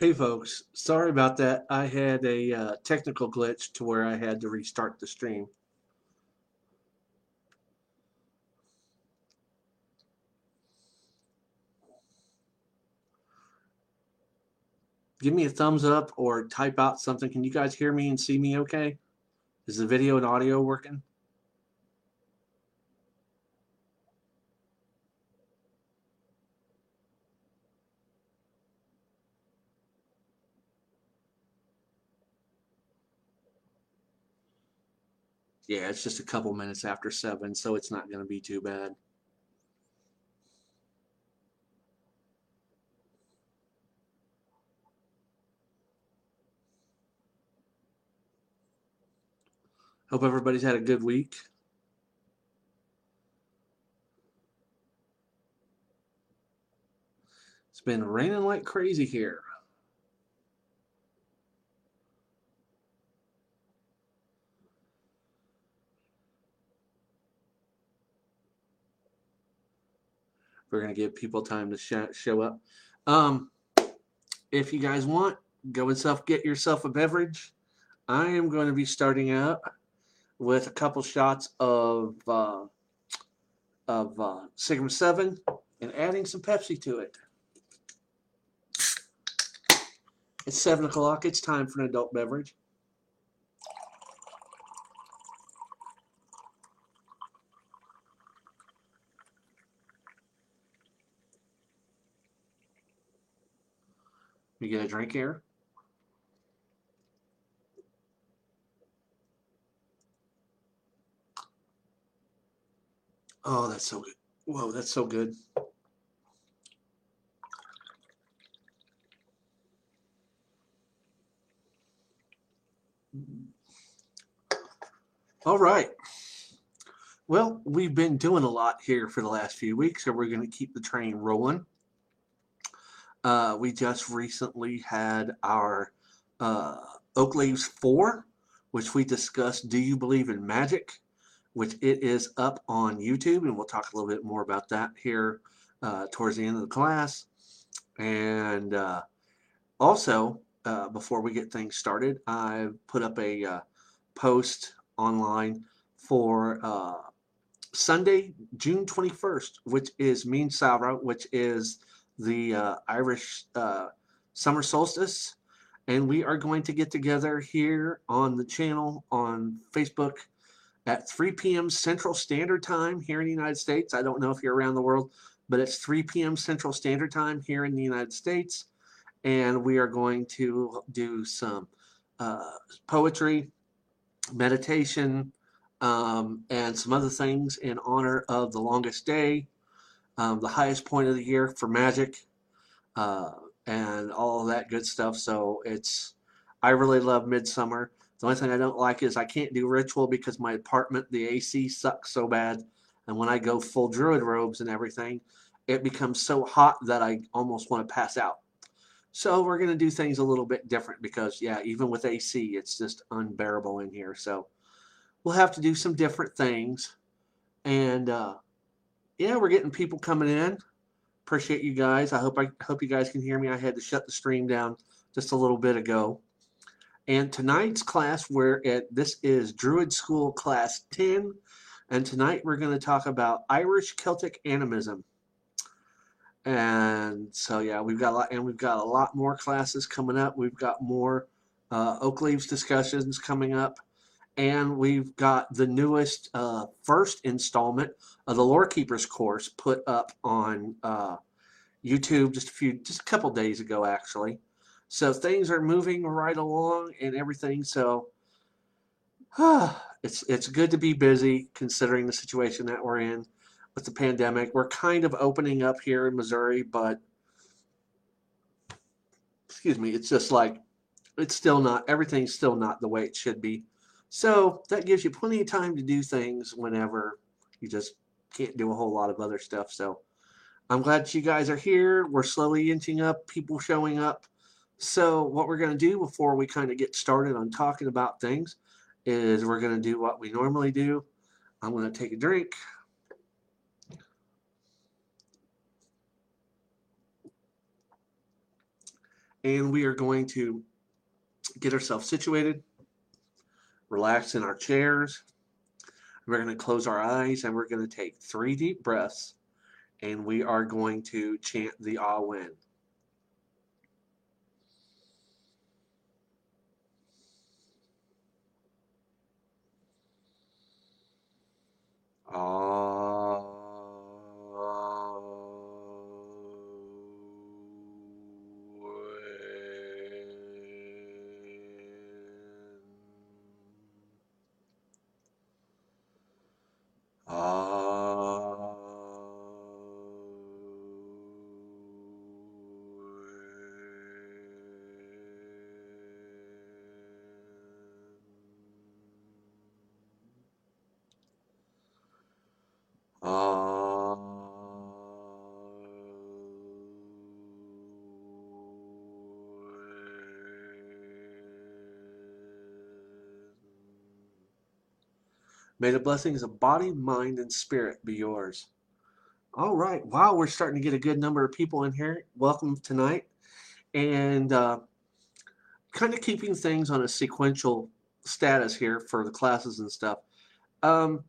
Hey folks, sorry about that. I had a uh, technical glitch to where I had to restart the stream. Give me a thumbs up or type out something. Can you guys hear me and see me okay? Is the video and audio working? Yeah, it's just a couple minutes after 7, so it's not going to be too bad. Hope everybody's had a good week. It's been raining like crazy here. We're going to give people time to sh show up. Um, if you guys want, go and self get yourself a beverage. I am going to be starting out with a couple shots of uh, of uh, Seagram's 7 and adding some Pepsi to it. It's 7 o'clock. It's time for an adult beverage. You get a drink here. Oh, that's so good. Whoa, that's so good. All right. Well, we've been doing a lot here for the last few weeks, so we're going to keep the train rolling. Uh, we just recently had our uh, Oak Leaves 4, which we discussed Do You Believe in Magic? which it is up on YouTube, and we'll talk a little bit more about that here uh, towards the end of the class. And uh, also, uh, before we get things started, I put up a uh, post online for uh, Sunday, June 21st, which is Meán Samhraidh, which is the uh, Irish summer solstice. And we are going to get together here on the channel on Facebook at 3 p.m. Central Standard Time here in the United States. I don't know if you're around the world, but it's 3 p.m. Central Standard Time here in the United States. And we are going to do some uh, poetry, meditation, um, and some other things in honor of the longest day, um, the highest point of the year for magic, uh, and all that good stuff. So it's, I really love Midsummer. The only thing I don't like is I can't do ritual because my apartment, the AC sucks so bad. And when I go full druid robes and everything, it becomes so hot that I almost want to pass out. So we're going to do things a little bit different because, yeah, even with AC, it's just unbearable in here. So we'll have to do some different things. And, uh, yeah, we're getting people coming in. Appreciate you guys. I hope I hope you guys can hear me. I had to shut the stream down just a little bit ago. And tonight's class, we're at this is Druid School Class 10, and tonight we're going to talk about Irish Celtic animism. And so yeah, we've got a lot, and we've got a lot more classes coming up. We've got more uh, Oak Leaves discussions coming up, and we've got the newest uh, first installment of the Lore Keepers course put up on uh, YouTube just a few, just a couple days ago actually. So things are moving right along and everything. So it's it's good to be busy considering the situation that we're in with the pandemic. We're kind of opening up here in Missouri, but excuse me, it's just like it's still not everything's still not the way it should be. So that gives you plenty of time to do things whenever you just can't do a whole lot of other stuff. So I'm glad you guys are here. We're slowly inching up, people showing up. So what we're going to do before we kind of get started on talking about things is we're going to do what we normally do. I'm going to take a drink. and we are going to get ourselves situated, relax in our chairs. We're going to close our eyes and we're going to take three deep breaths and we are going to chant the Awen. May the blessings of body, mind, and spirit be yours. All right. Wow, we're starting to get a good number of people in here. Welcome tonight. And uh, kind of keeping things on a sequential status here for the classes and stuff. Um,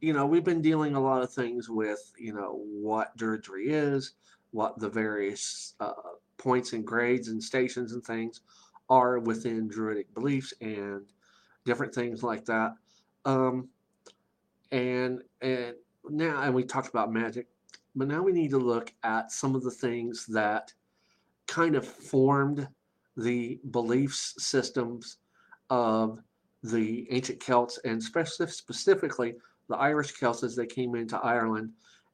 you know, we've been dealing a lot of things with, you know, what Druidry is, what the various uh, points and grades and stations and things are within Druidic beliefs and different things like that. Um, and and now and we talked about magic, but now we need to look at some of the things that kind of formed the beliefs systems of the ancient Celts and specifically the Irish Celts as they came into Ireland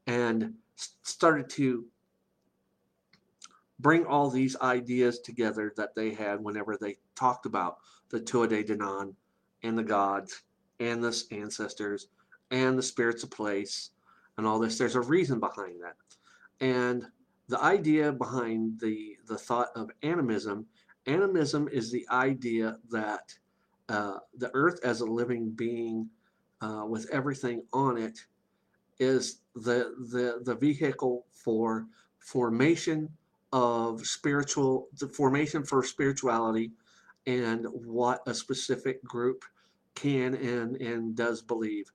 and started to bring all these ideas together that they had whenever they talked about the Tuatha Dé Danann and the gods and the ancestors and the spirits of place and all this. There's a reason behind that. And the idea behind the, the thought of animism, animism is the idea that uh, the earth as a living being uh, with everything on it is the, the, the vehicle for formation of spiritual, the formation for spirituality and what a specific group can and and does believe.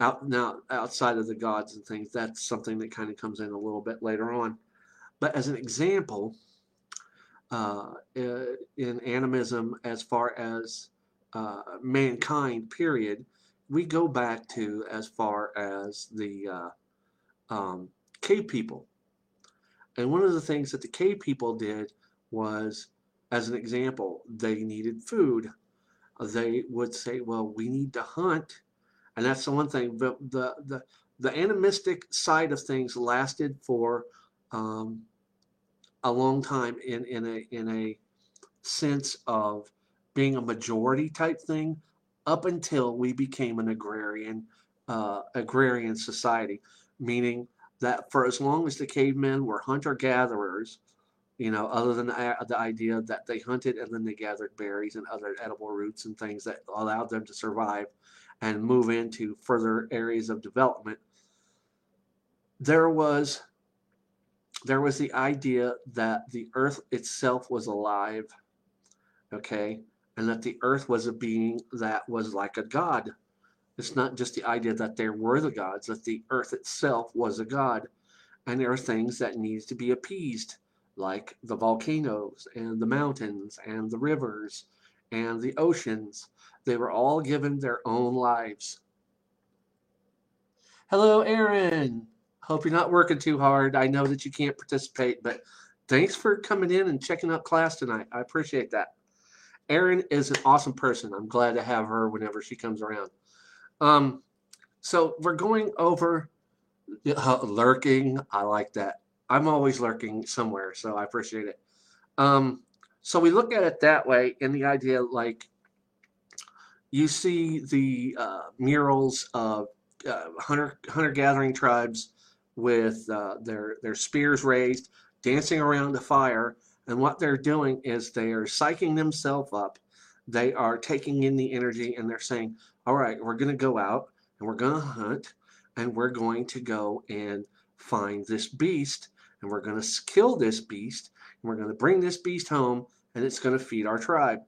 Out now outside of the gods and things, that's something that kind of comes in a little bit later on. But as an example, uh, in animism, as far as uh, mankind, period, we go back to as far as the uh, um, cave people. And one of the things that the cave people did was, as an example, they needed food they would say, well, we need to hunt. And that's the one thing. The, the, the, the animistic side of things lasted for um, a long time in, in, a, in a sense of being a majority type thing up until we became an agrarian uh, agrarian society, meaning that for as long as the cavemen were hunter gatherers, you know, other than the, uh, the idea that they hunted and then they gathered berries and other edible roots and things that allowed them to survive and move into further areas of development. There was there was the idea that the earth itself was alive, okay, and that the earth was a being that was like a god. It's not just the idea that there were the gods, that the earth itself was a god, and there are things that needs to be appeased like the volcanoes and the mountains and the rivers and the oceans. They were all given their own lives. Hello, Aaron. Hope you're not working too hard. I know that you can't participate, but thanks for coming in and checking out class tonight. I appreciate that. Erin is an awesome person. I'm glad to have her whenever she comes around. Um, so we're going over uh, lurking. I like that. I'm always lurking somewhere, so I appreciate it. Um, so we look at it that way, and the idea like you see the uh, murals of uh, hunter hunter gathering tribes with uh, their their spears raised, dancing around the fire, and what they're doing is they are psyching themselves up. They are taking in the energy, and they're saying, "All right, we're going to go out and we're going to hunt, and we're going to go and find this beast." And we're going to kill this beast and we're going to bring this beast home, and it's going to feed our tribe.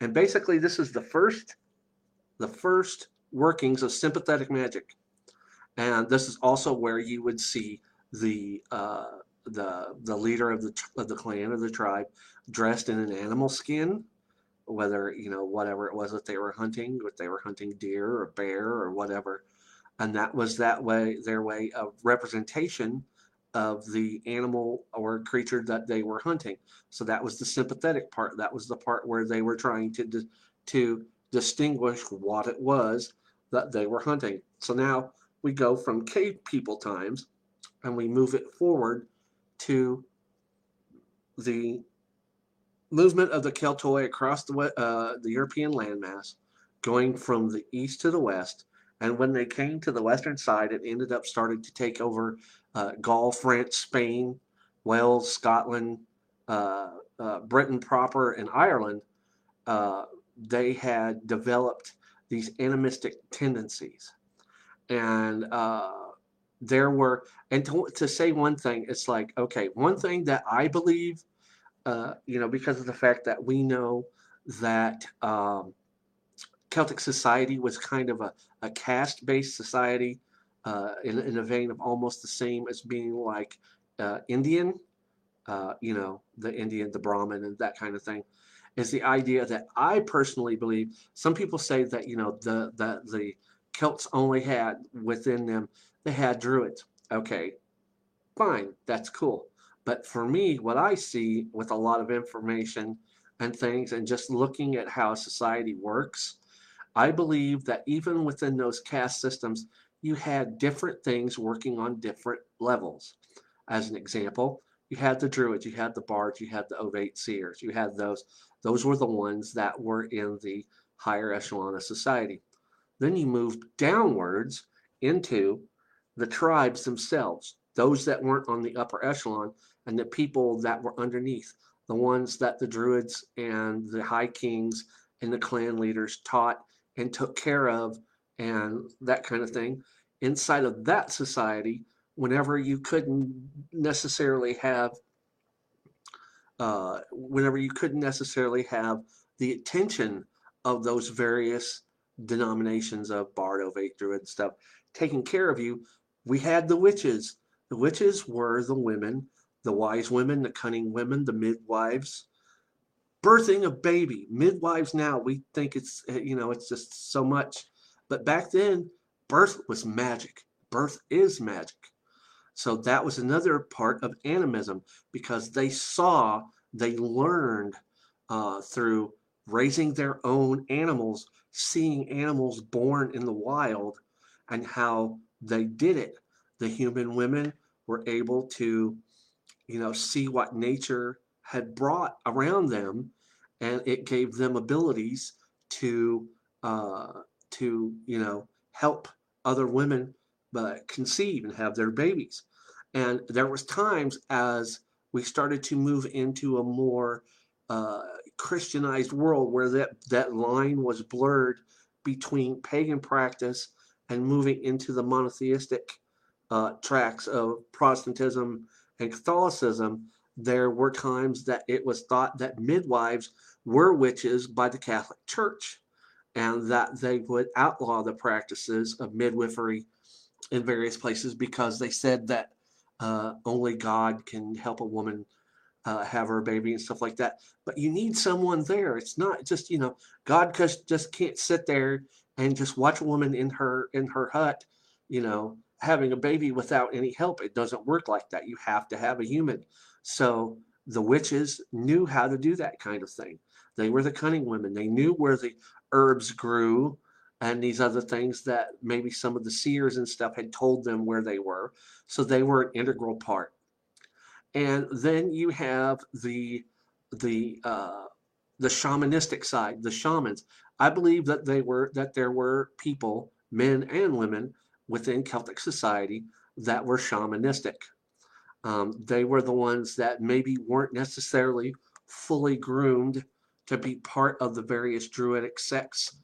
And basically, this is the first, the first workings of sympathetic magic. And this is also where you would see the uh, the the leader of the of the clan or the tribe dressed in an animal skin, whether you know whatever it was that they were hunting, if they were hunting deer or bear or whatever, and that was that way their way of representation of the animal or creature that they were hunting. So that was the sympathetic part. That was the part where they were trying to to distinguish what it was that they were hunting. So now we go from cave people times and we move it forward to the movement of the Keltoi across the, uh, the European landmass, going from the east to the west. And when they came to the western side, it ended up starting to take over uh, Gaul, France, Spain, Wales, Scotland, uh, uh Britain proper, and Ireland. Uh, they had developed these animistic tendencies. And uh, there were, and to, to say one thing, it's like, okay, one thing that I believe, you know, because of the fact that we know that um, Celtic society was kind of a, a caste based society uh, in, in a vein of almost the same as being like uh, Indian, uh, you know, the Indian, the Brahmin, and that kind of thing is the idea that I personally believe. Some people say that you know the the the Celts only had within them they had Druids. Okay, fine, that's cool. But for me, what I see with a lot of information and things, and just looking at how society works, I believe that even within those caste systems, you had different things working on different levels. As an example, you had the Druids, you had the Bards, you had the Ovate Seers, you had those those were the ones that were in the higher echelon of society. Then you moved downwards into the tribes themselves, those that weren't on the upper echelon, and the people that were underneath, the ones that the druids and the high kings and the clan leaders taught and took care of, and that kind of thing. Inside of that society, whenever you couldn't necessarily have uh, whenever you couldn't necessarily have the attention of those various denominations of Bard, Ovate, Druid stuff taking care of you, we had the witches. The witches were the women, the wise women, the cunning women, the midwives, birthing a baby. Midwives now, we think it's, eh, you know, it's just so much. But back then, birth was magic. Birth is magic. So that was another part of animism because they saw, they learned uh, through raising their own animals, seeing animals born in the wild, and how they did it. The human women were able to, you know, see what nature had brought around them, and it gave them abilities to, uh, to you know, help other women uh, conceive and have their babies. And there was times as we started to move into a more uh, Christianized world where that, that line was blurred between pagan practice and moving into the monotheistic uh, tracks of Protestantism and Catholicism, there were times that it was thought that midwives were witches by the Catholic Church and that they would outlaw the practices of midwifery in various places because they said that uh, only God can help a woman uh, have her baby and stuff like that. But you need someone there. It's not just you know God just just can't sit there and just watch a woman in her in her hut, you know, having a baby without any help. It doesn't work like that. You have to have a human. So the witches knew how to do that kind of thing. They were the cunning women. They knew where the herbs grew and these other things that maybe some of the seers and stuff had told them where they were. So they were an integral part. And then you have the the uh, the shamanistic side, the shamans. I believe that they were that there were people, men and women, within Celtic society that were shamanistic. Um, they were the ones that maybe weren't necessarily fully groomed to be part of the various druidic sects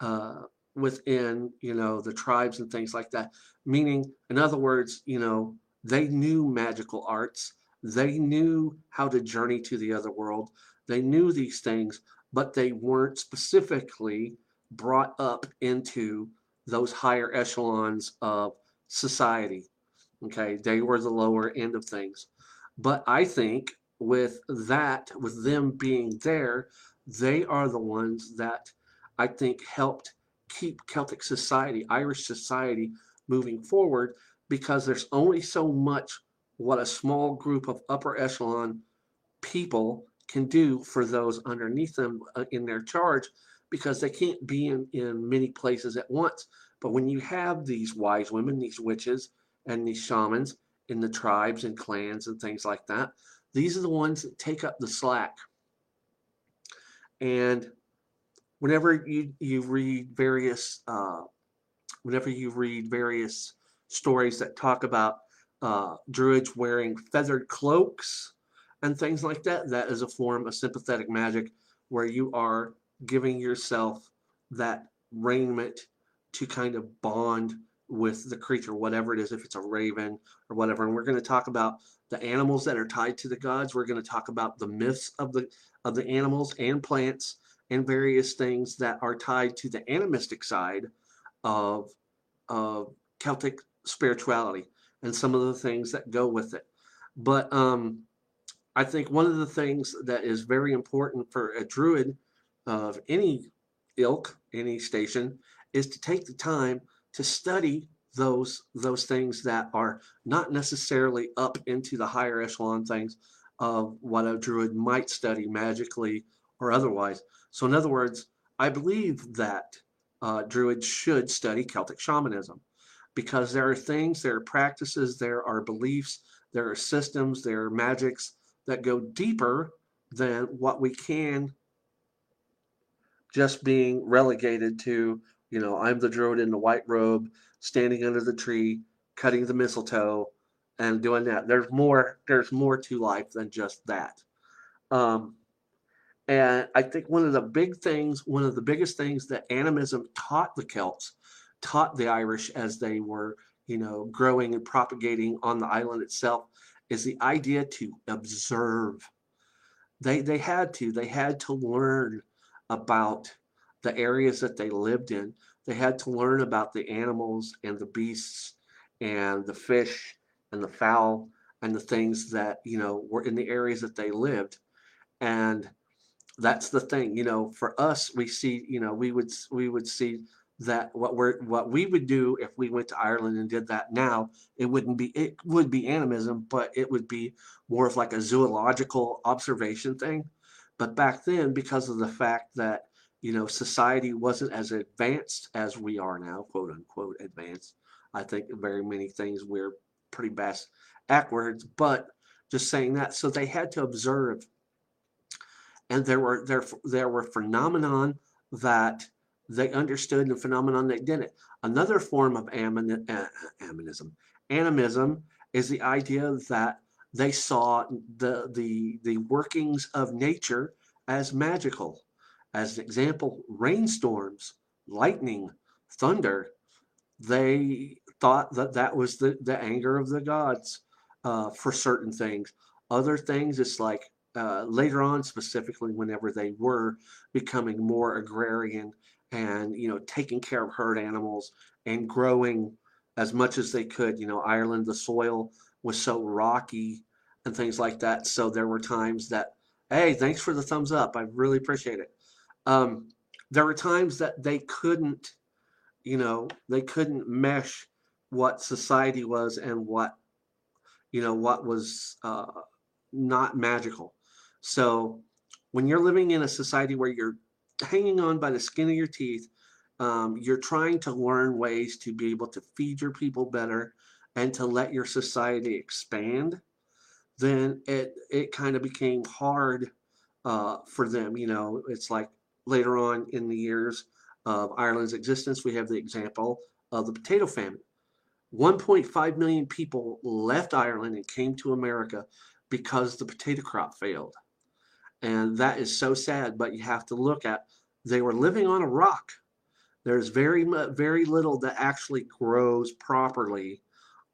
uh, within you know the tribes and things like that meaning in other words you know they knew magical arts they knew how to journey to the other world. They knew these things, but they weren't specifically brought up into those higher echelons of society. Okay, they were the lower end of things. But I think with that, with them being there, they are the ones that I think helped keep Celtic society, Irish society moving forward because there's only so much what a small group of upper echelon people can do for those underneath them uh, in their charge because they can't be in, in many places at once. But when you have these wise women, these witches, and these shamans in the tribes and clans and things like that, these are the ones that take up the slack. And whenever you, you read various, uh, whenever you read various stories that talk about uh, druids wearing feathered cloaks and things like that, that is a form of sympathetic magic where you are giving yourself that raiment to kind of bond with the creature, whatever it is, if it's a raven or whatever. And we're going to talk about the animals that are tied to the gods. We're going to talk about the myths of the of the animals and plants and various things that are tied to the animistic side of of Celtic spirituality and some of the things that go with it. But um, I think one of the things that is very important for a druid of any ilk, any station, is to take the time to study those those things that are not necessarily up into the higher echelon things of what a druid might study magically or otherwise. So in other words, I believe that uh, druids should study Celtic shamanism because there are things, there are practices, there are beliefs, there are systems, there are magics that go deeper than what we can just being relegated to, you know, I'm the druid in the white robe, standing under the tree, cutting the mistletoe, and doing that. There's more. There's more to life than just that. Um, and I think one of the big things, one of the biggest things that animism taught the Celts, taught the Irish as they were, you know, growing and propagating on the island itself, is the idea to observe. They they had to. They had to learn about the areas that they lived in. They had to learn about the animals and the beasts and the fish and the fowl and the things that, you know, were in the areas that they lived. And that's the thing, you know, for us, we see, you know, we would, we would see that what we're, what we would do if we went to Ireland and did that now, it wouldn't be, it would be animism, but it would be more of like a zoological observation thing but back then, because of the fact that you know society wasn't as advanced as we are now, quote unquote advanced, I think very many things we're pretty best backwards. But just saying that, so they had to observe, and there were there there were phenomenon that they understood and phenomenon they didn't. Another form of amin, uh, aminism, animism is the idea that they saw the, the, the workings of nature as magical. As an example, rainstorms, lightning, thunder, they thought that that was the, the anger of the gods uh, for certain things. Other things, it's like uh, later on, specifically whenever they were becoming more agrarian and you know taking care of herd animals and growing as much as they could. You know, Ireland, the soil was so rocky and things like that. So there were times that, hey, thanks for the thumbs up. I really appreciate it. Um, there were times that they couldn't, you know, they couldn't mesh what society was and what, you know, what was uh, not magical. So when you're living in a society where you're hanging on by the skin of your teeth, um, you're trying to learn ways to be able to feed your people better and to let your society expand then it it kind of became hard uh, for them. You know, it's like later on in the years of Ireland's existence, we have the example of the potato famine. 1.5 million people left Ireland and came to America because the potato crop failed. And that is so sad, but you have to look at they were living on a rock. There's very very little that actually grows properly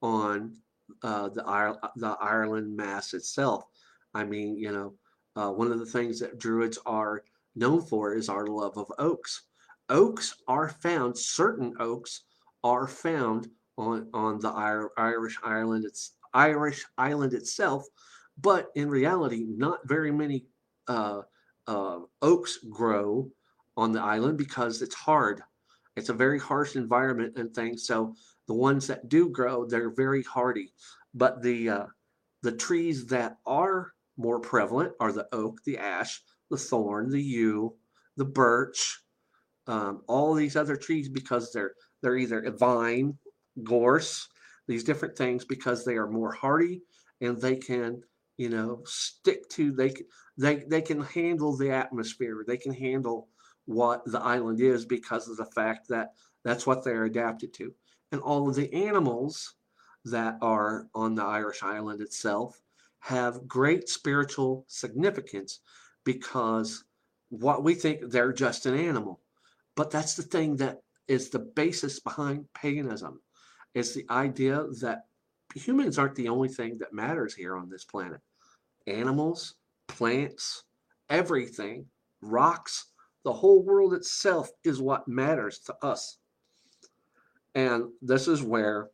on uh, the the Ireland Mass itself. I mean, you know, uh, one of the things that Druids are known for is our love of oaks. Oaks are found, certain oaks are found on, on the Irish island, it's Irish island itself, but in reality, not very many uh, uh, oaks grow on the island because it's hard. It's a very harsh environment and things. So the ones that do grow, they're very hardy. But the uh, the trees that are more prevalent are the oak, the ash, the thorn, the yew, the birch, um, all these other trees because they're they're either a vine, gorse, these different things because they are more hardy and they can you know stick to they they they can handle the atmosphere. They can handle what the island is because of the fact that that's what they're adapted to. And all of the animals that are on the Irish island itself have great spiritual significance because what we think they're just an animal. But that's the thing that is the basis behind paganism. It's the idea that humans aren't the only thing that matters here on this planet. Animals, plants, everything, rocks, the whole world itself is what matters to us. And this is where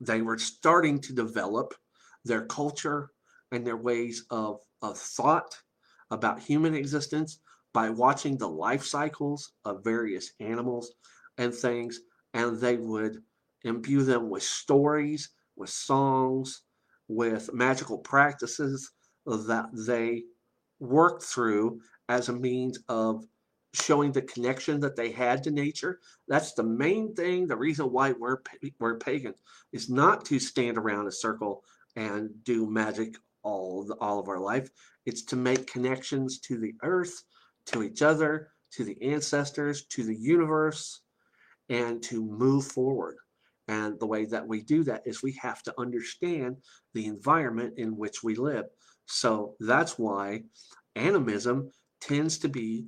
they were starting to develop their culture and their ways of, of thought about human existence by watching the life cycles of various animals and things, and they would imbue them with stories, with songs, with magical practices that they worked through as a means of showing the connection that they had to nature. That's the main thing. The reason why we're we're pagans is not to stand around a circle and do magic all the, all of our life. It's to make connections to the earth, to each other, to the ancestors, to the universe, and to move forward. And the way that we do that is we have to understand the environment in which we live. So that's why animism tends to be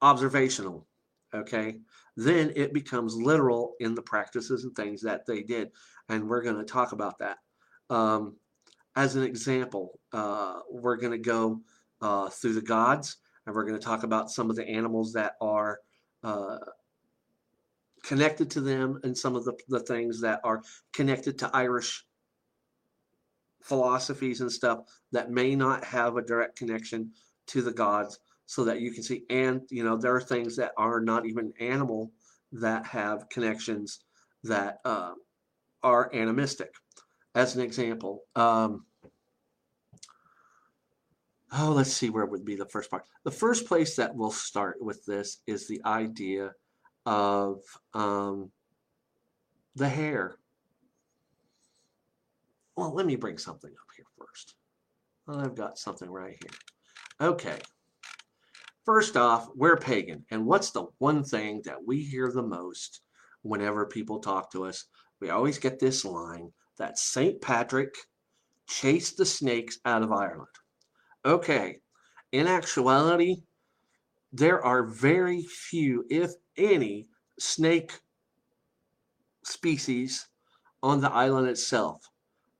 observational. Okay. Then it becomes literal in the practices and things that they did. And we're going to talk about that. Um, as an example, uh, we're going to go uh, through the gods and we're going to talk about some of the animals that are uh, connected to them and some of the, the things that are connected to Irish philosophies and stuff that may not have a direct connection to the gods so that you can see and you know there are things that are not even animal that have connections that uh, are animistic. As an example um, oh let's see where would be the first part the first place that we'll start with this is the idea of um, the hair well let me bring something up here first I've got something right here okay First off, we're pagan. And what's the one thing that we hear the most whenever people talk to us? We always get this line that St. Patrick chased the snakes out of Ireland. Okay, in actuality, there are very few, if any, snake species on the island itself.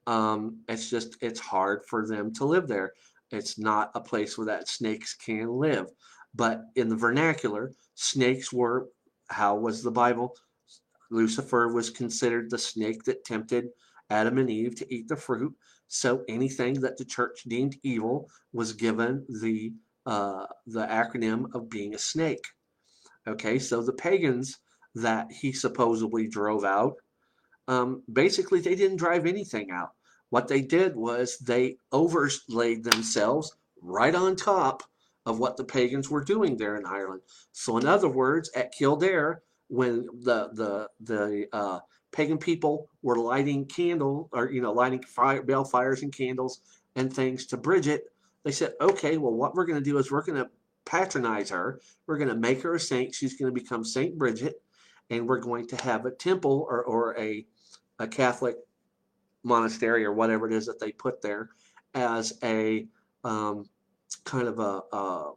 Um, it's just, it's hard for them to live there. It's not a place where that snakes can live. But in the vernacular, snakes were, how was the Bible? Lucifer was considered the snake that tempted Adam and Eve to eat the fruit. So anything that the church deemed evil was given the uh, the acronym of being a snake. Okay, so the pagans that he supposedly drove out, um, basically they didn't drive anything out. What they did was they overlaid themselves right on top of what the pagans were doing there in Ireland. So, in other words, at Kildare, when the the the uh, pagan people were lighting candle or you know lighting fire, bell fires and candles and things to Bridget, they said, okay, well, what we're going to do is we're going to patronize her. We're going to make her a saint. She's going to become Saint Bridget, and we're going to have a temple or or a a Catholic monastery or whatever it is that they put there as a um, kind of a, a,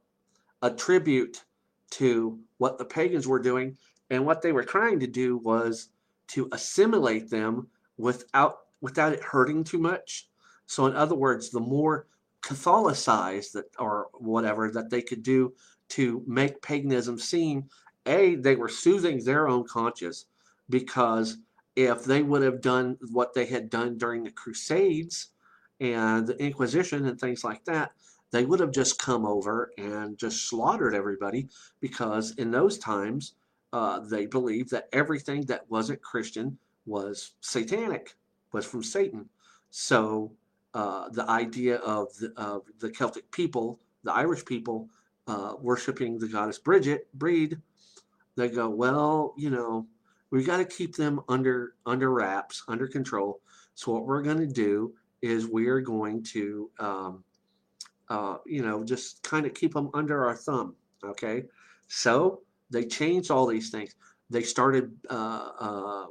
a tribute to what the pagans were doing. And what they were trying to do was to assimilate them without without it hurting too much. So, in other words, the more Catholicized that or whatever that they could do to make paganism seem a they were soothing their own conscience because if they would have done what they had done during the crusades and the inquisition and things like that they would have just come over and just slaughtered everybody because in those times uh, they believed that everything that wasn't christian was satanic was from satan so uh, the idea of the, of the celtic people the irish people uh, worshiping the goddess Bridget, Bríd, they go, well, you know, we got to keep them under under wraps, under control. So what we're going to do is we are going to, um, uh, you know, just kind of keep them under our thumb. Okay, so they changed all these things. They started uh, uh,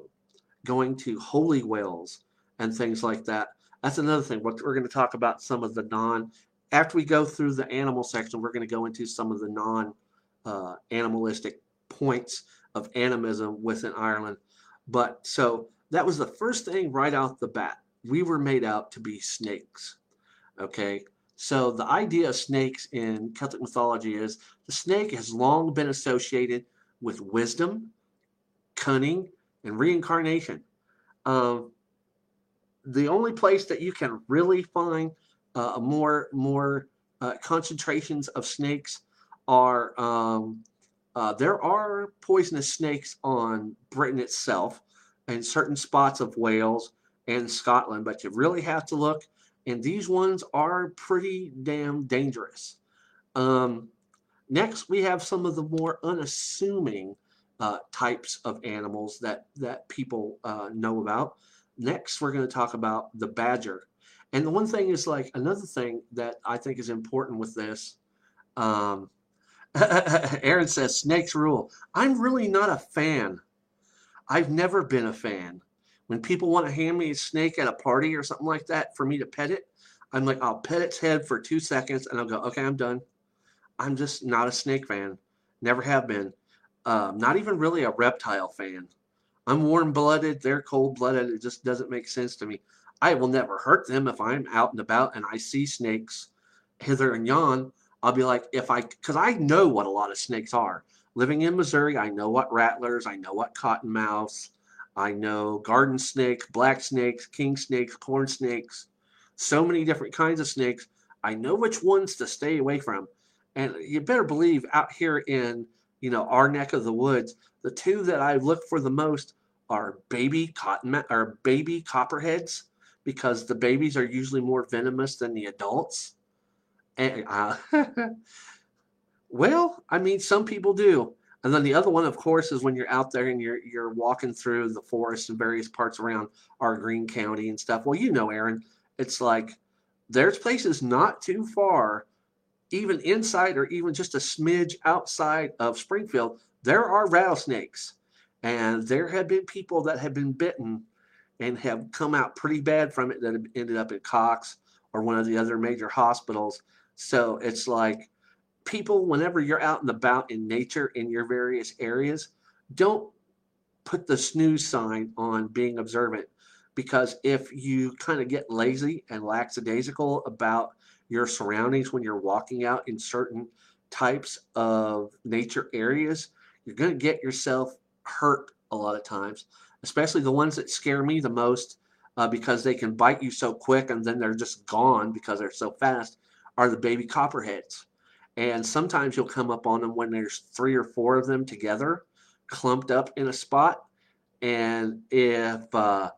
going to holy wells and things like that. That's another thing. What we're going to talk about some of the non after we go through the animal section, we're going to go into some of the non uh, animalistic points of animism within Ireland. But so that was the first thing right out the bat. We were made out to be snakes. Okay. So the idea of snakes in Celtic mythology is the snake has long been associated with wisdom, cunning, and reincarnation. The only place that you can really find uh, more more uh, concentrations of snakes are um, uh, there are poisonous snakes on Britain itself and certain spots of Wales and Scotland, but you really have to look. And these ones are pretty damn dangerous. Um, next, we have some of the more unassuming uh, types of animals that that people uh, know about. Next, we're going to talk about the badger. And the one thing is like another thing that I think is important with this. Um, Aaron says snakes rule. I'm really not a fan. I've never been a fan. When people want to hand me a snake at a party or something like that for me to pet it, I'm like, I'll pet its head for two seconds and I'll go, okay, I'm done. I'm just not a snake fan. Never have been. Um, not even really a reptile fan. I'm warm blooded. They're cold blooded. It just doesn't make sense to me. I will never hurt them if I'm out and about and I see snakes hither and yon. I'll be like, if I, because I know what a lot of snakes are. Living in Missouri, I know what rattlers, I know what cottonmouths, I know garden snakes, black snakes, king snakes, corn snakes, so many different kinds of snakes. I know which ones to stay away from. And you better believe out here in, you know, our neck of the woods, the two that I look for the most are baby cotton or baby copperheads because the babies are usually more venomous than the adults. And, uh, well, I mean, some people do. And then the other one, of course, is when you're out there and you're you're walking through the forest and various parts around our Greene County and stuff. Well, you know, Aaron, it's like there's places not too far, even inside or even just a smidge outside of Springfield, there are rattlesnakes. And there have been people that have been bitten and have come out pretty bad from it that have ended up at Cox or one of the other major hospitals. So it's like people, whenever you're out and about in nature in your various areas, don't put the snooze sign on being observant because if you kind of get lazy and lackadaisical about your surroundings when you're walking out in certain types of nature areas, you're going to get yourself hurt a lot of times especially the ones that scare me the most uh, because they can bite you so quick and then they're just gone because they're so fast, are the baby copperheads. And sometimes you'll come up on them when there's three or four of them together, clumped up in a spot. And if, uh,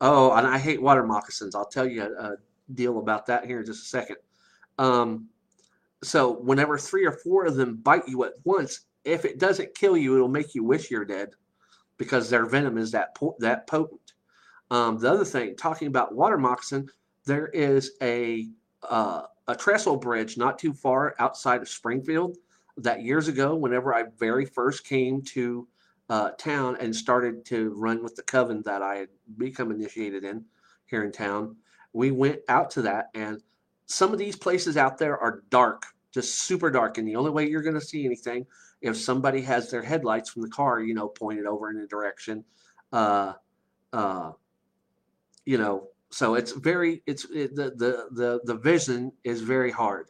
oh, and I hate water moccasins. I'll tell you a, a deal about that here in just a second. Um, so whenever three or four of them bite you at once, if it doesn't kill you, it'll make you wish you're dead because their venom is that po- that potent. Um, the other thing, talking about water moccasin, there is a uh, a trestle bridge not too far outside of Springfield that years ago, whenever I very first came to uh, town and started to run with the coven that I had become initiated in here in town, we went out to that and some of these places out there are dark, just super dark, and the only way you're going to see anything if somebody has their headlights from the car, you know, pointed over in a direction, uh, uh, you know, so it's very it's it, the, the the the vision is very hard.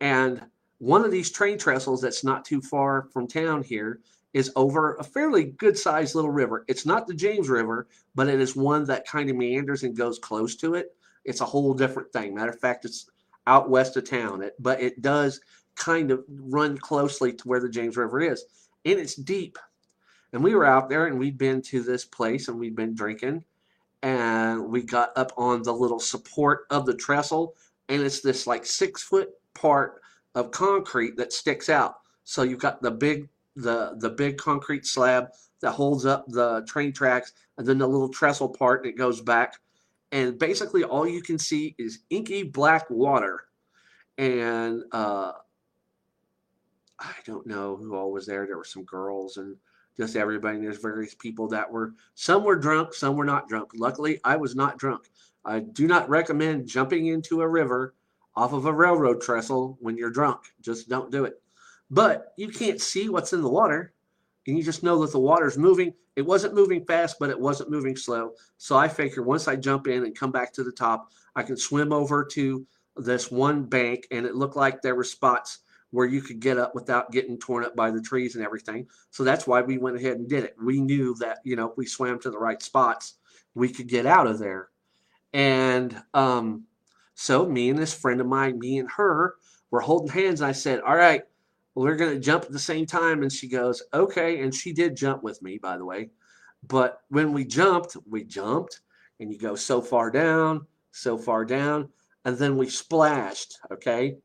And one of these train trestles that's not too far from town here is over a fairly good sized little river. It's not the james river but it is one that kind of meanders and goes close to it it's a whole different thing. Matter of fact it's out west of town. It, but it does kind of run closely to where the james river is and it's deep. And we were out there and we'd been to this place and we'd been drinking and we got up on the little support of the trestle and it's this like six foot part of concrete that sticks out. So you've got the big the the big concrete slab that holds up the train tracks and then the little trestle part that goes back and basically all you can see is inky black water and uh i don't know who all was there there were some girls and just everybody. There's various people that were, some were drunk, some were not drunk. Luckily, I was not drunk. I do not recommend jumping into a river off of a railroad trestle when you're drunk. Just don't do it. But you can't see what's in the water, and you just know that the water's moving. It wasn't moving fast, but it wasn't moving slow. So I figure once I jump in and come back to the top, I can swim over to this one bank, and it looked like there were spots where you could get up without getting torn up by the trees and everything. So that's why we went ahead and did it. We knew that, you know, if we swam to the right spots, we could get out of there. And um, so me and this friend of mine, me and her, were holding hands. And I said, All right, we're going to jump at the same time. And she goes, Okay. And she did jump with me, by the way. But when we jumped, we jumped, and you go so far down, so far down, and then we splashed. Okay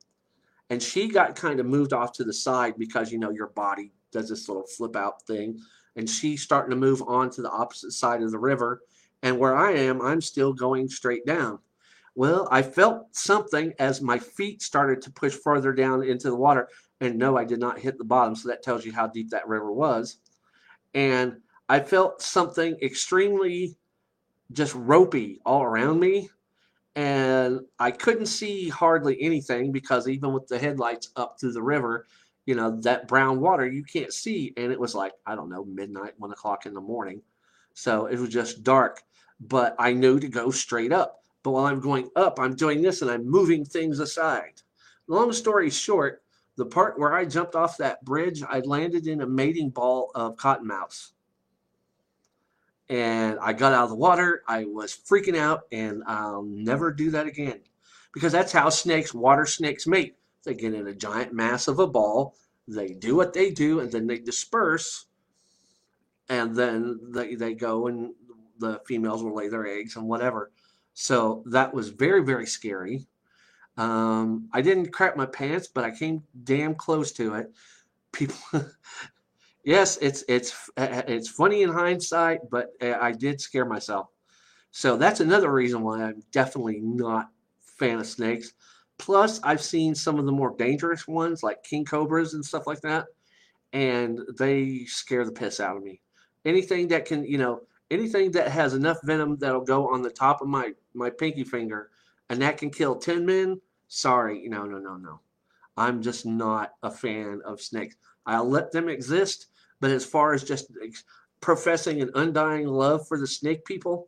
and she got kind of moved off to the side because you know your body does this little flip out thing and she's starting to move on to the opposite side of the river and where i am i'm still going straight down well i felt something as my feet started to push further down into the water and no i did not hit the bottom so that tells you how deep that river was and i felt something extremely just ropey all around me and I couldn't see hardly anything because even with the headlights up through the river, you know, that brown water you can't see. And it was like, I don't know, midnight, one o'clock in the morning. So it was just dark. But I knew to go straight up. But while I'm going up, I'm doing this and I'm moving things aside. Long story short, the part where I jumped off that bridge, I landed in a mating ball of cottonmouths and I got out of the water. I was freaking out, and I'll never do that again because that's how snakes, water snakes, mate. They get in a giant mass of a ball, they do what they do, and then they disperse, and then they, they go and the females will lay their eggs and whatever. So that was very, very scary. Um, I didn't crap my pants, but I came damn close to it. People, yes, it's it's it's funny in hindsight, but uh, I did scare myself. So that's another reason why I'm definitely not fan of snakes. Plus, I've seen some of the more dangerous ones like king cobras and stuff like that, and they scare the piss out of me. Anything that can, you know, anything that has enough venom that'll go on the top of my my pinky finger, and that can kill ten men. Sorry, no, no, no, no. I'm just not a fan of snakes. I'll let them exist but as far as just professing an undying love for the snake people,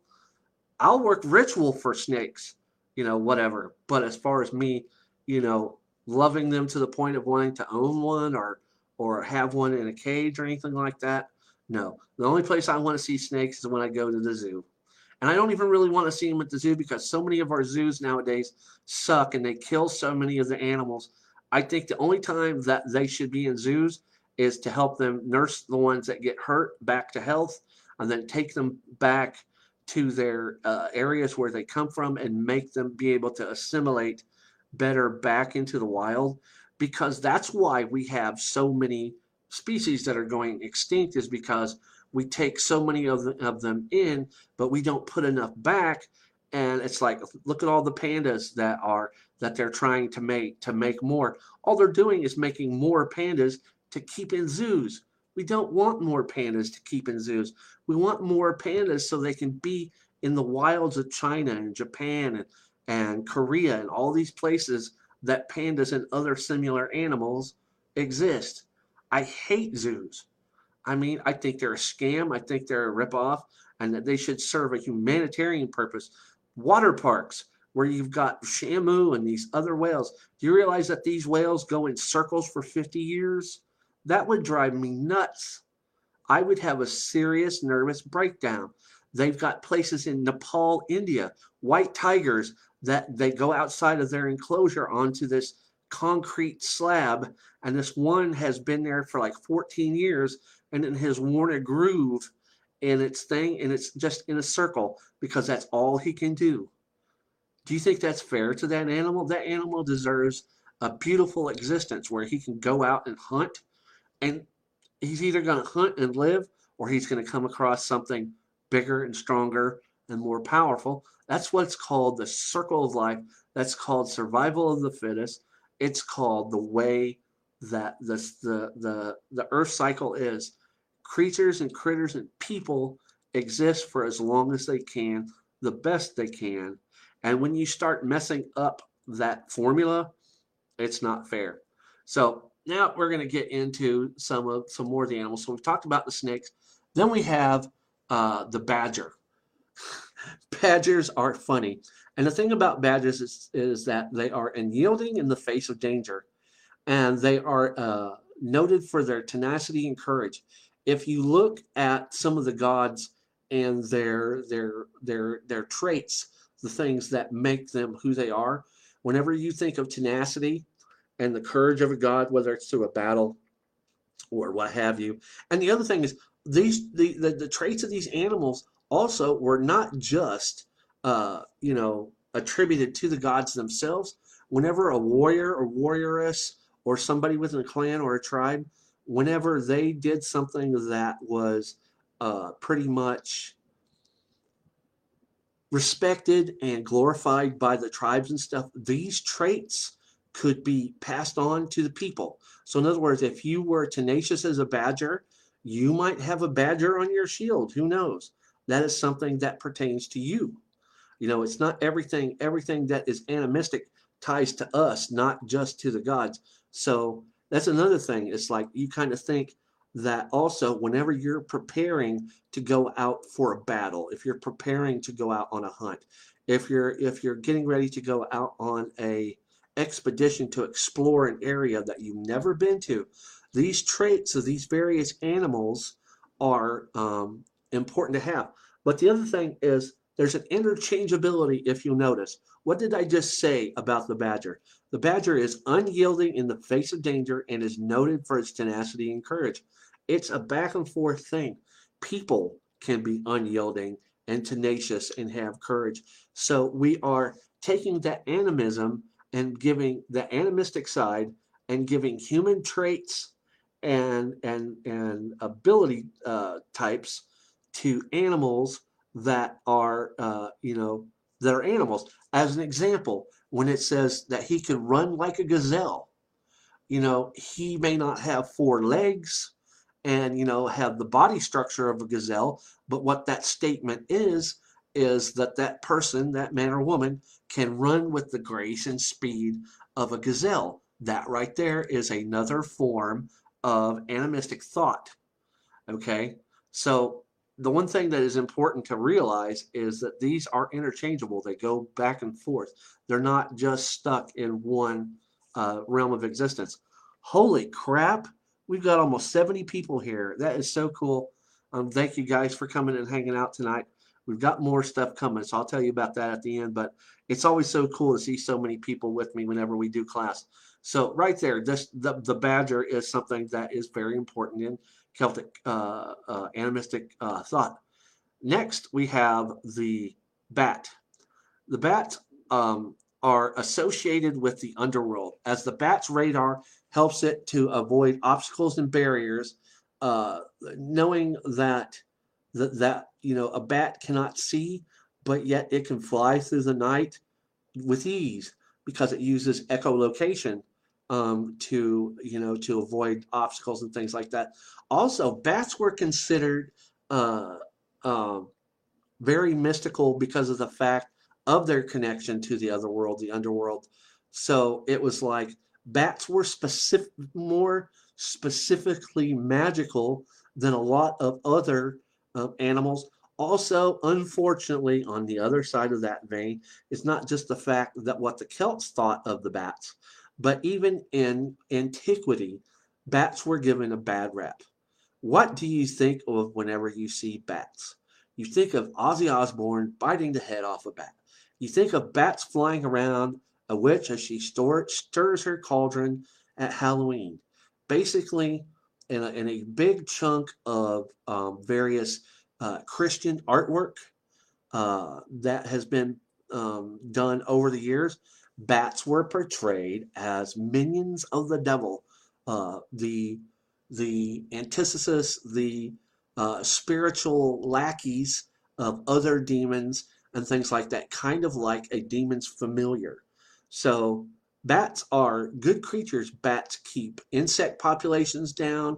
I'll work ritual for snakes, you know, whatever. But as far as me, you know, loving them to the point of wanting to own one or or have one in a cage or anything like that, no. The only place I want to see snakes is when I go to the zoo. And I don't even really want to see them at the zoo because so many of our zoos nowadays suck and they kill so many of the animals. I think the only time that they should be in zoos is to help them nurse the ones that get hurt back to health and then take them back to their uh, areas where they come from and make them be able to assimilate better back into the wild because that's why we have so many species that are going extinct is because we take so many of, the, of them in but we don't put enough back and it's like look at all the pandas that are that they're trying to make to make more all they're doing is making more pandas to keep in zoos. We don't want more pandas to keep in zoos. We want more pandas so they can be in the wilds of China and Japan and, and Korea and all these places that pandas and other similar animals exist. I hate zoos. I mean, I think they're a scam. I think they're a ripoff and that they should serve a humanitarian purpose. water parks where you've got Shamu and these other whales. Do you realize that these whales go in circles for 50 years? That would drive me nuts. I would have a serious nervous breakdown. They've got places in Nepal, India, white tigers that they go outside of their enclosure onto this concrete slab. And this one has been there for like 14 years and it has worn a groove in its thing and it's just in a circle because that's all he can do. Do you think that's fair to that animal? That animal deserves a beautiful existence where he can go out and hunt and he's either going to hunt and live or he's going to come across something bigger and stronger and more powerful. That's what's called the circle of life. That's called survival of the fittest. It's called the way that the, the, the, the earth cycle is. Creatures and critters and people exist for as long as they can, the best they can. And when you start messing up that formula, it's not fair. So now we're going to get into some of some more of the animals. So we've talked about the snakes. Then we have uh, the badger. badgers are funny. And the thing about badgers is, is that they are unyielding in the face of danger. And they are uh, noted for their tenacity and courage. If you look at some of the gods and their their their their traits, the things that make them who they are, whenever you think of tenacity and the courage of a god, whether it's through a battle or what have you. And the other thing is these the, the, the traits of these animals also were not just uh, you know attributed to the gods themselves. Whenever a warrior or warrioress or somebody within a clan or a tribe, whenever they did something that was uh, pretty much respected and glorified by the tribes and stuff, these traits could be passed on to the people. So, in other words, if you were tenacious as a badger, you might have a badger on your shield. Who knows? That is something that pertains to you. You know, it's not everything, everything that is animistic ties to us, not just to the gods. So that's another thing. It's like you kind of think that also whenever you're preparing to go out for a battle, if you're preparing to go out on a hunt, if you're if you're getting ready to go out on a expedition to explore an area that you've never been to, these traits of these various animals are um, important to have. But the other thing is there's an interchangeability if you notice. What did I just say about the badger? The badger is unyielding in the face of danger and is noted for its tenacity and courage. It's a back and forth thing. People can be unyielding and tenacious and have courage. So we are taking that animism and giving the animistic side and giving human traits and and and ability uh, types to animals that are uh, you know that are animals. As an example, when it says that he could run like a gazelle, you know he may not have four legs and you know have the body structure of a gazelle, but what that statement is is that that person, that man or woman, can run with the grace and speed of a gazelle. That right there is another form of animistic thought. Okay, so the one thing that is important to realize is that these are interchangeable. They go back and forth. They're not just stuck in one uh, realm of existence. Holy crap! We've got almost 70 people here. That is so cool. Um, thank you guys for coming and hanging out tonight. We've got more stuff coming, so I'll tell you about that at the end. But it's always so cool to see so many people with me whenever we do class. So right there, this the, the badger is something that is very important in Celtic uh, uh, animistic uh, thought. Next, we have the bat. The bats um, are associated with the underworld, as the bat's radar helps it to avoid obstacles and barriers, uh, knowing that, that that you know a bat cannot see, but yet it can fly through the night with ease because it uses echolocation um, to you know to avoid obstacles and things like that. Also, bats were considered uh, uh, very mystical because of the fact of their connection to the other world, the underworld. So it was like bats were specific, more specifically magical than a lot of other uh, animals. Also, unfortunately, on the other side of that vein, it's not just the fact that what the Celts thought of the bats, but even in antiquity, bats were given a bad rap. What do you think of whenever you see bats? You think of Ozzy Osbourne biting the head off a bat. You think of bats flying around a witch as she stirs her cauldron at Halloween. Basically, in a, in a big chunk of um, various uh, Christian artwork uh, that has been um, done over the years, bats were portrayed as minions of the devil, uh, the the antithesis, the uh, spiritual lackeys of other demons and things like that, kind of like a demon's familiar. So bats are good creatures. Bats keep insect populations down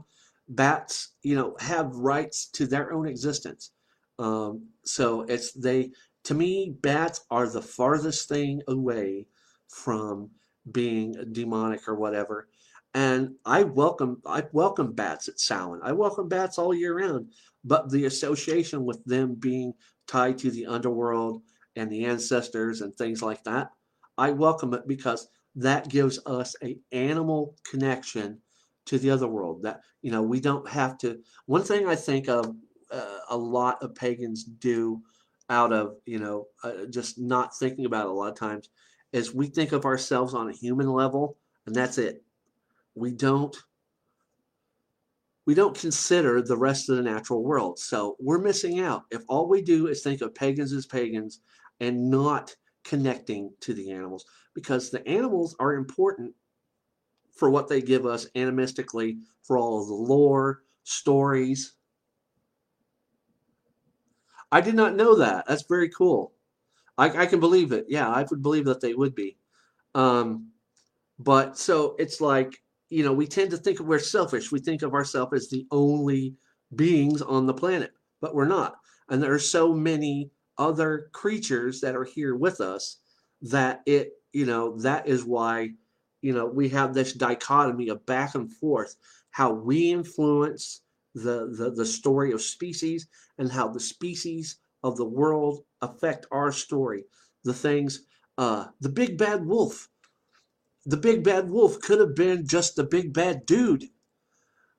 bats, you know, have rights to their own existence. Um, so it's they to me, bats are the farthest thing away from being demonic or whatever. And I welcome I welcome bats at Samhain. I welcome bats all year round. But the association with them being tied to the underworld and the ancestors and things like that, I welcome it because that gives us a animal connection to the other world. That you know, we don't have to. One thing I think of uh, a lot of pagans do out of you know uh, just not thinking about it a lot of times is we think of ourselves on a human level and that's it. We don't we don't consider the rest of the natural world. So we're missing out. If all we do is think of pagans as pagans and not connecting to the animals, because the animals are important for what they give us animistically for all of the lore, stories. I did not know that. That's very cool. I, I can believe it. Yeah, I would believe that they would be. Um, but so it's like, you know, we tend to think of we're selfish. We think of ourselves as the only beings on the planet, but we're not. And there are so many other creatures that are here with us that it, you know, that is why you know, we have this dichotomy of back and forth, how we influence the, the, the story of species and how the species of the world affect our story. The things, uh, the big bad wolf. The big bad wolf could have been just the big bad dude.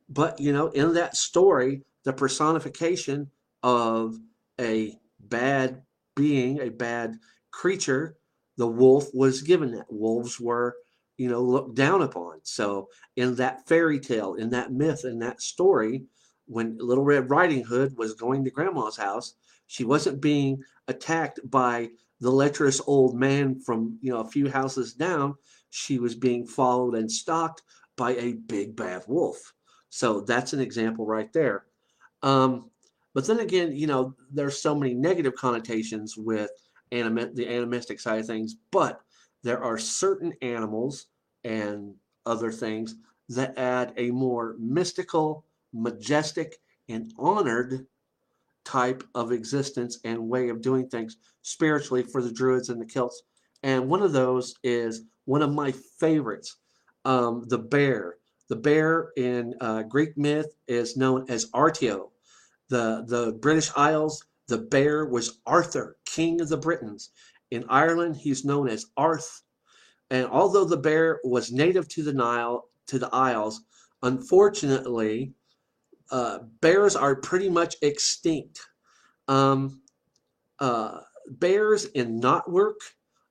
But, you know, in that story, the personification of a bad being, a bad creature, the wolf was given that. Wolves were you know, looked down upon. So in that fairy tale, in that myth, in that story, when Little Red Riding Hood was going to Grandma's house, she wasn't being attacked by the lecherous old man from you know a few houses down. She was being followed and stalked by a big bad wolf. So that's an example right there. Um, but then again, you know, there's so many negative connotations with the animistic side of things, but there are certain animals and other things that add a more mystical, majestic, and honored type of existence and way of doing things spiritually for the Druids and the Celts. And one of those is one of my favorites, um, the bear. The bear in uh, Greek myth is known as Artio. The, the British Isles, the bear was Arthur, king of the Britons. In Ireland, he's known as Arth. And although the bear was native to the Nile, to the Isles, unfortunately, uh, bears are pretty much extinct. Um, uh, bears in knotwork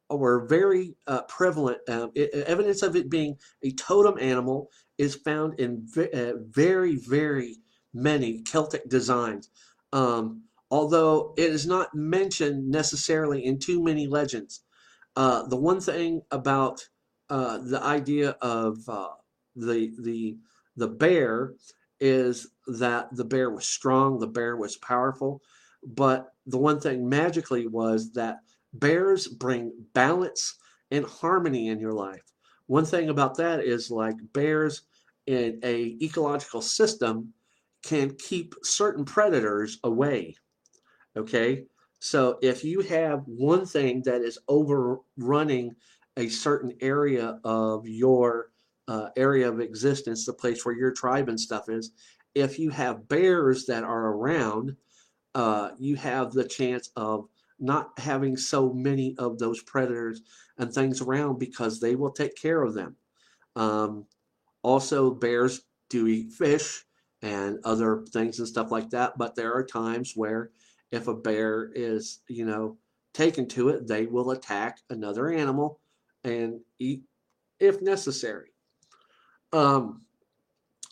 were very uh, prevalent. Um, it, evidence of it being a totem animal is found in uh, very, very many Celtic designs. Um, although it is not mentioned necessarily in too many legends. Uh, the one thing about uh, the idea of uh, the the the bear is that the bear was strong, the bear was powerful, but the one thing magically was that bears bring balance and harmony in your life. One thing about that is like bears in a ecological system can keep certain predators away Okay. So if you have one thing that is overrunning a certain area of your uh, area of existence, the place where your tribe and stuff is, if you have bears that are around, uh, you have the chance of not having so many of those predators and things around because they will take care of them. Um, also, bears do eat fish and other things and stuff like that, but there are times where if a bear is, you know, taken to it, they will attack another animal and eat if necessary. Um,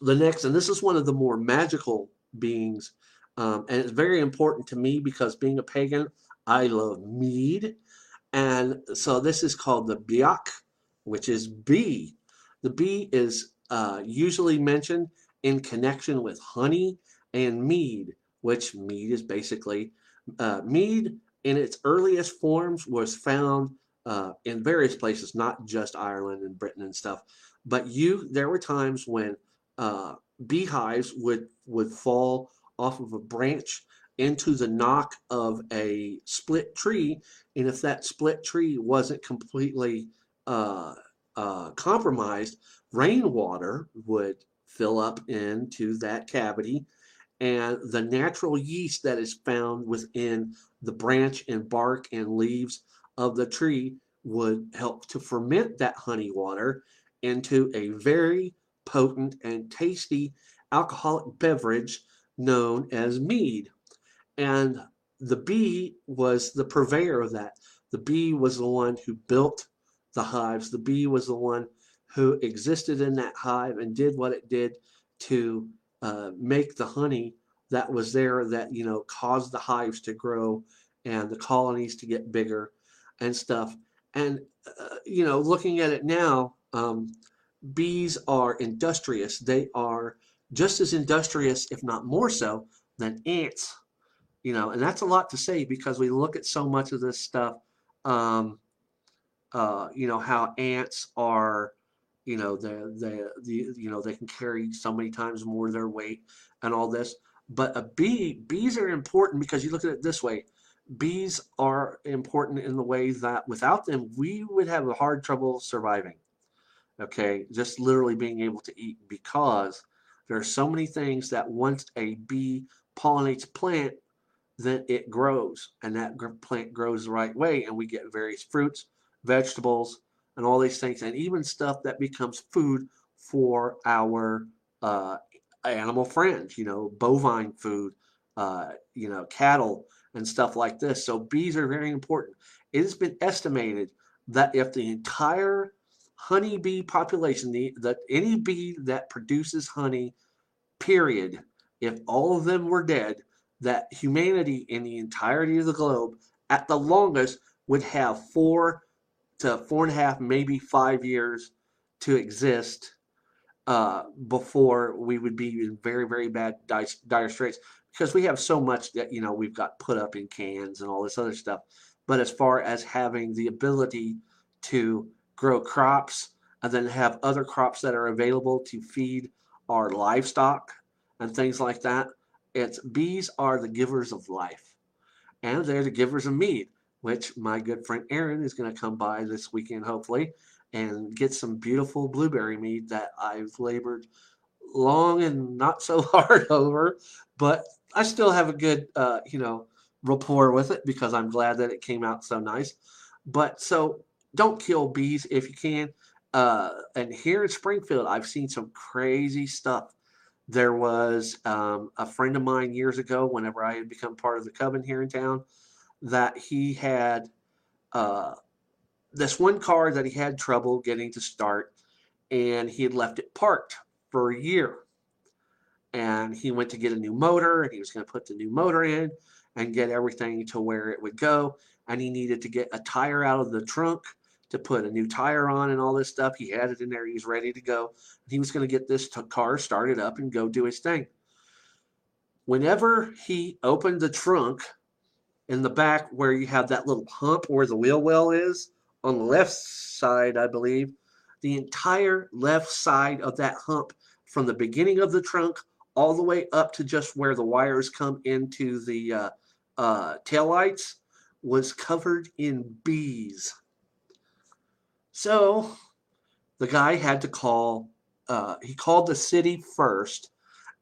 the next, and this is one of the more magical beings, um, and it's very important to me because being a pagan, I love mead. And so this is called the biak, which is bee. The bee is uh, usually mentioned in connection with honey and mead, which mead is basically uh, mead in its earliest forms was found uh, in various places, not just Ireland and Britain and stuff. But you, there were times when uh, beehives would would fall off of a branch into the knock of a split tree, and if that split tree wasn't completely uh, uh, compromised, rainwater would fill up into that cavity, and the natural yeast that is found within the branch and bark and leaves of the tree would help to ferment that honey water into a very potent and tasty alcoholic beverage known as mead. And the bee was the purveyor of that. The bee was the one who built the hives. The bee was the one who existed in that hive and did what it did to uh, make the honey that was there that you know caused the hives to grow and the colonies to get bigger and stuff and uh, you know looking at it now um, bees are industrious. They are just as industrious if not more so than ants you know and that's a lot to say because we look at so much of this stuff um, uh, you know how ants are you know the the the you know they can carry so many times more their weight and all this. But a bee bees are important because you look at it this way. Bees are important in the way that without them we would have a hard trouble surviving okay just literally being able to eat because there are so many things that once a bee pollinates a plant then it grows and that plant grows the right way and we get various fruits vegetables and all these things and even stuff that becomes food for our uh, animal friends you know bovine food uh, you know cattle and stuff like this. So bees are very important. It has been estimated that if the entire honeybee population, the, the any bee that produces honey, period, if all of them were dead, that humanity in the entirety of the globe, at the longest, would have four to four and a half, maybe five years to exist uh, before we would be in very, very bad dire straits. Because we have so much that you know we've got put up in cans and all this other stuff. But as far as having the ability to grow crops and then have other crops that are available to feed our livestock and things like that it's bees are the givers of life and they're the givers of mead which my good friend aaron is going to come by this weekend hopefully and get some beautiful blueberry mead that i've labored long and not so hard over but I still have a good, uh, you know, rapport with it because I'm glad that it came out so nice. But so don't kill bees if you can. Uh, and here in Springfield, I've seen some crazy stuff. There was um, a friend of mine years ago, whenever I had become part of the coven here in town, that he had uh, this one car that he had trouble getting to start, and he had left it parked for a year and he went to get a new motor and he was going to put the new motor in and get everything to where it would go and he needed to get a tire out of the trunk to put a new tire on and all this stuff. He had it in there. He was ready to go. He was going to get this car started up and go do his thing. Whenever he opened the trunk in the back where you have that little hump where the wheel well is on the left side i believe the entire left side of that hump from the beginning of the trunk all the way up to just where the wires come into the uh, uh, taillights was covered in bees. So the guy had to call, uh, he called the city first,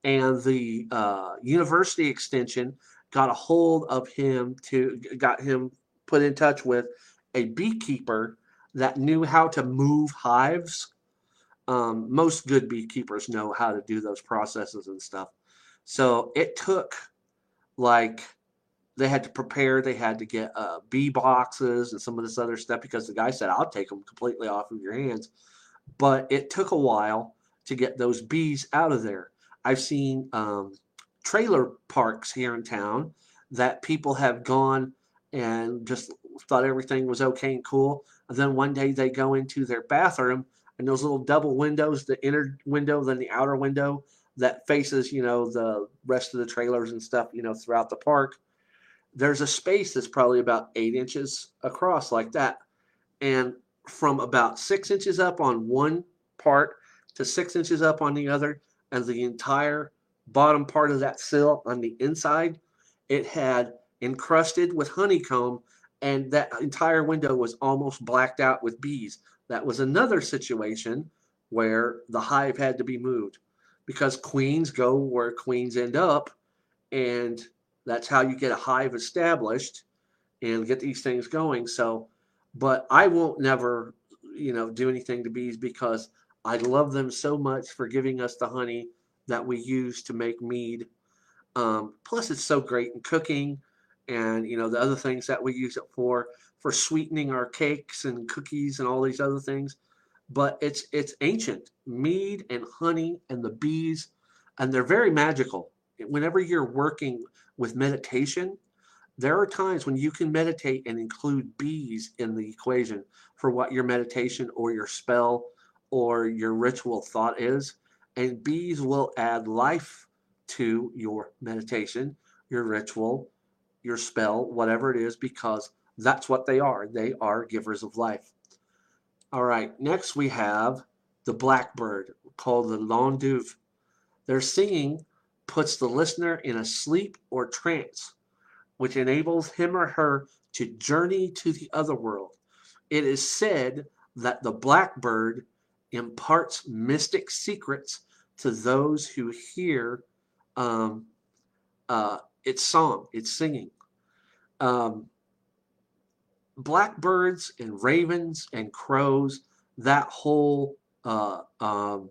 and the uh, university extension got a hold of him to got him put in touch with a beekeeper that knew how to move hives. Um, most good beekeepers know how to do those processes and stuff. So it took like they had to prepare, they had to get uh, bee boxes and some of this other stuff because the guy said, I'll take them completely off of your hands. But it took a while to get those bees out of there. I've seen um, trailer parks here in town that people have gone and just thought everything was okay and cool. And then one day they go into their bathroom and those little double windows, the inner window, then the outer window that faces, you know, the rest of the trailers and stuff, you know, throughout the park. There's a space that's probably about eight inches across, like that. And from about six inches up on one part to six inches up on the other, and the entire bottom part of that sill on the inside, it had encrusted with honeycomb, and that entire window was almost blacked out with bees. That was another situation where the hive had to be moved because queens go where queens end up, and that's how you get a hive established and get these things going. So, but I won't never, you know, do anything to bees because I love them so much for giving us the honey that we use to make mead. Um, plus, it's so great in cooking, and you know the other things that we use it for for sweetening our cakes and cookies and all these other things. But it's it's ancient mead and honey and the bees, and they're very magical. Whenever you're working with meditation, there are times when you can meditate and include bees in the equation for what your meditation or your spell or your ritual thought is and bees will add life to your meditation, your ritual, your spell, whatever it is, because that's what they are. They are givers of life. All right, next we have the blackbird called the Lon Dubh. They're singing puts the listener in a sleep or trance, which enables him or her to journey to the other world. It is said that the blackbird imparts mystic secrets to those who hear um, uh, its song, its singing. Um, blackbirds and ravens and crows, that whole uh, um,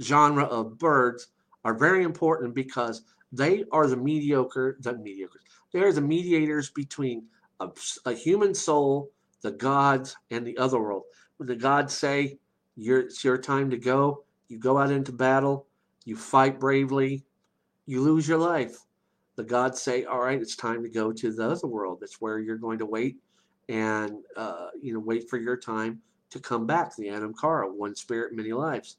genre of birds are very important because they are the mediocre, the mediocre, they are the mediators between a, a human soul, the gods, and the other world. When the gods say, it's your time to go, you go out into battle, you fight bravely, you lose your life. The gods say, all right, it's time to go to the other world. That's where you're going to wait and, uh, you know, wait for your time to come back. The Anam Cara, one spirit, many lives.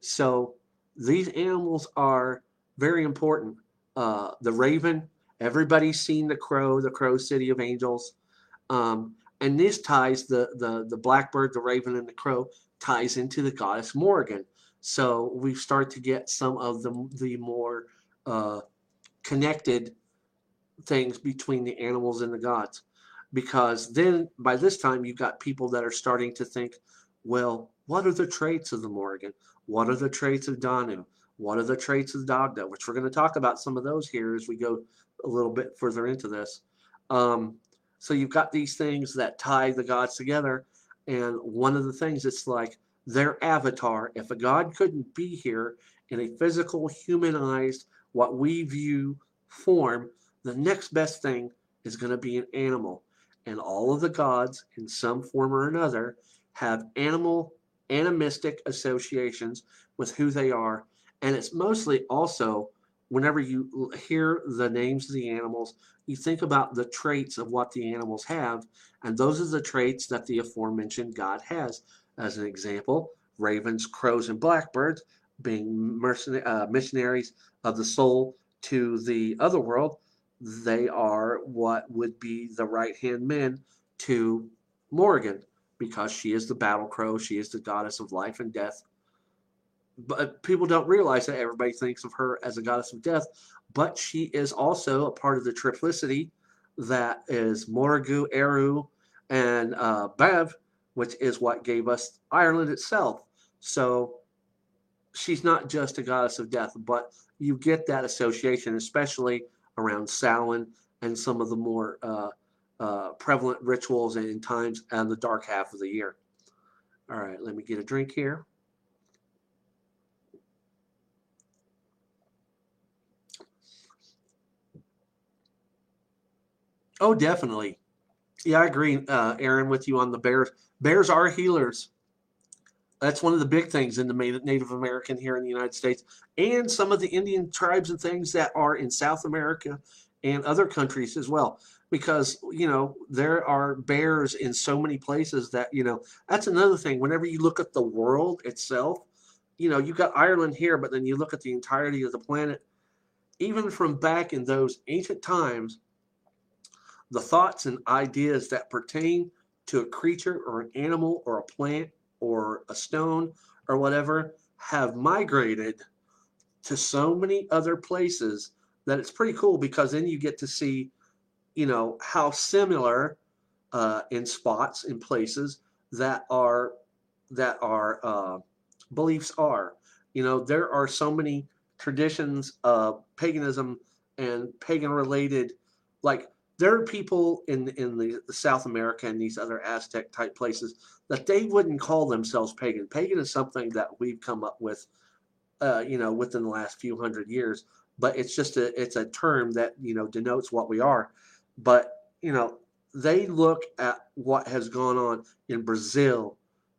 So these animals are very important. Uh, the raven, everybody's seen the crow, the crow city of angels. Um, and this ties the, the, the blackbird, the raven, and the crow ties into the goddess Morrigan. So we start to get some of the, the more uh, connected things between the animals and the gods. Because then by this time, you've got people that are starting to think, well, what are the traits of the Morrigan? What are the traits of Danu? What are the traits of Dagda? Which we're going to talk about some of those here as we go a little bit further into this. Um, so you've got these things that tie the gods together. And one of the things it's like their avatar. If a God couldn't be here in a physical, humanized, what we view form, the next best thing is going to be an animal. And all of the gods, in some form or another, have animal animistic associations with who they are. And it's mostly also, whenever you hear the names of the animals, you think about the traits of what the animals have. And those are the traits that the aforementioned God has as an example, ravens, crows, and blackbirds being uh, missionaries of the soul to the other world, they are what would be the right hand men to Morrigan because she is the battle crow, she is the goddess of life and death. But people don't realize that everybody thinks of her as a goddess of death, but she is also a part of the triplicity that is Morrigu, Ériu, and uh, Badb, which is what gave us Ireland itself. So she's not just a goddess of death, but you get that association, especially around Samhain and some of the more uh, uh, prevalent rituals and times and the dark half of the year. All right, let me get a drink here. Oh, definitely. Yeah, I agree, uh, Aaron, with you on the bears. Bears are healers. That's one of the big things in the Native American here in the United States, and some of the Indian tribes and things that are in South America and other countries as well. Because you know there are bears in so many places that you know that's another thing. Whenever you look at the world itself, you know you've got Ireland here, but then you look at the entirety of the planet. Even from back in those ancient times, the thoughts and ideas that pertain to a creature or an animal or a plant or a stone or whatever have migrated to so many other places that it's pretty cool because then you get to see, you know, how similar uh, in spots in places that are that our uh, beliefs are. You know, there are so many traditions of paganism and pagan related, like there are people in in the, the, South America and these other Aztec type places that they wouldn't call themselves pagan. Pagan is something that we've come up with, uh, you know, within the last few hundred years. But it's just a it's a term that you know denotes what we are. But you know, they look at what has gone on in Brazil,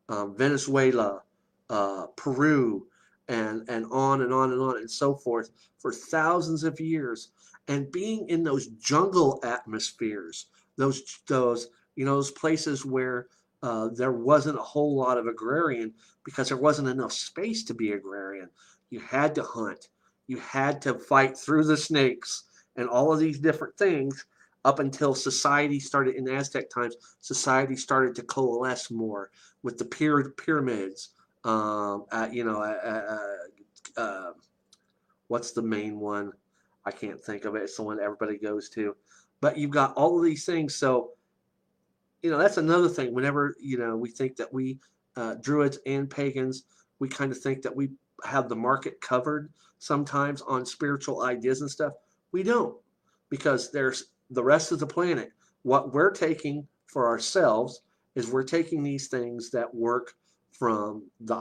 um, Venezuela, uh, Peru, and and on and on and on and so forth for thousands of years and being in those jungle atmospheres, those those you know those places where uh, there wasn't a whole lot of agrarian because there wasn't enough space to be agrarian. You had to hunt, you had to fight through the snakes and all of these different things up until society started in Aztec times. Society started to coalesce more with the pyramids. Um, you know, uh, uh, what's the main one? I can't think of it. It's the one everybody goes to. But you've got all of these things. So, you know, that's another thing. Whenever, you know, we think that we, uh, Druids and pagans, we kind of think that we have the market covered sometimes on spiritual ideas and stuff. We don't because there's the rest of the planet. What we're taking for ourselves is we're taking these things that work from the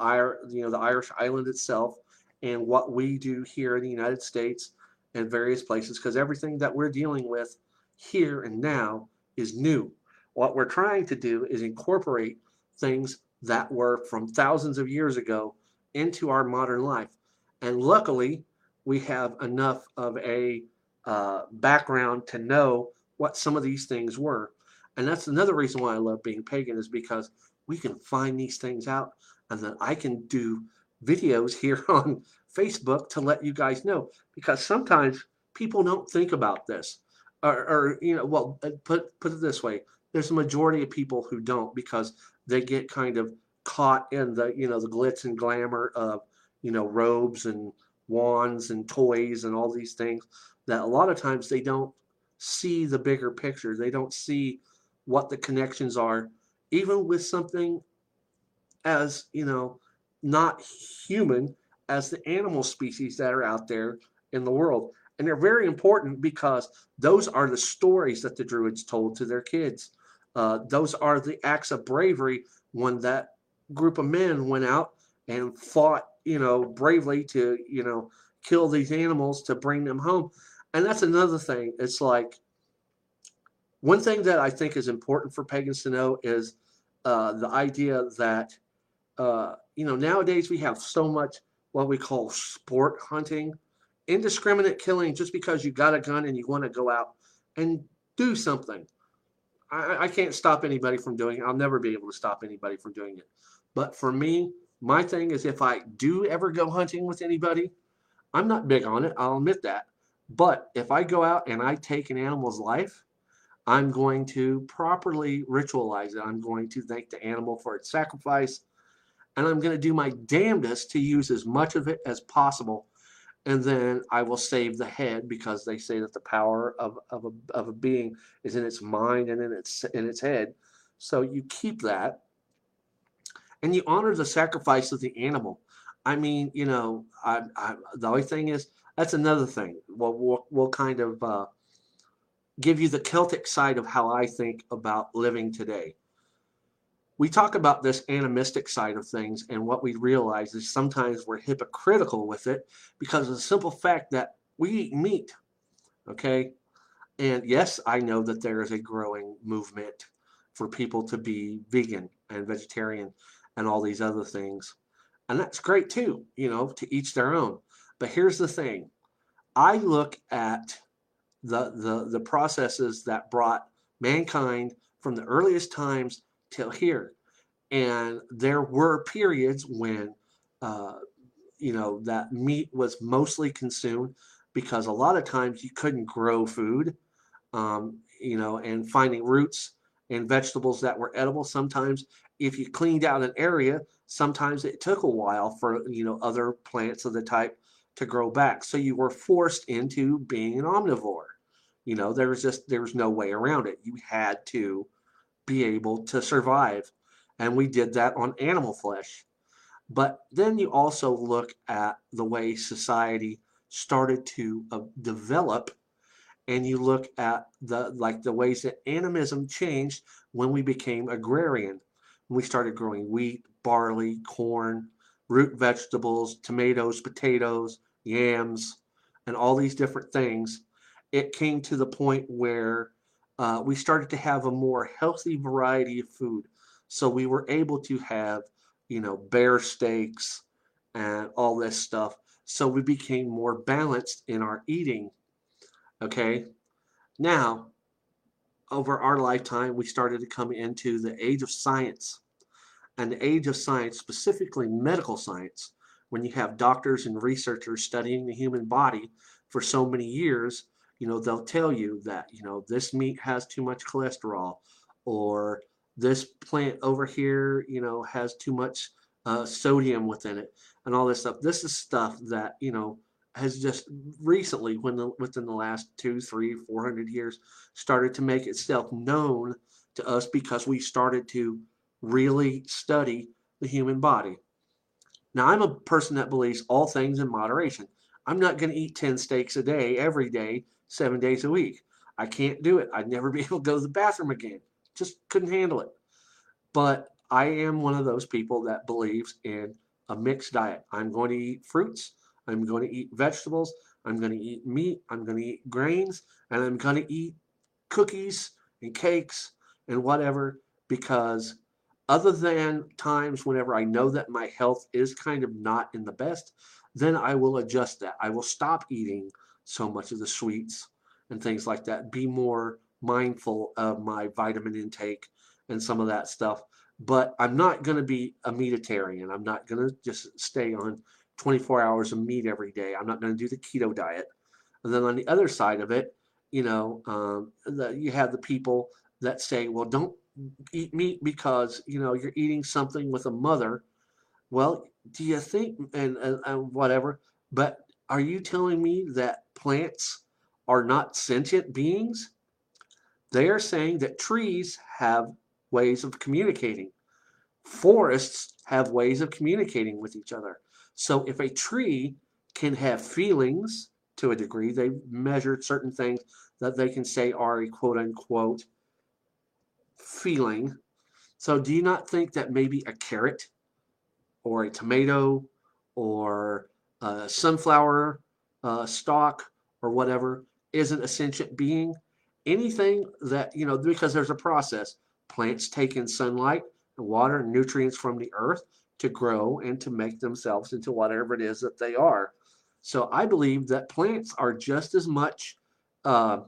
you know the Irish island itself and what we do here in the United States and various places because everything that we're dealing with here and now is new. What we're trying to do is incorporate things that were from thousands of years ago into our modern life. And luckily, we have enough of a uh, background to know what some of these things were. And that's another reason why I love being pagan is because we can find these things out and then I can do videos here on Facebook to let you guys know because sometimes people don't think about this, or, or you know, well, uh, put put it this way: there's a majority of people who don't because they get kind of caught in the you know the glitz and glamour of you know robes and wands and toys and all these things that a lot of times they don't see the bigger picture. They don't see what the connections are, even with something as you know not human as the animal species that are out there in the world. And they're very important because those are the stories that the Druids told to their kids. Uh, those are the acts of bravery when that group of men went out and fought, you know, bravely to, you know, kill these animals to bring them home. And that's another thing. It's like one thing that I think is important for pagans to know is uh, the idea that, uh, you know, nowadays we have so much what we call sport hunting, indiscriminate killing just because you got a gun and you want to go out and do something. I, I can't stop anybody from doing it. I'll never be able to stop anybody from doing it. But for me, my thing is if I do ever go hunting with anybody, I'm not big on it. I'll admit that. But if I go out and I take an animal's life, I'm going to properly ritualize it. I'm going to thank the animal for its sacrifice and I'm going to do my damnedest to use as much of it as possible. And then I will save the head because they say that the power of, of, a, of a being is in its mind and in its in its head. So you keep that and you honor the sacrifice of the animal. I mean, you know, I, I, the only thing is, that's another thing. We'll, we'll, we'll kind of uh, give you the Celtic side of how I think about living today. We talk about this animistic side of things, and what we realize is sometimes we're hypocritical with it because of the simple fact that we eat meat. Okay? And yes, I know that there is a growing movement for people to be vegan and vegetarian and all these other things. And that's great too, you know, to each their own. But here's the thing. I look at the the the processes that brought mankind from the earliest times till here. And there were periods when uh, you know that meat was mostly consumed because a lot of times you couldn't grow food um, you know and finding roots and vegetables that were edible sometimes if you cleaned out an area sometimes it took a while for you know other plants of the type to grow back. So you were forced into being an omnivore. You know there was just there was no way around it. You had to be able to survive. And we did that on animal flesh. But then you also look at the way society started to uh, develop and you look at the like the ways that animism changed when we became agrarian. When we started growing wheat barley corn root vegetables tomatoes potatoes yams and all these different things. It came to the point where uh, we started to have a more healthy variety of food. So we were able to have you know bear steaks and all this stuff. So we became more balanced in our eating okay? Now, over our lifetime, we started to come into the age of science. The age of science, specifically medical science, when you have doctors and researchers studying the human body for so many years, you know, they'll tell you that, you know, this meat has too much cholesterol or this plant over here, you know, has too much uh, sodium within it and all this stuff. This is stuff that, you know, has just recently, when the, within the last two, three, four hundred years, started to make itself known to us because we started to really study the human body. Now, I'm a person that believes all things in moderation. I'm not going to eat 10 steaks a day, every day, seven days a week. I can't do it. I'd never be able to go to the bathroom again. Just couldn't handle it. But I am one of those people that believes in a mixed diet. I'm going to eat fruits. I'm going to eat vegetables. I'm going to eat meat. I'm going to eat grains. And I'm going to eat cookies and cakes and whatever because other than times whenever I know that my health is kind of not in the best, then I will adjust that. I will stop eating so much of the sweets and things like that. Be more mindful of my vitamin intake and some of that stuff. But I'm not going to be a meatitarian. I'm not going to just stay on 24 hours of meat every day. I'm not going to do the keto diet. And then on the other side of it, you know, um, the, you have the people that say, well, don't eat meat because, you know, you're eating something with a mother. Well, do you think, and, and, and whatever, but are you telling me that plants are not sentient beings? They are saying that trees have ways of communicating. Forests have ways of communicating with each other. So if a tree can have feelings to a degree, they've measured certain things that they can say are a quote unquote feeling. So do you not think that maybe a carrot or a tomato or a sunflower uh, stalk or whatever isn't a sentient being? Anything that, you know, because there's a process. Plants take in sunlight water and nutrients from the earth to grow and to make themselves into whatever it is that they are. So I believe that plants are just as much, uh,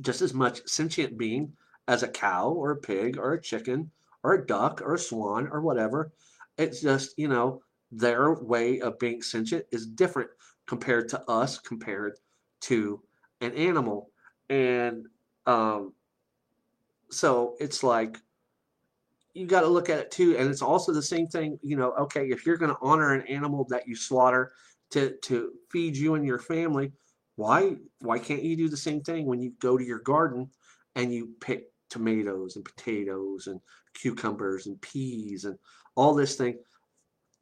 just as much sentient being as a cow or a pig or a chicken or a duck or a swan or whatever. It's just you know their way of being sentient is different compared to us, compared to an animal, and um, so it's like you got to look at it too. And it's also the same thing, you know, okay, if you're going to honor an animal that you slaughter to, to feed you and your family, why, why can't you do the same thing when you go to your garden and you pick tomatoes and potatoes and cucumbers and peas and all this thing?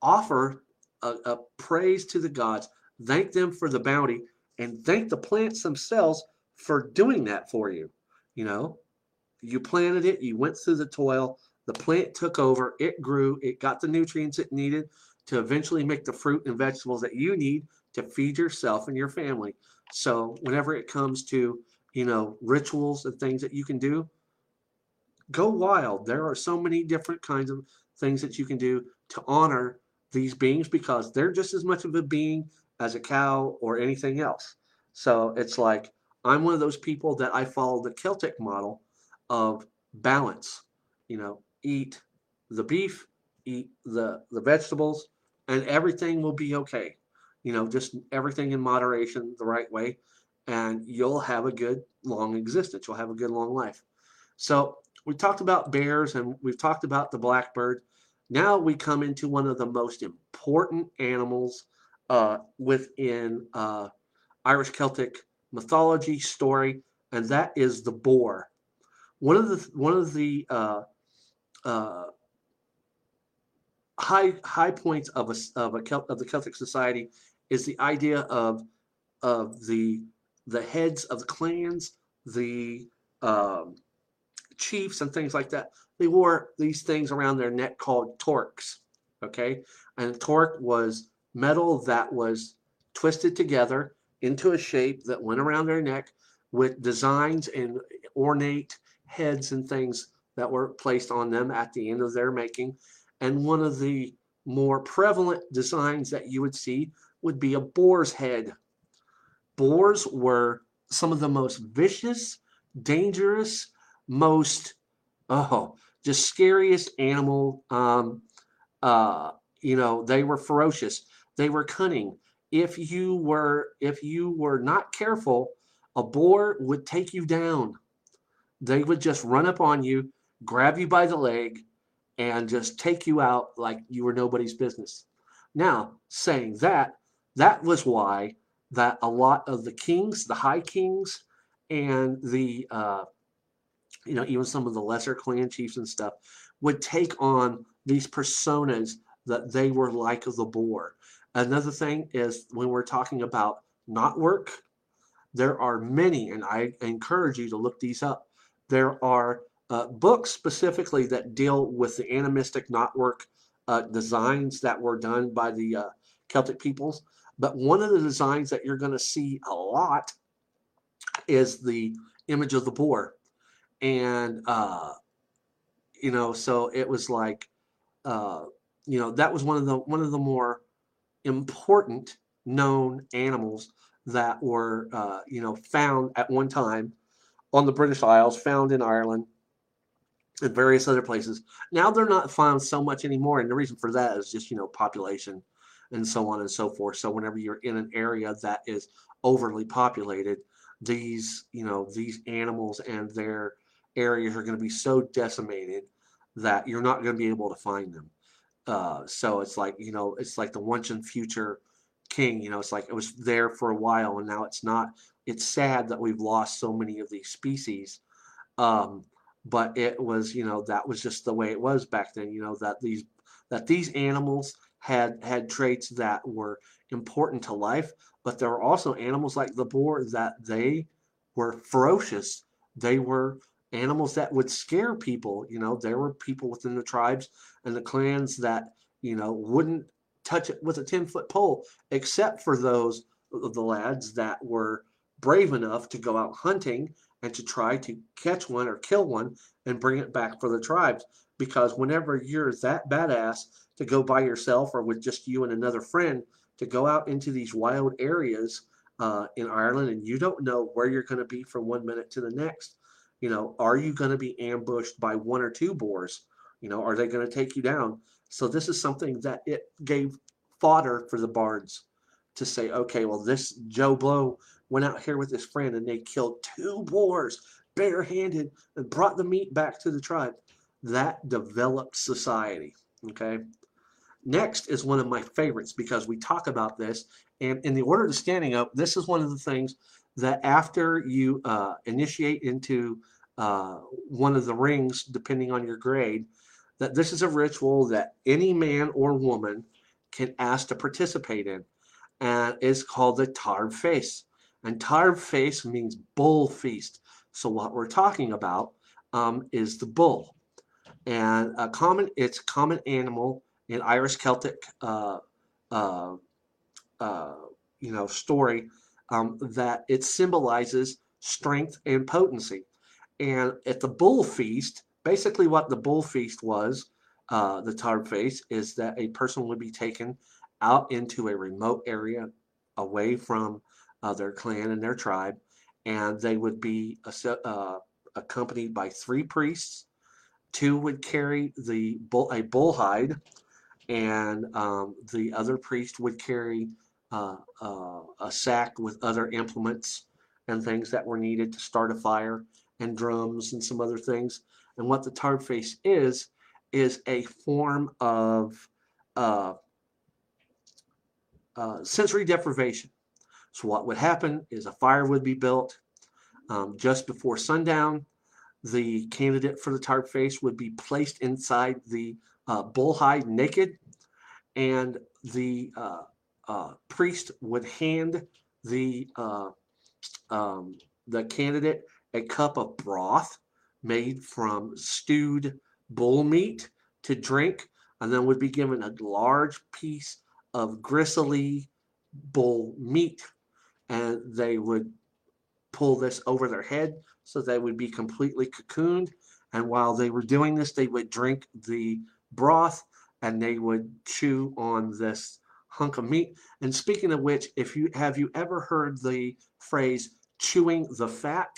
Offer a, a praise to the gods, thank them for the bounty, and thank the plants themselves for doing that for you. You know, you planted it, you went through the toil, the plant took over, it grew, it got the nutrients it needed to eventually make the fruit and vegetables that you need to feed yourself and your family. So whenever it comes to, you know, rituals and things that you can do, go wild. There are so many different kinds of things that you can do to honor these beings because they're just as much of a being as a cow or anything else. So it's like I'm one of those people that I follow the Celtic model of balance. You know, eat the beef, eat the the vegetables, and everything will be okay. You know, just everything in moderation, the right way, and you'll have a good long existence. You'll have a good long life. So we talked about bears and we've talked about the blackbird. Now we come into one of the most important animals uh, within uh, Irish Celtic mythology story, and that is the boar. One of the one of the uh, uh high high points of a of a Celt, of the Celtic society is the idea of of the the heads of the clans, the um, chiefs and things like that, they wore these things around their neck called torques. Okay. And torque was metal that was twisted together into a shape that went around their neck with designs and ornate heads and things that were placed on them at the end of their making. And one of the more prevalent designs that you would see would be a boar's head. Boars were some of the most vicious, dangerous, most oh just scariest animal um uh you know they were ferocious. They were cunning. If you were if you were not careful a boar would take you down. They would just run up on you grab you by the leg and just take you out like you were nobody's business. Now saying that that was why that a lot of the kings the high kings and the uh, you know, even some of the lesser clan chiefs and stuff would take on these personas that they were like the boar. Another thing is when we're talking about knotwork, there are many, and I encourage you to look these up. There are uh, books specifically that deal with the animistic knotwork uh, designs that were done by the uh, Celtic peoples. But one of the designs that you're going to see a lot is the image of the boar and uh, you know, so it was like, uh, you know, that was one of the one of the more important known animals that were, uh, you know, found at one time on the British Isles, found in Ireland, and various other places. Now they're not found so much anymore, and the reason for that is just you know population and so on and so forth. So whenever you're in an area that is overly populated, these you know these animals and their areas are going to be so decimated that you're not going to be able to find them. Uh, so it's like you know, it's like the once and future king. You know, it's like it was there for a while and now it's not. It's sad that we've lost so many of these species. Um, but it was, you know, that was just the way it was back then. You know that these that these animals had had traits that were important to life, but there were also animals like the boar that they were ferocious. They were animals that would scare people. You know, there were people within the tribes and the clans that, you know, wouldn't touch it with a 10 foot pole, except for those of the lads that were brave enough to go out hunting and to try to catch one or kill one and bring it back for the tribes. Because whenever you're that badass to go by yourself or with just you and another friend to go out into these wild areas uh, in Ireland and you don't know where you're going to be from one minute to the next, you know, are you going to be ambushed by one or two boars? You know, are they going to take you down? So this is something that it gave fodder for the bards to say, okay, well, this Joe Blow went out here with his friend and they killed two boars barehanded and brought the meat back to the tribe. That developed society. Okay. Next is one of my favorites because we talk about this. And in the order of standing up, this is one of the things that after you uh, initiate into uh, one of the rings, depending on your grade, that this is a ritual that any man or woman can ask to participate in. and it's called the Tarb Face. And Tarb Face means bull feast. So what we're talking about um, is the bull. And a common, it's a common animal in Irish Celtic, uh, uh, uh, you know, story um, that it symbolizes strength and potency. And at the bull feast, basically what the bull feast was, uh, the Tarb Face, is that a person would be taken out into a remote area away from uh, their clan and their tribe, and they would be uh, accompanied by three priests. Two would carry the bull, a bull hide, and um, the other priest would carry uh, uh, a sack with other implements and things that were needed to start a fire, and drums and some other things. And what the tarb face is, is a form of uh, uh, sensory deprivation. So what would happen is a fire would be built um, just before sundown. The candidate for the tarp face would be placed inside the uh, bullhide naked, and the uh, uh, priest would hand the uh, um, the candidate a cup of broth made from stewed bull meat to drink, and then would be given a large piece of gristly bull meat. And they would pull this over their head so they would be completely cocooned. And while they were doing this, they would drink the broth and they would chew on this hunk of meat. And speaking of which, if you have you ever heard the phrase chewing the fat?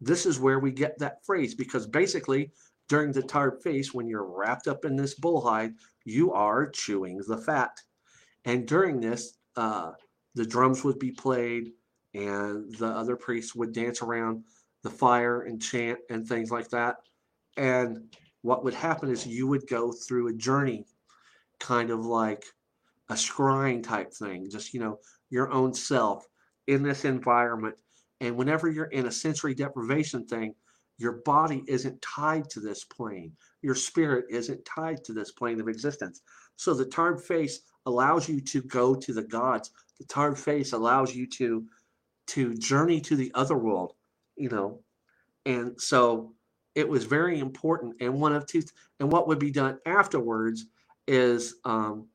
This is where we get that phrase because basically during the tarb face, when you're wrapped up in this bull hide, you are chewing the fat. And during this, uh, the drums would be played, and the other priests would dance around the fire and chant and things like that. And what would happen is you would go through a journey, kind of like a scrying type thing, just, you know, your own self in this environment. And whenever you're in a sensory deprivation thing, your body isn't tied to this plane. Your spirit isn't tied to this plane of existence. So the tarb face allows you to go to the gods. The tarb face allows you to to journey to the other world, you know. And so it was very important. And one of two, and what would be done afterwards is um,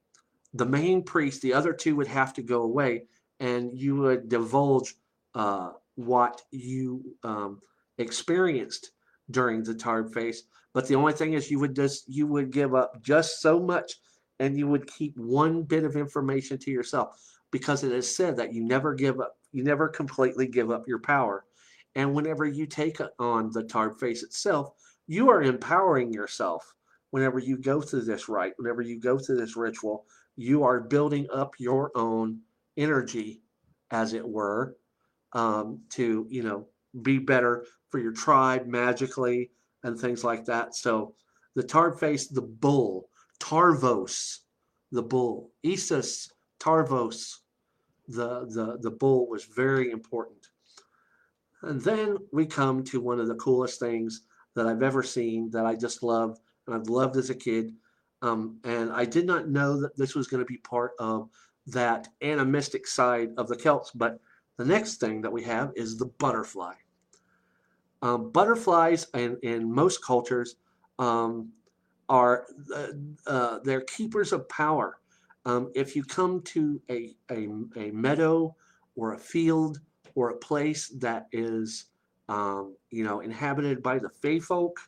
the main priest, the other two would have to go away, and you would divulge uh, what you um, experienced during the tarb face. But the only thing is, you would just you would give up just so much and you would keep one bit of information to yourself because it is said that you never give up, you never completely give up your power. And whenever you take on the tarb face itself, you are empowering yourself. Whenever you go through this rite, whenever you go through this ritual, you are building up your own energy, as it were, um, to you know be better for your tribe magically and things like that. So the tarb face, the bull, Tarvos, the bull. Esus Tarvos, the, the, the bull, was very important. And then we come to one of the coolest things that I've ever seen that I just love and I've loved as a kid. Um, and I did not know that this was going to be part of that animistic side of the Celts. But the next thing that we have is the butterfly. Um, butterflies in, in most cultures um, are uh, uh, they're keepers of power. Um, if you come to a, a, a, meadow or a field or a place that is um, you know inhabited by the fae folk,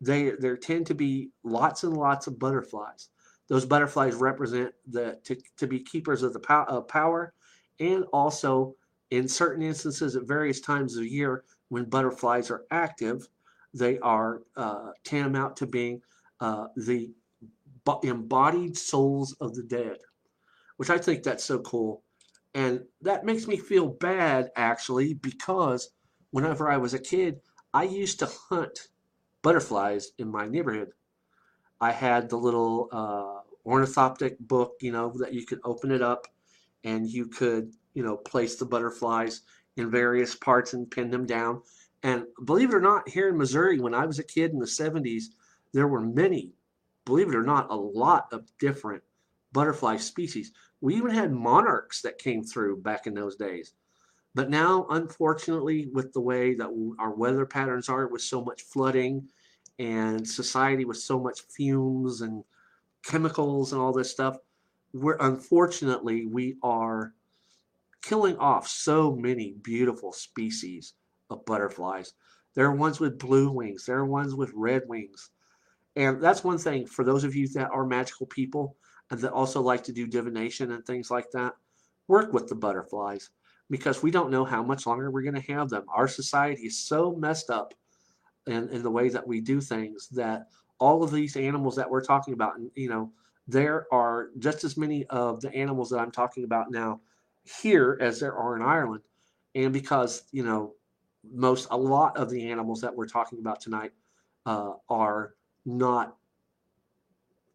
they there tend to be lots and lots of butterflies. Those butterflies represent the to, to be keepers of the pow- of power, and also in certain instances at various times of year when butterflies are active, they are uh, tantamount to being uh, the embodied souls of the dead, which I think that's so cool. And that makes me feel bad actually because whenever I was a kid, I used to hunt butterflies in my neighborhood. I had the little uh, ornithoptic book, you know, that you could open it up and you could, you know, place the butterflies in various parts and pin them down. And believe it or not, here in Missouri, when I was a kid in the 70s, there were many, believe it or not, a lot of different butterfly species. We even had monarchs that came through back in those days. But now, unfortunately, with the way that our weather patterns are, with so much flooding and society with so much fumes and chemicals and all this stuff, we're unfortunately we are killing off so many beautiful species of butterflies. There are ones with blue wings, there are ones with red wings. And that's one thing for those of you that are magical people and that also like to do divination and things like that, work with the butterflies because we don't know how much longer we're going to have them. Our society is so messed up in, in the way that we do things that all of these animals that we're talking about, and you know, there are just as many of the animals that I'm talking about now here as there are in Ireland. And because, you know, most, a lot of the animals that we're talking about tonight uh, are not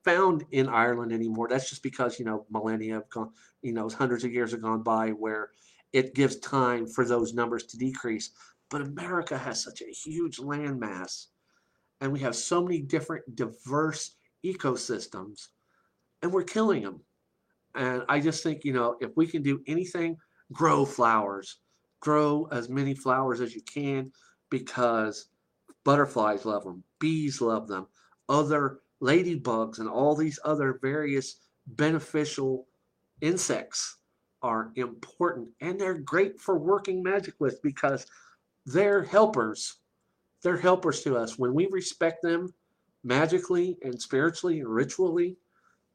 found in Ireland anymore. That's just because, you know, millennia have gone, you know, hundreds of years have gone by where it gives time for those numbers to decrease. But America has such a huge landmass and we have so many different diverse ecosystems and we're killing them. And I just think, you know, if we can do anything, grow flowers, grow as many flowers as you can because butterflies love them, bees love them, other ladybugs, and all these other various beneficial insects are important and they're great for working magic with because they're helpers. They're helpers to us. When we respect them magically and spiritually and ritually,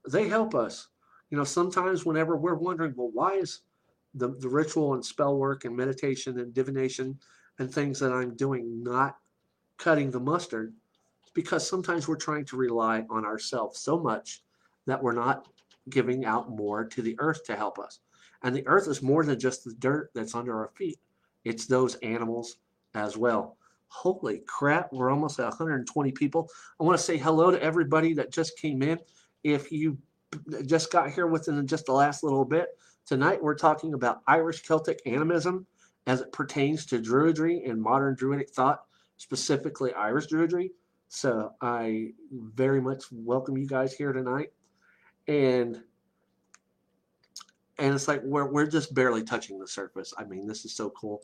they help us. You know, sometimes whenever we're wondering, well, why is the, the ritual and spell work and meditation and divination and things that I'm doing not cutting the mustard? It's because sometimes we're trying to rely on ourselves so much that we're not giving out more to the earth to help us. And the earth is more than just the dirt that's under our feet. It's those animals as well. Holy crap, we're almost at 120 people. I want to say hello to everybody that just came in. If you just got here within just the last little bit, tonight we're talking about Irish Celtic animism as it pertains to Druidry and modern Druidic thought, specifically Irish Druidry. So I very much welcome you guys here tonight. And and it's like we're we're just barely touching the surface. I mean, this is so cool,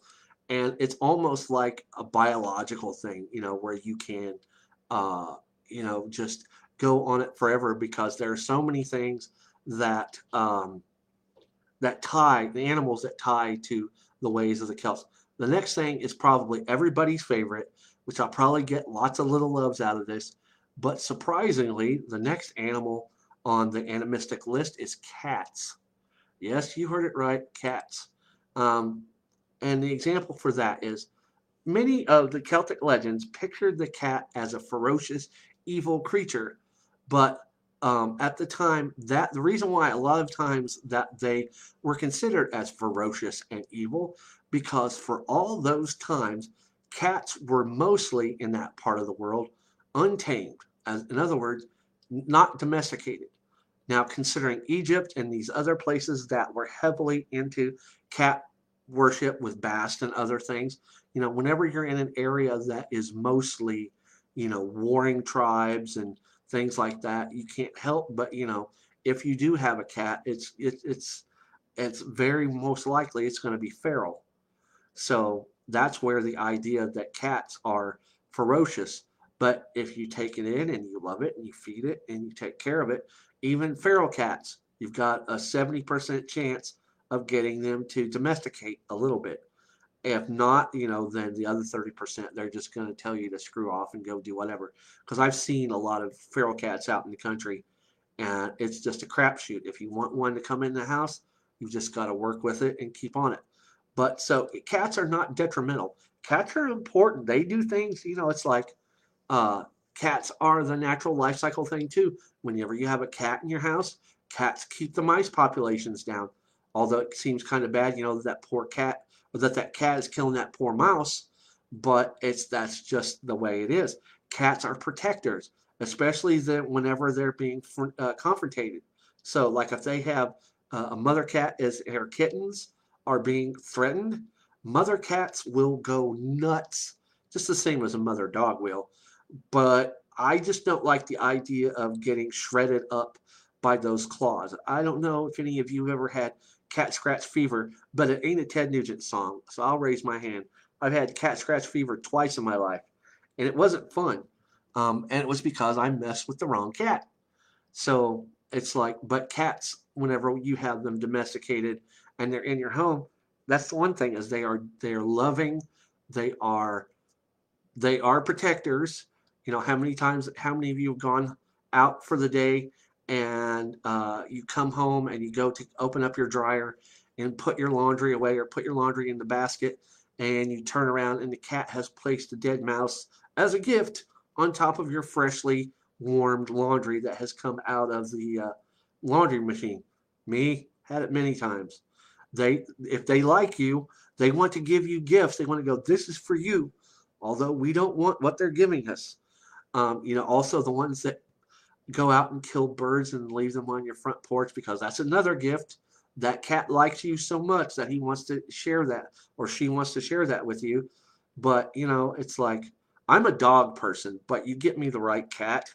and it's almost like a biological thing, you know, where you can, uh, you know, just go on it forever because there are so many things that um, that tie the animals that tie to the ways of the Celts. The next thing is probably everybody's favorite, which I'll probably get lots of little loves out of this. But surprisingly, the next animal on the animistic list is cats. Yes, you heard it right, cats. Um, and the example for that is many of the Celtic legends pictured the cat as a ferocious, evil creature but um, at the time, that the reason why a lot of times that they were considered as ferocious and evil, because for all those times, cats were mostly in that part of the world untamed. As in other words, not domesticated. Now, considering Egypt and these other places that were heavily into cat worship with Bast and other things, you know, whenever you're in an area that is mostly, you know, warring tribes and things like that. You can't help but you know if you do have a cat, it's it, it's it's very most likely it's going to be feral. So that's where the idea that cats are ferocious. But if you take it in and you love it and you feed it and you take care of it, even feral cats, you've got a 70% chance of getting them to domesticate a little bit. If not, you know, then the other 30%, they're just going to tell you to screw off and go do whatever. Because I've seen a lot of feral cats out in the country, and it's just a crapshoot. If you want one to come in the house, you've just got to work with it and keep on it. But so cats are not detrimental. Cats are important. They do things, you know, it's like uh, cats are the natural life cycle thing too. Whenever you have a cat in your house, cats keep the mice populations down. Although it seems kind of bad, you know, that poor cat or that that cat is killing that poor mouse, but it's that's just the way it is. Cats are protectors, especially the, whenever they're being uh, confronted. So, like if they have uh, a mother cat as her kittens are being threatened, mother cats will go nuts, just the same as a mother dog will. But I just don't like the idea of getting shredded up by those claws. I don't know if any of you ever had cat scratch fever, but it ain't a Ted Nugent song, so I'll raise my hand. I've had cat scratch fever twice in my life, and it wasn't fun. Um, and it was because I messed with the wrong cat. So it's like, but cats, whenever you have them domesticated and they're in your home, that's the one thing is they are they are loving, they are they are protectors. You know how many times, how many of you have gone out for the day and uh, you come home and you go to open up your dryer and put your laundry away or put your laundry in the basket and you turn around and the cat has placed a dead mouse as a gift on top of your freshly warmed laundry that has come out of the uh, laundry machine. Me had it many times. They, if they like you, they want to give you gifts. They want to go, this is for you, although we don't want what they're giving us. Um, you know, also the ones that go out and kill birds and leave them on your front porch because that's another gift. That cat likes you so much that he wants to share that or she wants to share that with you. But, you know, it's like, I'm a dog person, but you get me the right cat,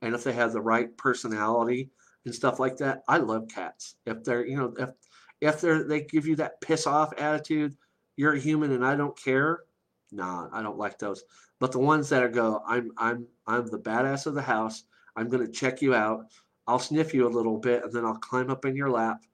and if they have the right personality and stuff like that, I love cats. If they're, you know, if if they're they give you that piss off attitude, you're a human and I don't care. Nah, I don't like those. But the ones that are go, I'm I'm I'm the badass of the house. I'm gonna check you out. I'll sniff you a little bit and then I'll climb up in your lap.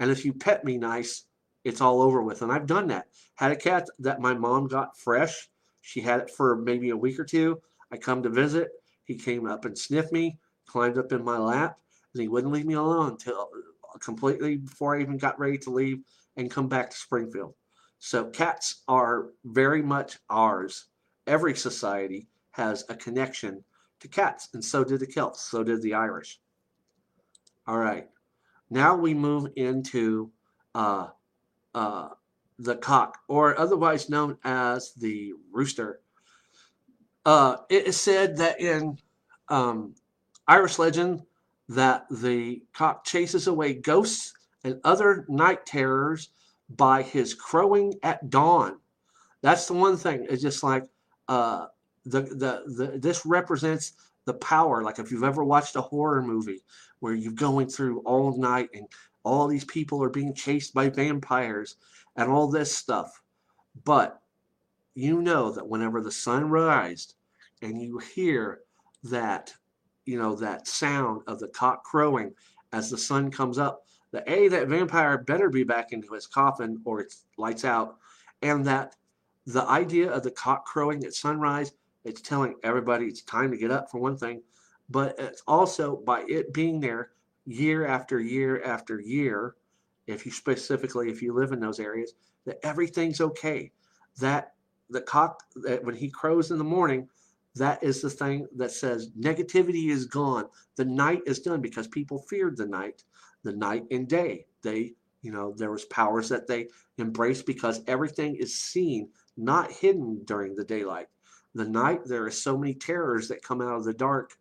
And if you pet me nice, it's all over with. And I've done that. Had a cat that my mom got fresh she had it for maybe a week or two. I come to visit. He came up and sniffed me, climbed up in my lap, and he wouldn't leave me alone until uh, completely before I even got ready to leave and come back to Springfield. So cats are very much ours. Every society has a connection to cats, and so did the Celts, so did the Irish. All right, now we move into uh, uh, the cock, or otherwise known as the rooster. Uh, it is said that in um, Irish legend that the cock chases away ghosts and other night terrors by his crowing at dawn. That's the one thing. It's just like uh, the, the the this represents the power. Like if you've ever watched a horror movie where you're going through all night and all these people are being chased by vampires and all this stuff. But you know that whenever the sun rises and you hear that, you know, that sound of the cock crowing as the sun comes up, that A, that vampire better be back into his coffin or it's lights out. And that the idea of the cock crowing at sunrise, it's telling everybody it's time to get up for one thing. But it's also by it being there year after year after year, if you specifically if you live in those areas, that everything's okay. That the cock that when he crows in the morning, that is the thing that says negativity is gone. The night is done because people feared the night, the night and day. They, you know, there was powers that they embraced because everything is seen, not hidden during the daylight. The night there are so many terrors that come out of the dark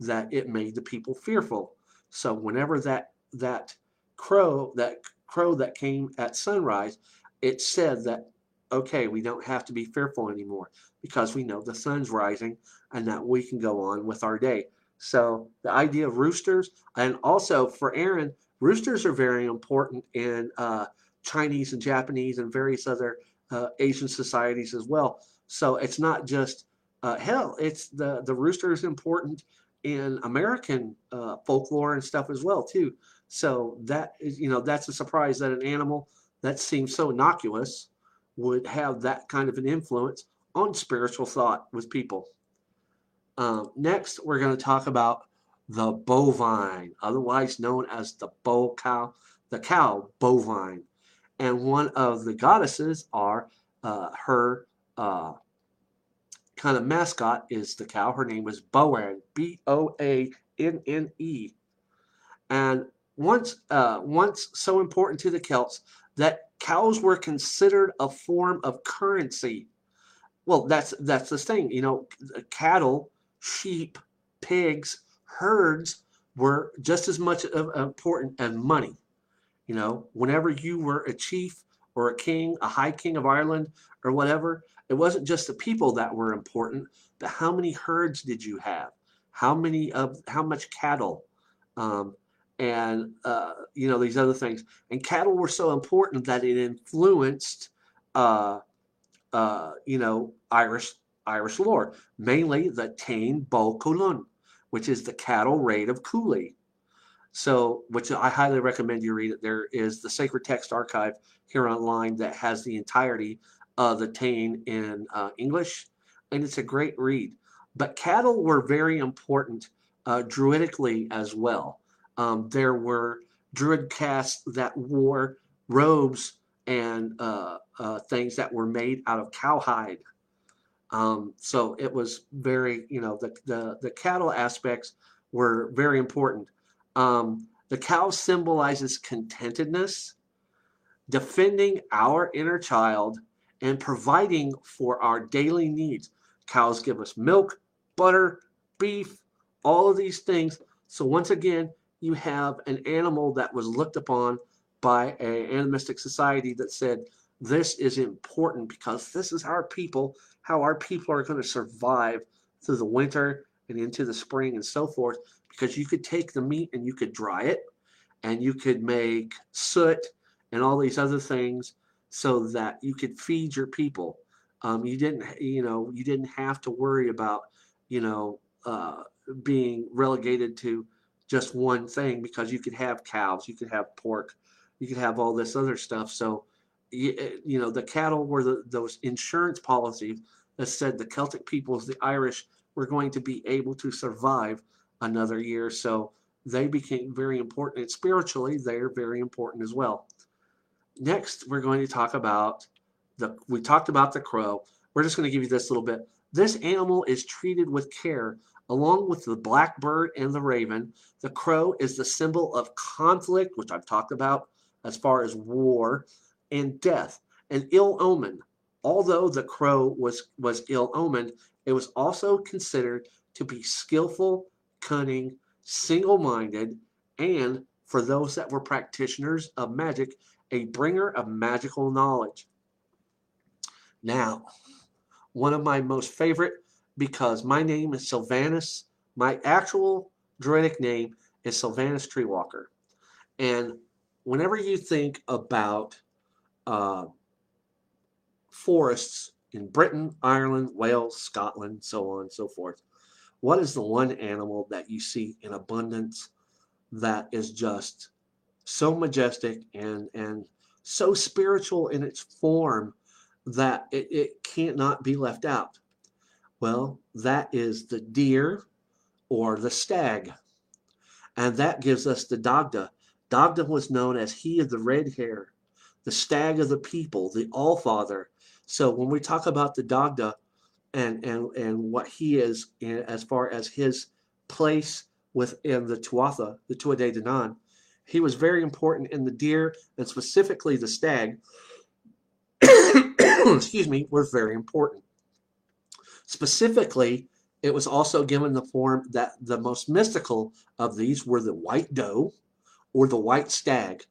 that it made the people fearful. So whenever that that crow, that crow that came at sunrise, it said that, okay, we don't have to be fearful anymore because we know the sun's rising and that we can go on with our day. So the idea of roosters, and also for Aaron, roosters are very important in uh, Chinese and Japanese and various other uh, Asian societies as well. So it's not just uh, hell; it's the the rooster is important in American uh, folklore and stuff as well too. So that is, you know, that's a surprise that an animal that seems so innocuous would have that kind of an influence on spiritual thought with people. Um, next, we're going to talk about the bovine, otherwise known as the bow cow, the cow bovine. And one of the goddesses are uh, her uh, kind of mascot is the cow. Her name is Boann, B O A N N E. And once uh, once so important to the Celts that cows were considered a form of currency. Well, that's that's the thing. You know, cattle, sheep, pigs, herds were just as much of, important as money. You know, whenever you were a chief or a king, a high king of Ireland or whatever, it wasn't just the people that were important, but how many herds did you have? How many of how much cattle? Um, and uh, you know these other things. And cattle were so important that it influenced, uh, uh, you know, Irish Irish lore, mainly the Tain Bo Cuailnge, which is the cattle raid of Cooley. So, which I highly recommend you read it. There is the Sacred Text Archive here online that has the entirety of the Tain in uh, English, and it's a great read. But cattle were very important uh, druidically as well. Um, there were druid castes that wore robes and uh, uh, things that were made out of cowhide. Um, so it was very, you know, the, the, the cattle aspects were very important. Um, the cow symbolizes contentedness, defending our inner child, and providing for our daily needs. Cows give us milk, butter, beef, all of these things. So once again, you have an animal that was looked upon by an animistic society that said this is important because this is our people, how our people are going to survive through the winter and into the spring and so forth. Because you could take the meat and you could dry it, and you could make soot and all these other things so that you could feed your people. Um, you didn't, you know, you didn't have to worry about, you know, uh, being relegated to just one thing because you could have cows, you could have pork, you could have all this other stuff. So, you, eh, you know, the cattle were the, those insurance policies that said the Celtic peoples, the Irish, were going to be able to survive another year. So they became very important. And spiritually, they're very important as well. Next, we're going to talk about the, we talked about the crow. We're just going to give you this little bit. This animal is treated with care Along with the blackbird and the raven, the crow is the symbol of conflict, which I've talked about as far as war and death, an ill omen. Although the crow was, was ill omened, it was also considered to be skillful, cunning, single minded, and for those that were practitioners of magic, a bringer of magical knowledge. Now, one of my most favorite because my name is Sylvanus. My actual druidic name is Sylvanus Treewalker. And whenever you think about uh, forests in Britain, Ireland, Wales, Scotland, so on and so forth, what is the one animal that you see in abundance that is just so majestic and, and so spiritual in its form that it, it can't not be left out? Well, that is the deer or the stag. And that gives us the Dagda. Dagda was known as he of the red hair, the stag of the people, the All-Father. So when we talk about the Dagda and, and, and what he is in, as far as his place within the Tuatha, the Tuatha De Danann, he was very important in the deer and specifically the stag, excuse me, was very important. Specifically, it was also given the form that the most mystical of these were the white doe or the white stag.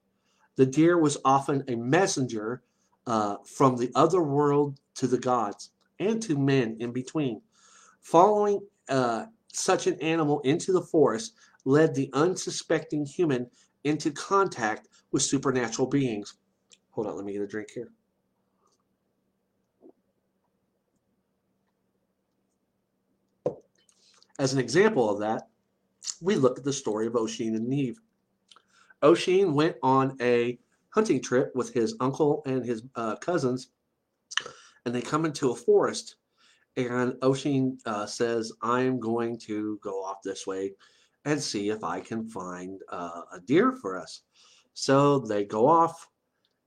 The deer was often a messenger uh, from the other world to the gods and to men in between. Following uh, such an animal into the forest led the unsuspecting human into contact with supernatural beings. Hold on, let me get a drink here. As an example of that, we look at the story of Oisin and Niamh. Oisin went on a hunting trip with his uncle and his uh, cousins, and they come into a forest. And Oisin uh, says, I'm going to go off this way and see if I can find uh, a deer for us. So they go off,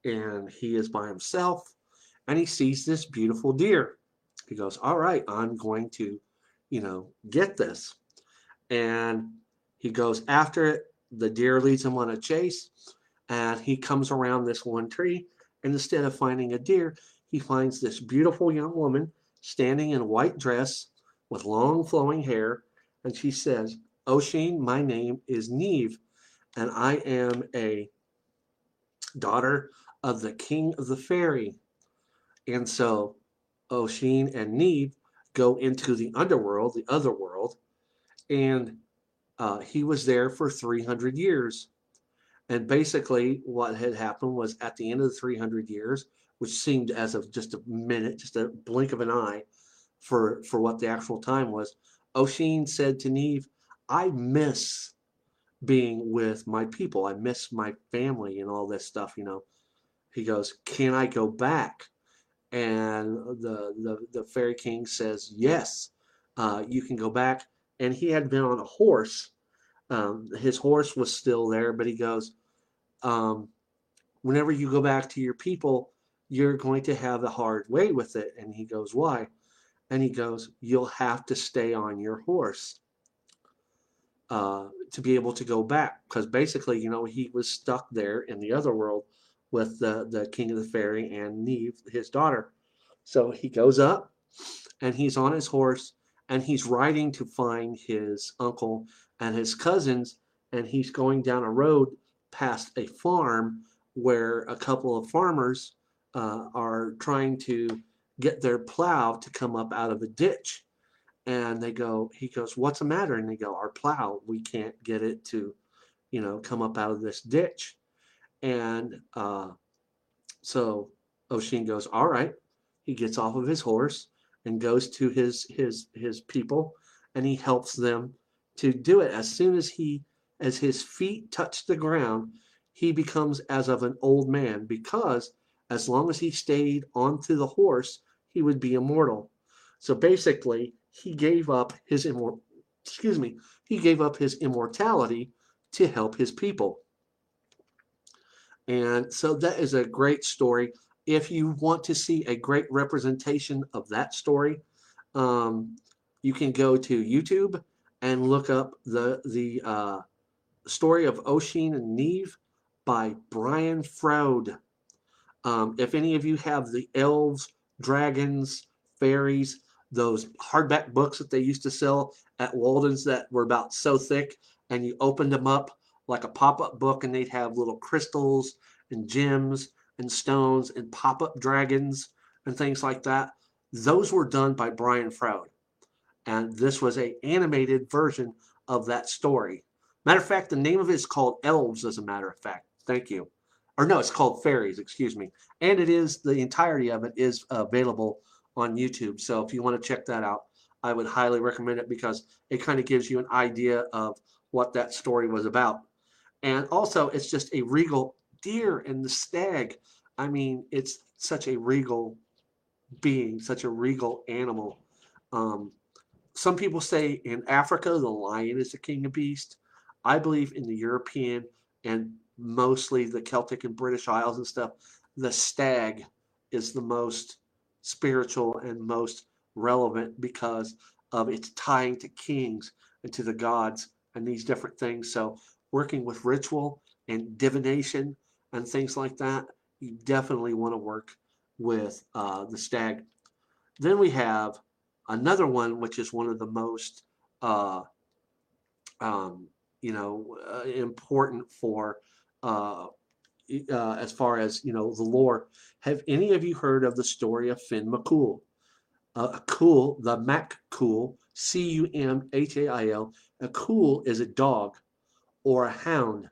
and he is by himself, and he sees this beautiful deer. He goes, All right, I'm going to you know, get this. And he goes after it. The deer leads him on a chase, and he comes around this one tree. And instead of finding a deer, he finds this beautiful young woman standing in a white dress with long flowing hair. And she says, Oisin, my name is Niamh, and I am a daughter of the king of the fairy. And so Oisin and Niamh go into the underworld, the other world, and uh, he was there for 300 years. And basically, what had happened was at the end of the 300 years, which seemed as of just a minute, just a blink of an eye for, for what the actual time was, Oisin said to Niamh, I miss being with my people. I miss my family and all this stuff, you know. He goes, Can I go back? And the, the, the fairy king says, Yes, uh, you can go back. And he had been on a horse. Um, his horse was still there, but he goes, um, Whenever you go back to your people, you're going to have a hard way with it. And he goes, Why? And he goes, You'll have to stay on your horse uh, to be able to go back. Because basically, you know, he was stuck there in the other world with the, the king of the fairy and Niamh, his daughter. So he goes up and he's on his horse and he's riding to find his uncle and his cousins. And he's going down a road past a farm where a couple of farmers uh, are trying to get their plow to come up out of a ditch. And they go, he goes, What's the matter? And they go, Our plow, we can't get it to, you know, come up out of this ditch. And uh, so Oisin goes, All right. He gets off of his horse and goes to his his his people and he helps them to do it. As soon as he as his feet touch the ground, he becomes as of an old man because as long as he stayed onto the horse, he would be immortal. So basically, he gave up his immor- excuse me, he gave up his immortality to help his people. And so that is a great story. If you want to see a great representation of that story, um, you can go to YouTube and look up the the uh, story of Oisin and Niamh by Brian Froud. Um, if any of you have the elves, dragons, fairies, those hardback books that they used to sell at Walden's that were about so thick, and you opened them up like a pop-up book, and they'd have little crystals and gems and stones and pop-up dragons and things like that. Those were done by Brian Froud, and this was a animated version of that story. Matter of fact, the name of it is called Elves. As a matter of fact, thank you or no, it's called Fairies, excuse me. And it is, the entirety of it is available on YouTube. So if you want to check that out, I would highly recommend it because it kind of gives you an idea of what that story was about. And also, it's just a regal deer and the stag. I mean, it's such a regal being, such a regal animal. Um, some people say in Africa, the lion is the king of beasts. I believe in the European and mostly the Celtic and British Isles and stuff, the stag is the most spiritual and most relevant because of its tying to kings and to the gods and these different things. So, working with ritual and divination and things like that, you definitely want to work with uh, the stag. Then we have another one, which is one of the most, uh, um, you know, uh, important for uh, uh, as far as you know the lore. Have any of you heard of the story of Finn McCool? Uh, cool, the Mac Cool, C U M H A I L. A cool is a dog or a hound.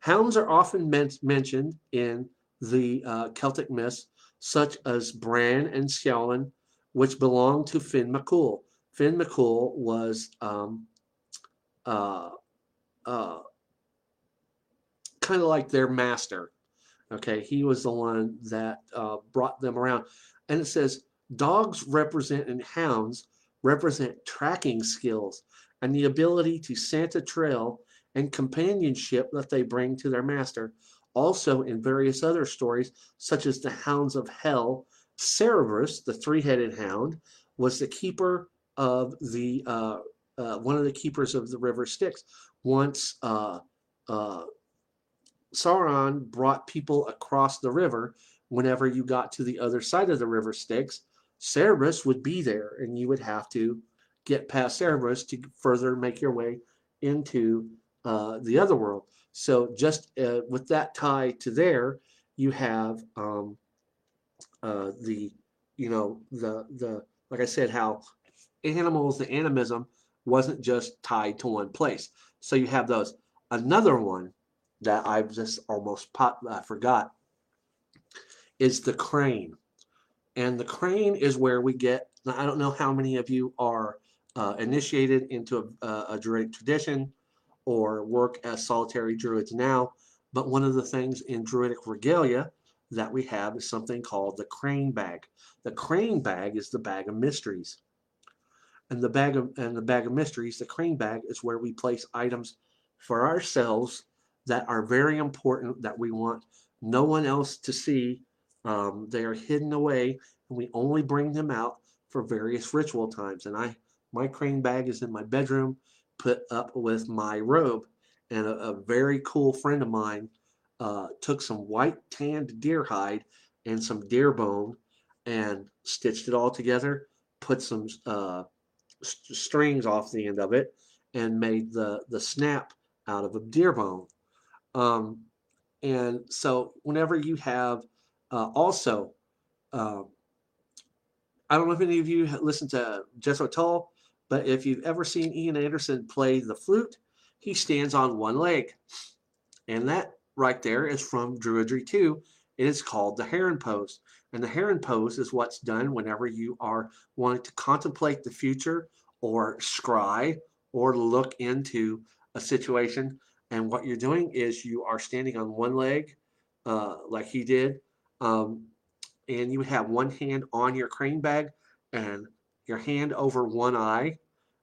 Hounds are often meant, mentioned in the uh, Celtic myths, such as Bran and Ciaran, which belonged to Finn McCool. Finn McCool was um, uh, uh, kind of like their master. Okay, he was the one that uh, brought them around. And it says dogs represent and hounds represent tracking skills and the ability to scent a trail and companionship that they bring to their master. Also, in various other stories, such as the Hounds of Hell, Cerberus, the three-headed hound, was the keeper of the uh, uh, one of the keepers of the river Styx. Once uh, uh Charon brought people across the river whenever you got to the other side of the river Styx. Cerberus would be there, and you would have to get past Cerberus to further make your way into uh, the other world. So, just uh, with that tie to there, you have um, uh, the, you know, the the like I said, how animals, the animism wasn't just tied to one place. So you have those. Another one that I've just almost pop, uh, forgot is the crane. And the crane is where we get, I don't know how many of you are uh, initiated into a, a druidic tradition or work as solitary druids now, but one of the things in druidic regalia that we have is something called the crane bag. The crane bag is the bag of mysteries. And the bag of and the bag of mysteries, the crane bag is where we place items for ourselves that are very important that we want no one else to see. Um, they are hidden away, and we only bring them out for various ritual times. And I, my crane bag is in my bedroom, put up with my robe. And a, a very cool friend of mine uh, took some white tanned deer hide and some deer bone and stitched it all together, put some uh, st strings off the end of it, and made the, the snap out of a deer bone. Um, and so whenever you have uh, also, uh, I don't know if any of you listened to Jethro Tull, but if you've ever seen Ian Anderson play the flute, he stands on one leg. And that right there is from Druidry 2. It is called the heron pose. And the heron pose is what's done whenever you are wanting to contemplate the future or scry or look into a situation. And what you're doing is you are standing on one leg, uh, like he did, um, and you have one hand on your crane bag and your hand over one eye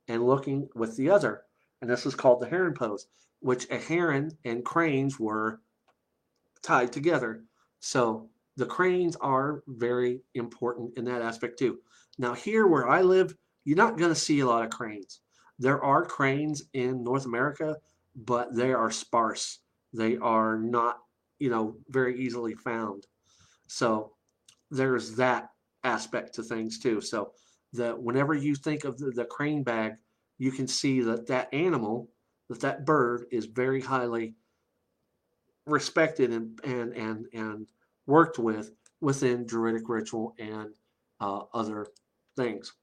and looking with the other. And this is called the heron pose, which a heron and cranes were tied together. So the cranes are very important in that aspect too. Now here where I live, you're not going to see a lot of cranes. There are cranes in North America, but they are sparse. They are not, you know, very easily found. So there's that aspect to things too. So that whenever you think of the, the crane bag, you can see that that animal, that that bird is very highly respected and and and and worked with within Druidic ritual and uh, other things.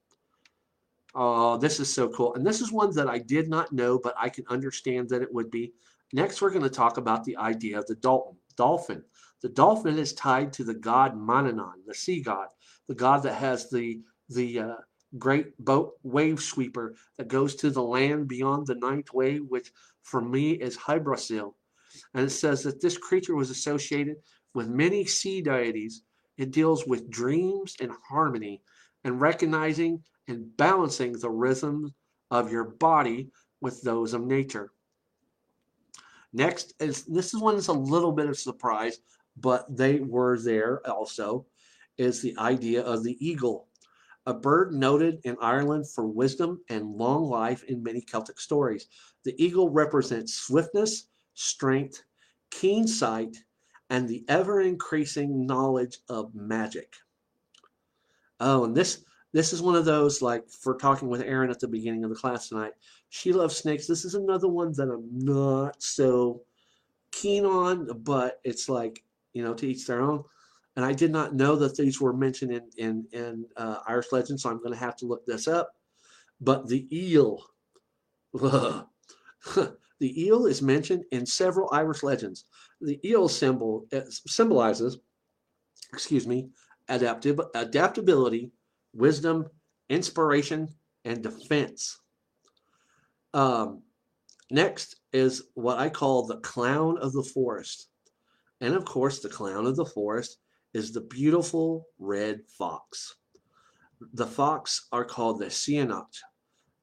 Oh, this is so cool. And this is one that I did not know, but I can understand that it would be. Next, we're going to talk about the idea of the dolphin. The dolphin is tied to the god Manannan, the sea god, the god that has the the uh, great boat wave sweeper that goes to the land beyond the ninth wave, which for me is Hybrasil. And it says that this creature was associated with many sea deities. It deals with dreams and harmony and recognizing and balancing the rhythms of your body with those of nature. Next is this is one that's a little bit of surprise, but they were there also, is the idea of the eagle. A bird noted in Ireland for wisdom and long life in many Celtic stories. The eagle represents swiftness, strength, keen sight, and the ever increasing knowledge of magic. Oh, and this this is one of those like for talking with Erin at the beginning of the class tonight. She loves snakes. This is another one that I'm not so keen on, but it's like you know to each their own. And I did not know that these were mentioned in in, in uh, Irish legend, so I'm going to have to look this up. But the eel, the eel is mentioned in several Irish legends. The eel symbol symbolizes, excuse me, adaptive adaptability wisdom, inspiration, and defense. Um, next is what I call the clown of the forest. And of course, the clown of the forest is the beautiful red fox. The fox are called the Seanach,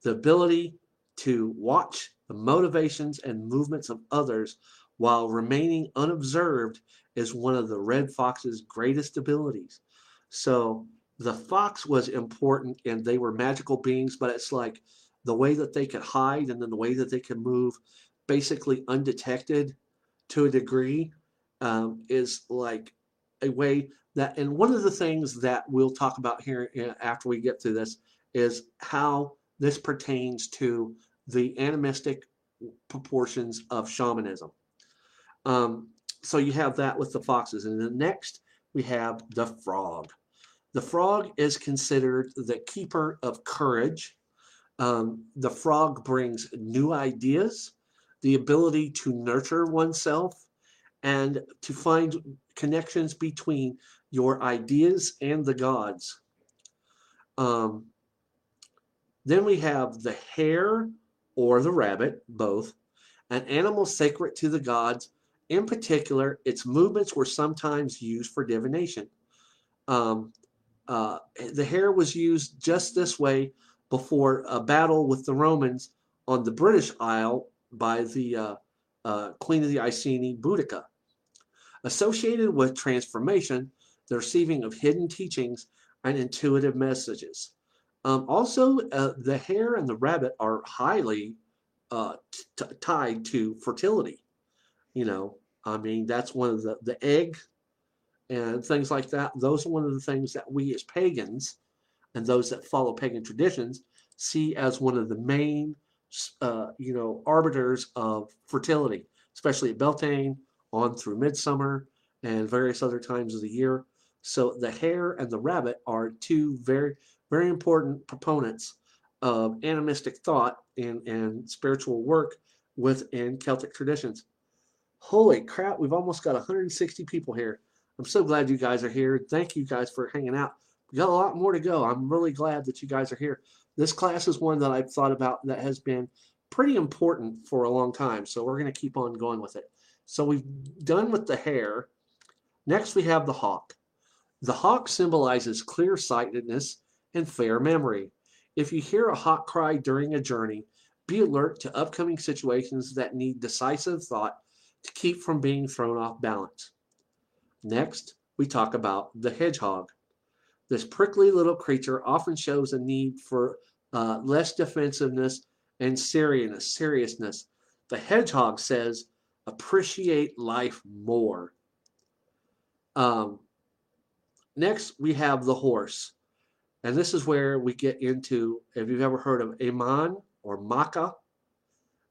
the ability to watch the motivations and movements of others while remaining unobserved is one of the red fox's greatest abilities. So the fox was important and they were magical beings, but it's like the way that they could hide and then the way that they could move basically undetected to a degree um, is like a way that, and one of the things that we'll talk about here after we get through this is how this pertains to the animistic proportions of shamanism. Um, so you have that with the foxes. And then next we have the frog. The frog is considered the keeper of courage. Um, the frog brings new ideas, the ability to nurture oneself, and to find connections between your ideas and the gods. Um, then we have the hare or the rabbit, both, an animal sacred to the gods. In particular, its movements were sometimes used for divination. Um, uh, the hare was used just this way before a battle with the Romans on the British Isle by the uh, uh, Queen of the Iceni, Boudica. Associated with transformation, the receiving of hidden teachings and intuitive messages. Um, also, uh, the hare and the rabbit are highly uh, tied to fertility. You know, I mean, that's one of the, the egg and things like that. Those are one of the things that we as pagans and those that follow pagan traditions see as one of the main, uh, you know, arbiters of fertility, especially at Beltane, on through midsummer and various other times of the year. So the hare and the rabbit are two very very important proponents of animistic thought and, and spiritual work within Celtic traditions. Holy crap, we've almost got 160 people here. I'm so glad you guys are here. Thank you guys for hanging out. We got a lot more to go. I'm really glad that you guys are here. This class is one that I've thought about that has been pretty important for a long time. So we're going to keep on going with it. So we've done with the hare. Next, we have the hawk. The hawk symbolizes clear sightedness and fair memory. If you hear a hawk cry during a journey, be alert to upcoming situations that need decisive thought to keep from being thrown off balance. Next, we talk about the hedgehog. This prickly little creature often shows a need for uh, less defensiveness and seriousness. The hedgehog says, "Appreciate life more." Um, next, we have the horse. And this is where we get into, if you've ever heard of Aman or Macha,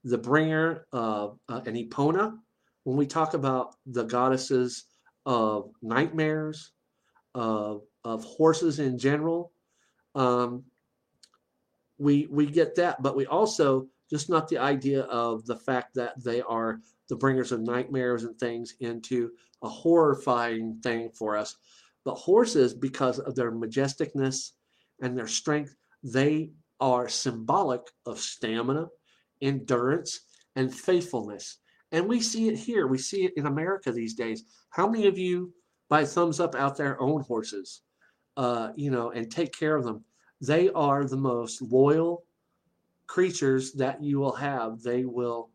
the bringer of uh, an Epona, when we talk about the goddesses of nightmares, of, of horses in general, um, we, we get that. But we also, just not the idea of the fact that they are the bringers of nightmares and things into a horrifying thing for us. But horses, because of their majesticness and their strength, they are symbolic of stamina, endurance, and faithfulness. And we see it here. We see it in America these days. How many of you, by thumbs up out there, own horses? Uh, you know, and take care of them. They are the most loyal creatures that you will have. They will,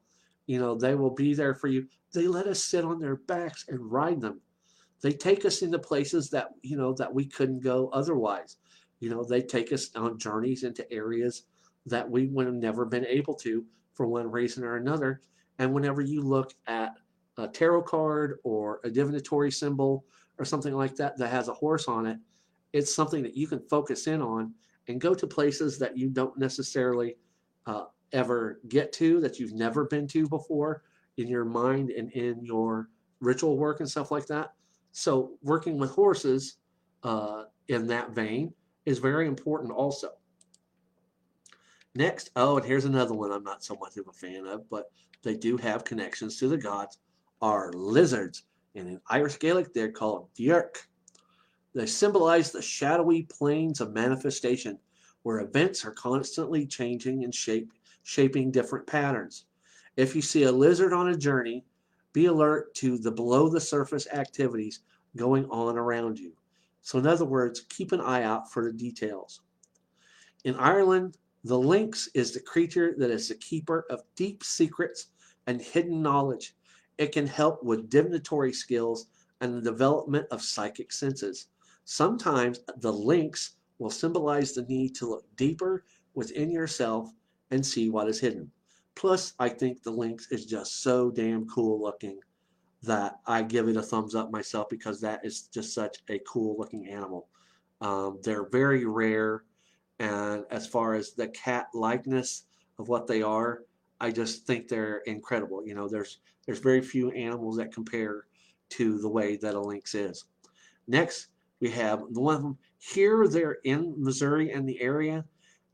you know, they will be there for you. They let us sit on their backs and ride them. They take us into places that, you know, that we couldn't go otherwise. You know, they take us on journeys into areas that we would have never been able to for one reason or another. And whenever you look at a tarot card or a divinatory symbol or something like that that has a horse on it, it's something that you can focus in on and go to places that you don't necessarily uh, ever get to, that you've never been to before in your mind and in your ritual work and stuff like that. So, working with horses uh, in that vein is very important also. Next, oh, and here's another one I'm not so much of a fan of, but they do have connections to the gods, are lizards. And in Irish Gaelic, they're called Dyrk. They symbolize the shadowy planes of manifestation, where events are constantly changing and shape, shaping different patterns. If you see a lizard on a journey, be alert to the below the surface activities going on around you. So, in other words, keep an eye out for the details. In Ireland, the lynx is the creature that is the keeper of deep secrets and hidden knowledge. It can help with divinatory skills and the development of psychic senses. Sometimes the lynx will symbolize the need to look deeper within yourself and see what is hidden. Plus, I think the lynx is just so damn cool looking that I give it a thumbs up myself because that is just such a cool looking animal. Um, they're very rare, and as far as the cat likeness of what they are, I just think they're incredible. You know, there's there's very few animals that compare to the way that a lynx is. Next, we have the one of them here. They're in Missouri and the area,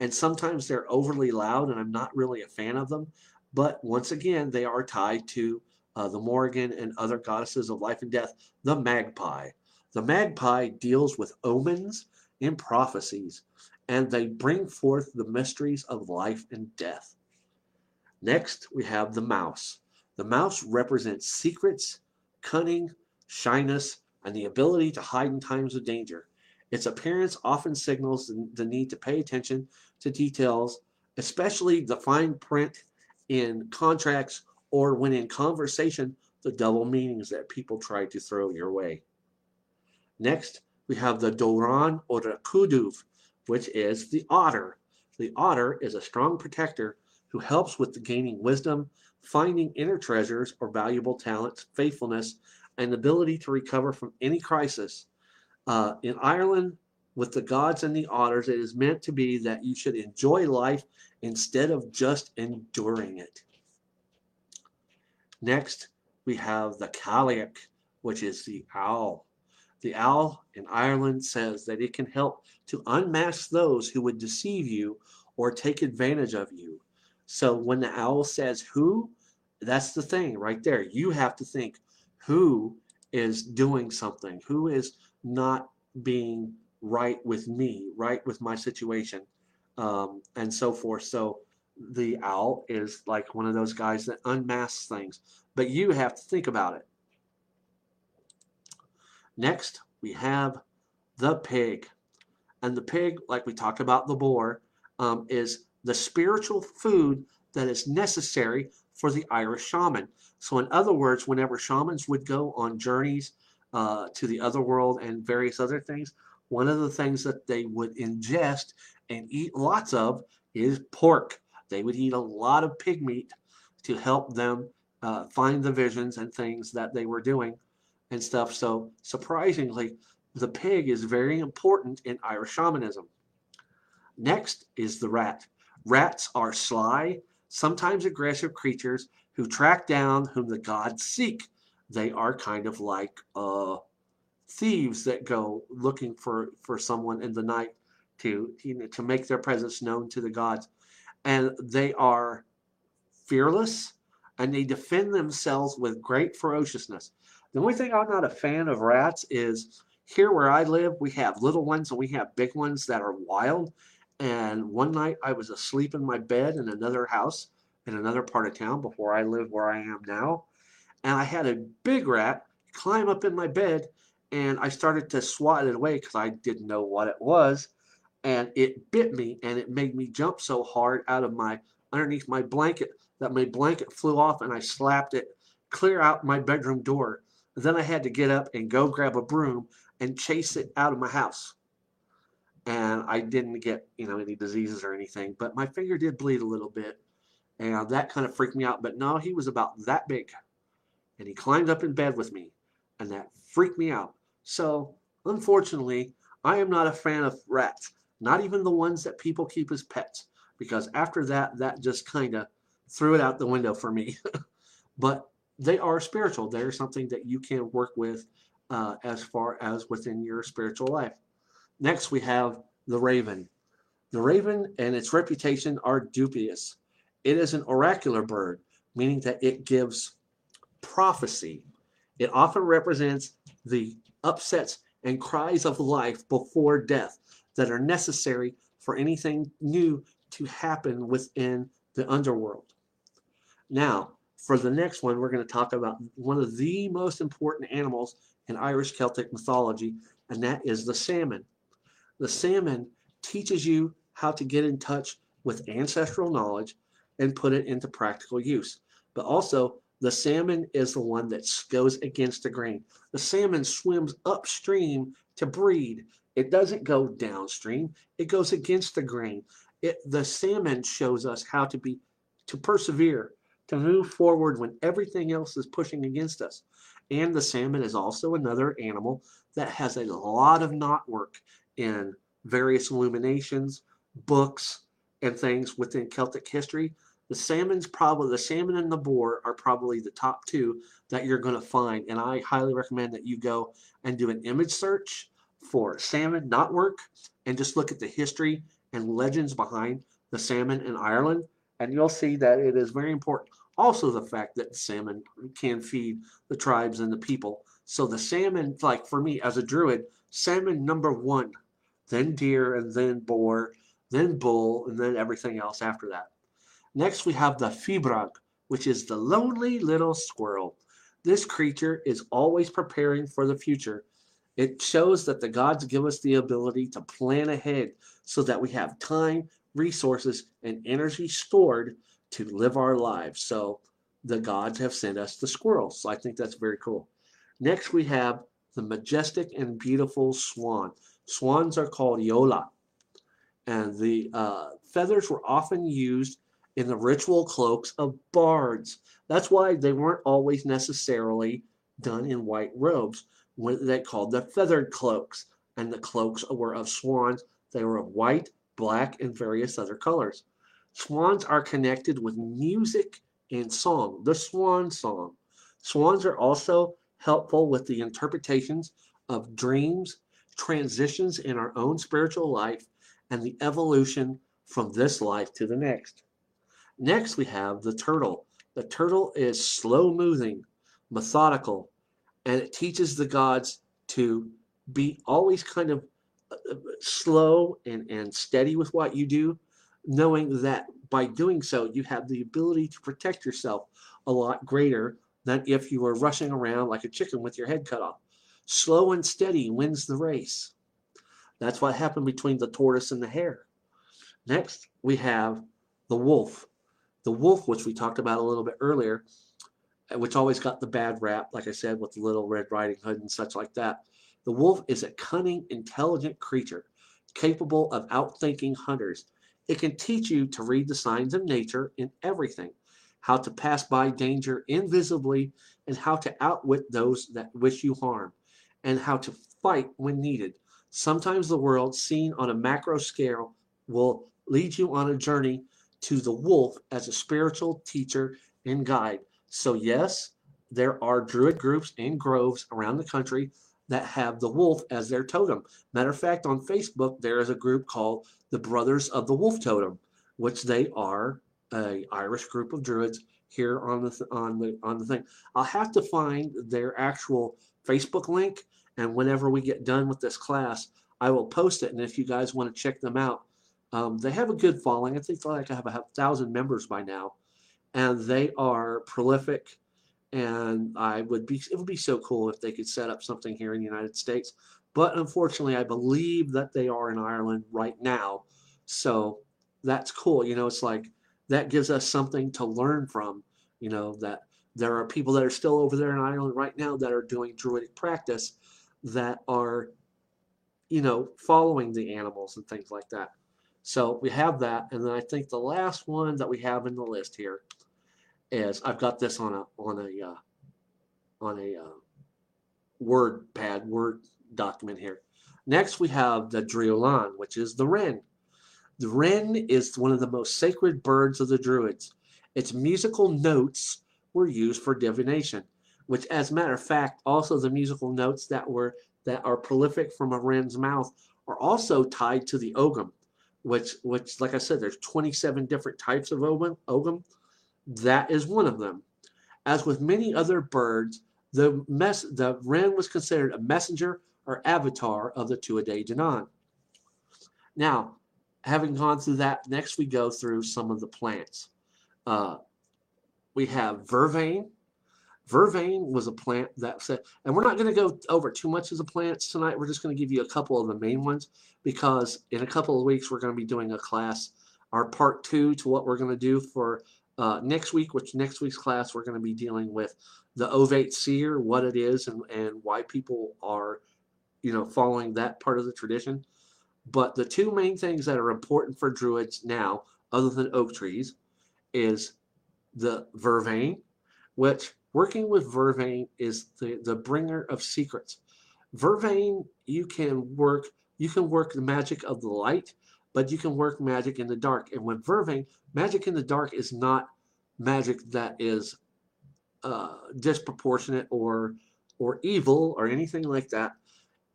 and sometimes they're overly loud, and I'm not really a fan of them. But once again, they are tied to uh, the Morrigan, and other goddesses of life and death, the magpie. The magpie deals with omens and prophecies, and they bring forth the mysteries of life and death. Next, we have the mouse. The mouse represents secrets, cunning, shyness, and the ability to hide in times of danger. Its appearance often signals the need to pay attention to details, especially the fine print in contracts or when in conversation, the double meanings that people try to throw your way. Next, we have the Doran or the Kuduv, which is the otter. The otter is a strong protector who helps with the gaining wisdom, finding inner treasures or valuable talents, faithfulness, and ability to recover from any crisis. Uh, in Ireland, with the gods and the otters, it is meant to be that you should enjoy life instead of just enduring it. Next, we have the Cailleach, which is the owl. The owl in Ireland says that it can help to unmask those who would deceive you or take advantage of you. So when the owl says who, that's the thing right there. You have to think who is doing something, who is not being right with me, right with my situation, um, and so forth. So the owl is like one of those guys that unmasks things, but you have to think about it. Next, we have the pig. And the pig, like we talked about the boar, um, is the spiritual food that is necessary for the Irish shaman. So, in other words, whenever shamans would go on journeys uh, to the other world and various other things, one of the things that they would ingest and eat lots of is pork. They would eat a lot of pig meat to help them uh, find the visions and things that they were doing and stuff. So, surprisingly, the pig is very important in Irish shamanism. Next is the rat. Rats are sly, sometimes aggressive creatures who track down whom the gods seek. They are kind of like uh, thieves that go looking for, for someone in the night to, you know, to make their presence known to the gods. And they are fearless and they defend themselves with great ferociousness. The only thing I'm not a fan of rats is here where I live, we have little ones and we have big ones that are wild. And one night I was asleep in my bed in another house in another part of town before I live where I am now. And I had a big rat climb up in my bed and I started to swat it away because I didn't know what it was. And it bit me and it made me jump so hard out of my underneath my blanket that my blanket flew off and I slapped it clear out my bedroom door. Then I had to get up and go grab a broom and chase it out of my house. And I didn't get, you know, any diseases or anything, but my finger did bleed a little bit. And that kind of freaked me out. But no, he was about that big. And he climbed up in bed with me. And that freaked me out. So, unfortunately, I am not a fan of rats. Not even the ones that people keep as pets. Because after that, that just kind of threw it out the window for me. but they are spiritual. They're something that you can work with uh, as far as within your spiritual life. Next, we have the raven. The raven and its reputation are dubious. It is an oracular bird, meaning that it gives prophecy. It often represents the upsets and cries of life before death that are necessary for anything new to happen within the underworld. Now, for the next one, we're going to talk about one of the most important animals in Irish Celtic mythology, and that is the salmon. The salmon teaches you how to get in touch with ancestral knowledge and put it into practical use. But also, the salmon is the one that goes against the grain. The salmon swims upstream to breed. It doesn't go downstream. It goes against the grain. It, the salmon shows us how to be to persevere, to move forward when everything else is pushing against us. And the salmon is also another animal that has a lot of knot work in various illuminations, books, and things within Celtic history. The salmon's probably the salmon and the boar are probably the top two that you're going to find, and I highly recommend that you go and do an image search for salmon knot work and just look at the history and legends behind the salmon in Ireland, and you'll see that it is very important. Also, the fact that salmon can feed the tribes and the people. So the salmon, like for me as a druid, salmon number one, then deer, and then boar, then bull, and then everything else after that. Next, we have the fibrag, which is the lonely little squirrel. This creature is always preparing for the future. It shows that the gods give us the ability to plan ahead so that we have time, resources, and energy stored to live our lives. So the gods have sent us the squirrels. So I think that's very cool. Next, we have the majestic and beautiful swan. Swans are called yola, and the uh, feathers were often used in the ritual cloaks of bards. That's why they weren't always necessarily done in white robes. What they called the feathered cloaks, and the cloaks were of swans. They were of white, black, and various other colors. Swans are connected with music and song, the swan song. Swans are also helpful with the interpretations of dreams, transitions in our own spiritual life, and the evolution from this life to the next. Next, we have the turtle. The turtle is slow moving, methodical, and it teaches the gods to be always kind of slow and, and steady with what you do, knowing that by doing so, you have the ability to protect yourself a lot greater than if you were rushing around like a chicken with your head cut off. Slow and steady wins the race. That's what happened between the tortoise and the hare. Next, we have the wolf. The wolf, which we talked about a little bit earlier, which always got the bad rap, like I said, with the little Red Riding Hood and such like that. The wolf is a cunning, intelligent creature capable of outthinking hunters. It can teach you to read the signs of nature in everything, how to pass by danger invisibly, and how to outwit those that wish you harm, and how to fight when needed. Sometimes the world, seen on a macro scale, will lead you on a journey to the wolf as a spiritual teacher and guide. So, yes, there are druid groups and groves around the country that have the wolf as their totem. Matter of fact, on Facebook, there is a group called the Brothers of the Wolf Totem, which they are a Irish group of druids here on the on the on the thing. I'll have to find their actual Facebook link, and whenever we get done with this class, I will post it. And if you guys want to check them out, um, they have a good following. I think like I have a thousand members by now, and they are prolific. And I would be it would be so cool if they could set up something here in the United States. But unfortunately, I believe that they are in Ireland right now. So that's cool. You know, it's like that gives us something to learn from. You know, that there are people that are still over there in Ireland right now that are doing druidic practice that are, you know, following the animals and things like that. So we have that. And then I think the last one that we have in the list here is I've got this on a on a uh, on a uh, word pad word document here. Next we have the Driolan, which is the wren. The wren is one of the most sacred birds of the Druids. Its musical notes were used for divination, which, as a matter of fact, also the musical notes that were that are prolific from a wren's mouth are also tied to the ogam, which, which, like I said, there's 27 different types of ogam. ogam. That is one of them. As with many other birds, the mess the wren was considered a messenger or avatar of the Tuatha Danann. Now, having gone through that, next we go through some of the plants. Uh, we have vervain. Vervain was a plant that said, and we're not going to go over too much of the plants tonight. We're just going to give you a couple of the main ones because in a couple of weeks we're going to be doing a class, our part two to what we're going to do for uh, next week, which next week's class we're going to be dealing with the ovate seer, what it is, and, and why people are, you know, following that part of the tradition. But the two main things that are important for druids now, other than oak trees, is the vervain, which working with vervain is the, the bringer of secrets. Vervain, you can work you can work the magic of the light, but you can work magic in the dark. And with vervain, magic in the dark is not magic that is uh, disproportionate or or evil or anything like that.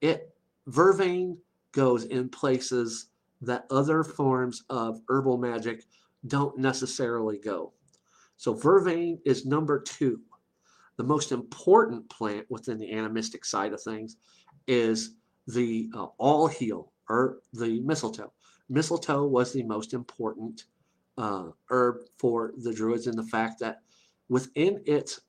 It vervain goes in places that other forms of herbal magic don't necessarily go. So vervain is number two. The most important plant within the animistic side of things is the uh, all heal or the mistletoe. Mistletoe was the most important uh, herb for the Druids in the fact that within its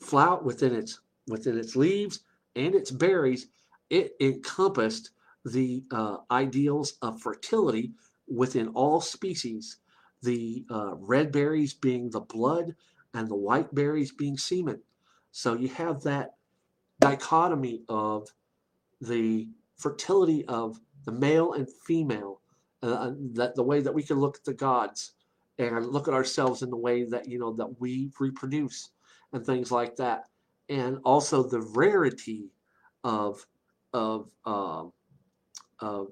flower, within its within its leaves and its berries, it encompassed the uh, ideals of fertility within all species. The uh, red berries being the blood, and the white berries being semen. So you have that dichotomy of the fertility of the male and female, uh, that the way that we can look at the gods and look at ourselves in the way that you know that we reproduce and things like that, and also the rarity of of uh, of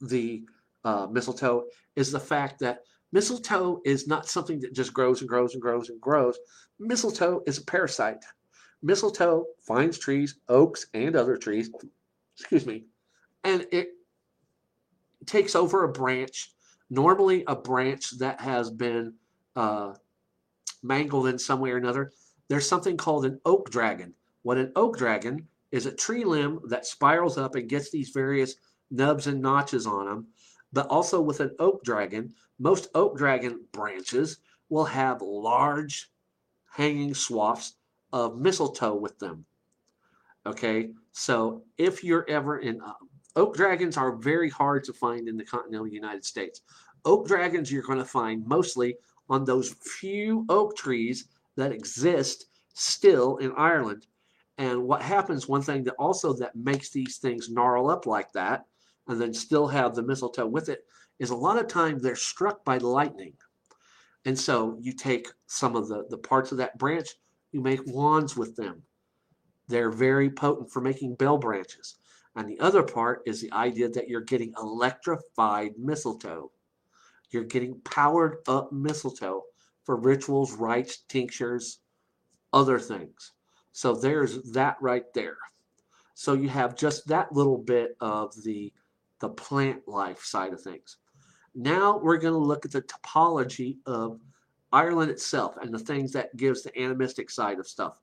the uh, mistletoe is the fact that mistletoe is not something that just grows and grows and grows and grows. Mistletoe is a parasite. Mistletoe finds trees, oaks, and other trees, excuse me, and it takes over a branch, normally a branch that has been uh, mangled in some way or another. There's something called an oak dragon. What an oak dragon is a tree limb that spirals up and gets these various nubs and notches on them. But also with an oak dragon, most oak dragon branches will have large hanging swaths of mistletoe with them. Okay, so if you're ever in, oak dragons are very hard to find in the continental United States. Oak dragons you're going to find mostly on those few oak trees that exist still in Ireland. And what happens, one thing that also that makes these things gnarl up like that, and then still have the mistletoe with it, is a lot of times they're struck by lightning. And so you take some of the, the parts of that branch, you make wands with them. They're very potent for making bell branches. And the other part is the idea that you're getting electrified mistletoe. You're getting powered up mistletoe for rituals, rites, tinctures, other things. So there's that right there. So you have just that little bit of the, the plant life side of things. Now we're going to look at the topology of Ireland itself and the things that gives the animistic side of stuff.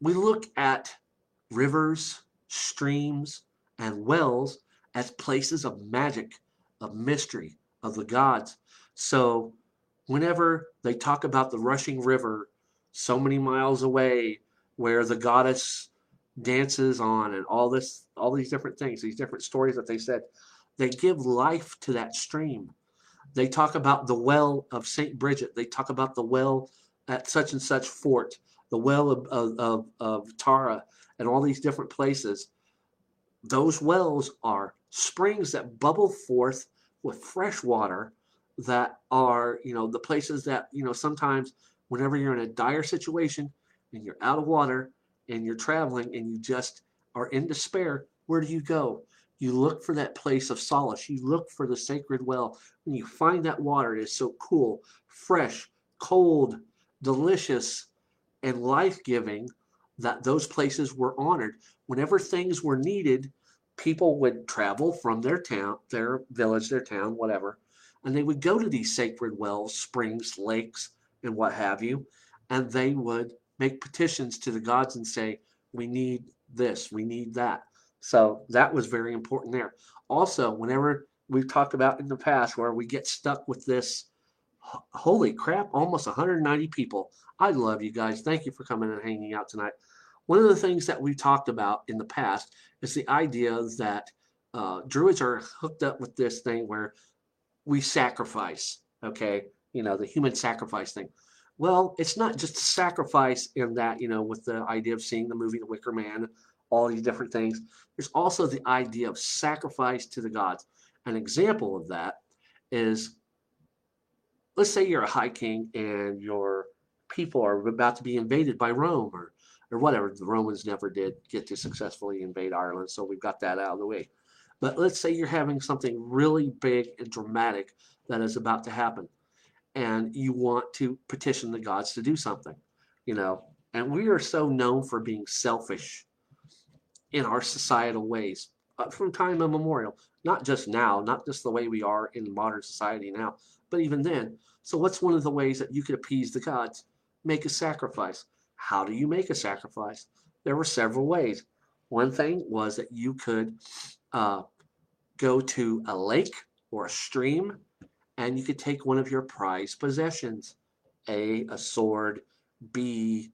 We look at rivers, streams, and wells as places of magic, of mystery, of the gods. So whenever they talk about the rushing river so many miles away where the goddess dances on and all this all these different things these different stories that they said they give life to that stream. They talk about the well of st bridget. They talk about the well at such and such fort the well of, of, of, of tara and all these different places those wells are springs that bubble forth with fresh water that are you know the places that you know sometimes whenever you're in a dire situation and you're out of water and you're traveling and you just are in despair where do you go? You look for that place of solace. You look for the sacred well. When you find that water it is so cool fresh cold delicious and life-giving that those places were honored whenever things were needed people would travel from their town their village their town whatever and they would go to these sacred wells, springs, lakes, and what have you, and they would make petitions to the gods and say, We need this, we need that. So that was very important there. Also, whenever we've talked about in the past where we get stuck with this, holy crap, almost 190 people. I love you guys. Thank you for coming and hanging out tonight. One of the things that we talked about in the past is the idea that uh, druids are hooked up with this thing where we sacrifice, okay? You know, the human sacrifice thing. Well, it's not just sacrifice in that, you know, with the idea of seeing the movie The Wicker Man, all these different things. There's also the idea of sacrifice to the gods. An example of that is let's say you're a high king and your people are about to be invaded by Rome or, or whatever. The Romans never did get to successfully invade Ireland, so we've got that out of the way. But let's say you're having something really big and dramatic that is about to happen, and you want to petition the gods to do something, you know. And we are so known for being selfish in our societal ways. uh, from time immemorial. Not just now, not just the way we are in modern society now, but even then. So, what's one of the ways that you could appease the gods? Make a sacrifice. How do you make a sacrifice? There were several ways. One thing was that you could uh, go to a lake or a stream and you could take one of your prized possessions A, a sword, B,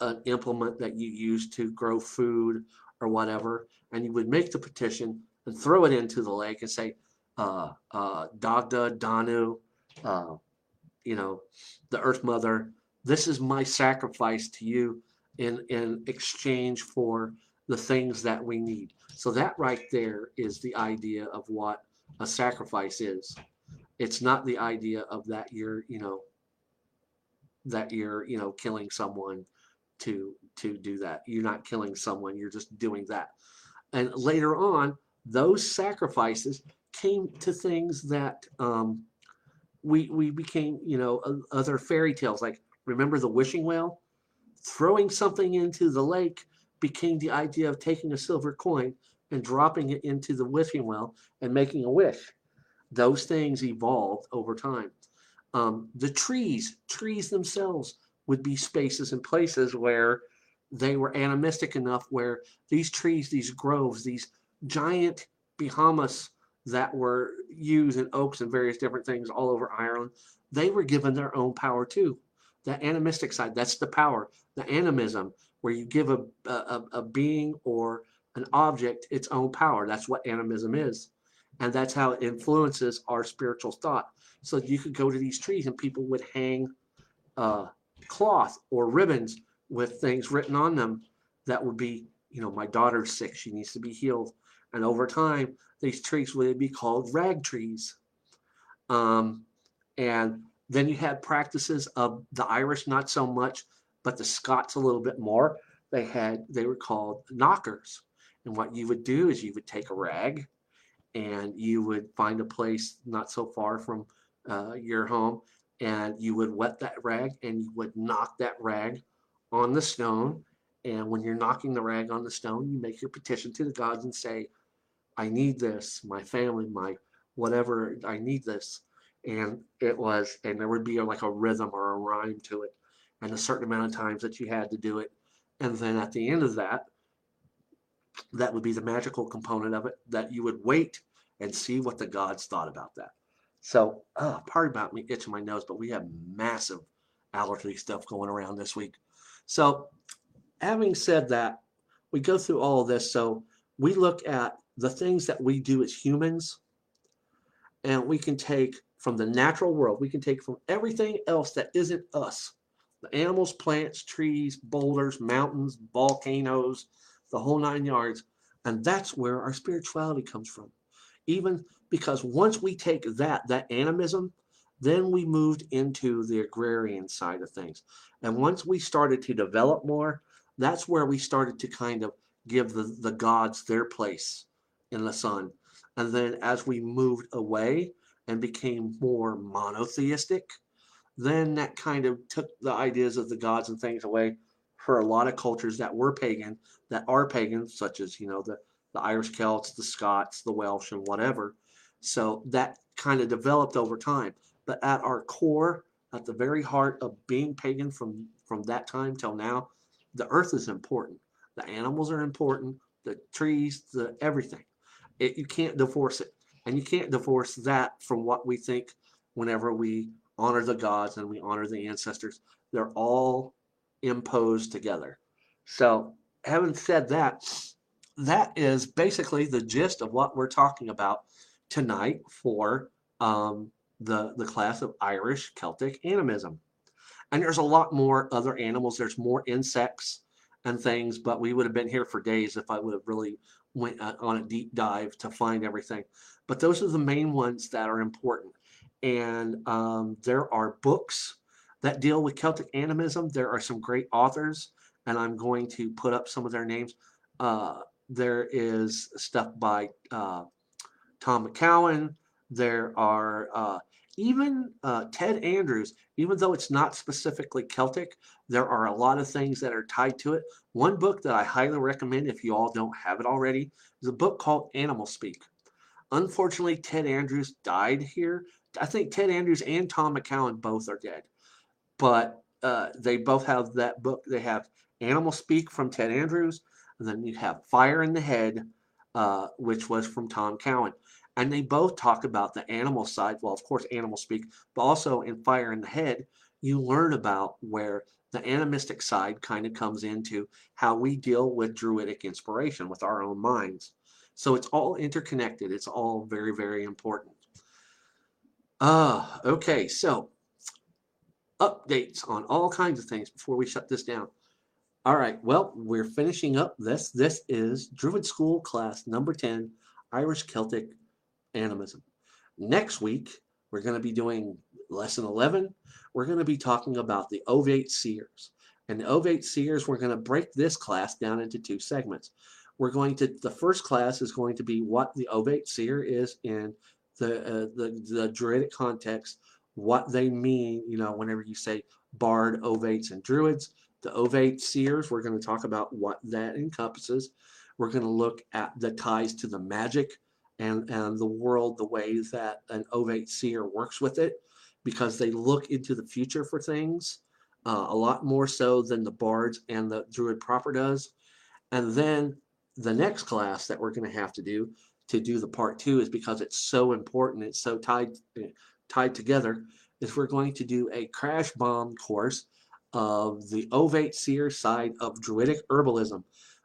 an implement that you use to grow food or whatever, and you would make the petition and throw it into the lake and say, uh, uh, Dagda, Danu, uh, you know, the Earth Mother, this is my sacrifice to you in, in exchange for the things that we need. So that right there is the idea of what a sacrifice is. It's not the idea of that you're, you know, that you're, you know, killing someone to to do that. You're not killing someone, you're just doing that. And later on, those sacrifices came to things that um, we we became, you know, other fairy tales. Like remember the wishing well? Throwing something into the lake became the idea of taking a silver coin and dropping it into the wishing well and making a wish. Those things evolved over time. Um, the trees, trees themselves would be spaces and places where they were animistic enough where these trees, these groves, these giant behemoths that were used in oaks and various different things all over Ireland, they were given their own power too. The animistic side, that's the power, the animism, where you give a, a, a being or an object its own power. That's what animism is. And that's how it influences our spiritual thought. So you could go to these trees and people would hang uh, cloth or ribbons with things written on them that would be, you know, my daughter's sick, she needs to be healed. And over time, these trees would be called rag trees. Um, and then you had practices of the Irish, not so much, but the Scots a little bit more. They had, they were called knockers. And what you would do is you would take a rag and you would find a place not so far from uh, your home and you would wet that rag and you would knock that rag on the stone. And when you're knocking the rag on the stone, you make your petition to the gods and say, I need this, my family, my whatever, I need this. And it was, and there would be like a rhythm or a rhyme to it, and a certain amount of times that you had to do it. And then at the end of that, that would be the magical component of it, that you would wait and see what the gods thought about that. So, uh, pardon about me itching my nose, but we have massive allergy stuff going around this week. So, having said that, we go through all of this. So, we look at the things that we do as humans, and we can take from the natural world, we can take from everything else that isn't us the animals, plants, trees, boulders, mountains, volcanoes, the whole nine yards. And that's where our spirituality comes from. Even because once we take that, that animism, then we moved into the agrarian side of things. And once we started to develop more, that's where we started to kind of give the, the gods their place in the sun. And then as we moved away and became more monotheistic, then that kind of took the ideas of the gods and things away for a lot of cultures that were pagan, that are pagan, such as, you know, the, the Irish Celts, the Scots, the Welsh, and whatever. So that kind of developed over time. But at our core, at the very heart of being pagan from, from that time till now, the earth is important. The animals are important, the trees, the everything. It, you can't divorce it. And you can't divorce that from what we think whenever we honor the gods and we honor the ancestors. They're all imposed together. So, having said that, that is basically the gist of what we're talking about tonight for um, the, the class of Irish Celtic animism. And there's a lot more other animals. There's more insects and things, but we would have been here for days if I would have really went uh, on a deep dive to find everything. But those are the main ones that are important. And um, there are books that deal with Celtic animism. There are some great authors, and I'm going to put up some of their names. Uh, there is stuff by uh, Tom McCowan. There are uh, even uh, Ted Andrews, even though it's not specifically Celtic, there are a lot of things that are tied to it. One book that I highly recommend if you all don't have it already is a book called Animal Speak. Unfortunately, Ted Andrews died here. I think Ted Andrews and Tom McCowan both are dead, but uh, they both have that book. They have Animal Speak from Ted Andrews, and then you have Fire in the Head, uh, which was from Tom Cowan and they both talk about the animal side. Well, of course, animal speak, but also in Fire in the Head, you learn about where the animistic side kind of comes into how we deal with druidic inspiration with our own minds. So it's all interconnected. It's all very, very important. Uh, okay, so updates on all kinds of things before we shut this down. All right, well, we're finishing up this. This is Druid School class number 10, Irish Celtic animism. Next week, we're going to be doing lesson 11. We're going to be talking about the ovate seers. And the ovate seers, we're going to break this class down into two segments. We're going to, the first class is going to be what the ovate seer is in the, uh, the, the Druidic context, what they mean, you know, whenever you say bard, ovates, and druids. The ovate seers, we're going to talk about what that encompasses. We're going to look at the ties to the magic and, and the world the way that an ovate seer works with it because they look into the future for things uh, a lot more so than the bards and the druid proper does. And then the next class that we're going to have to do to do the part two is because it's so important, it's so tied tied together, is we're going to do a crash bomb course of the ovate seer side of druidic herbalism.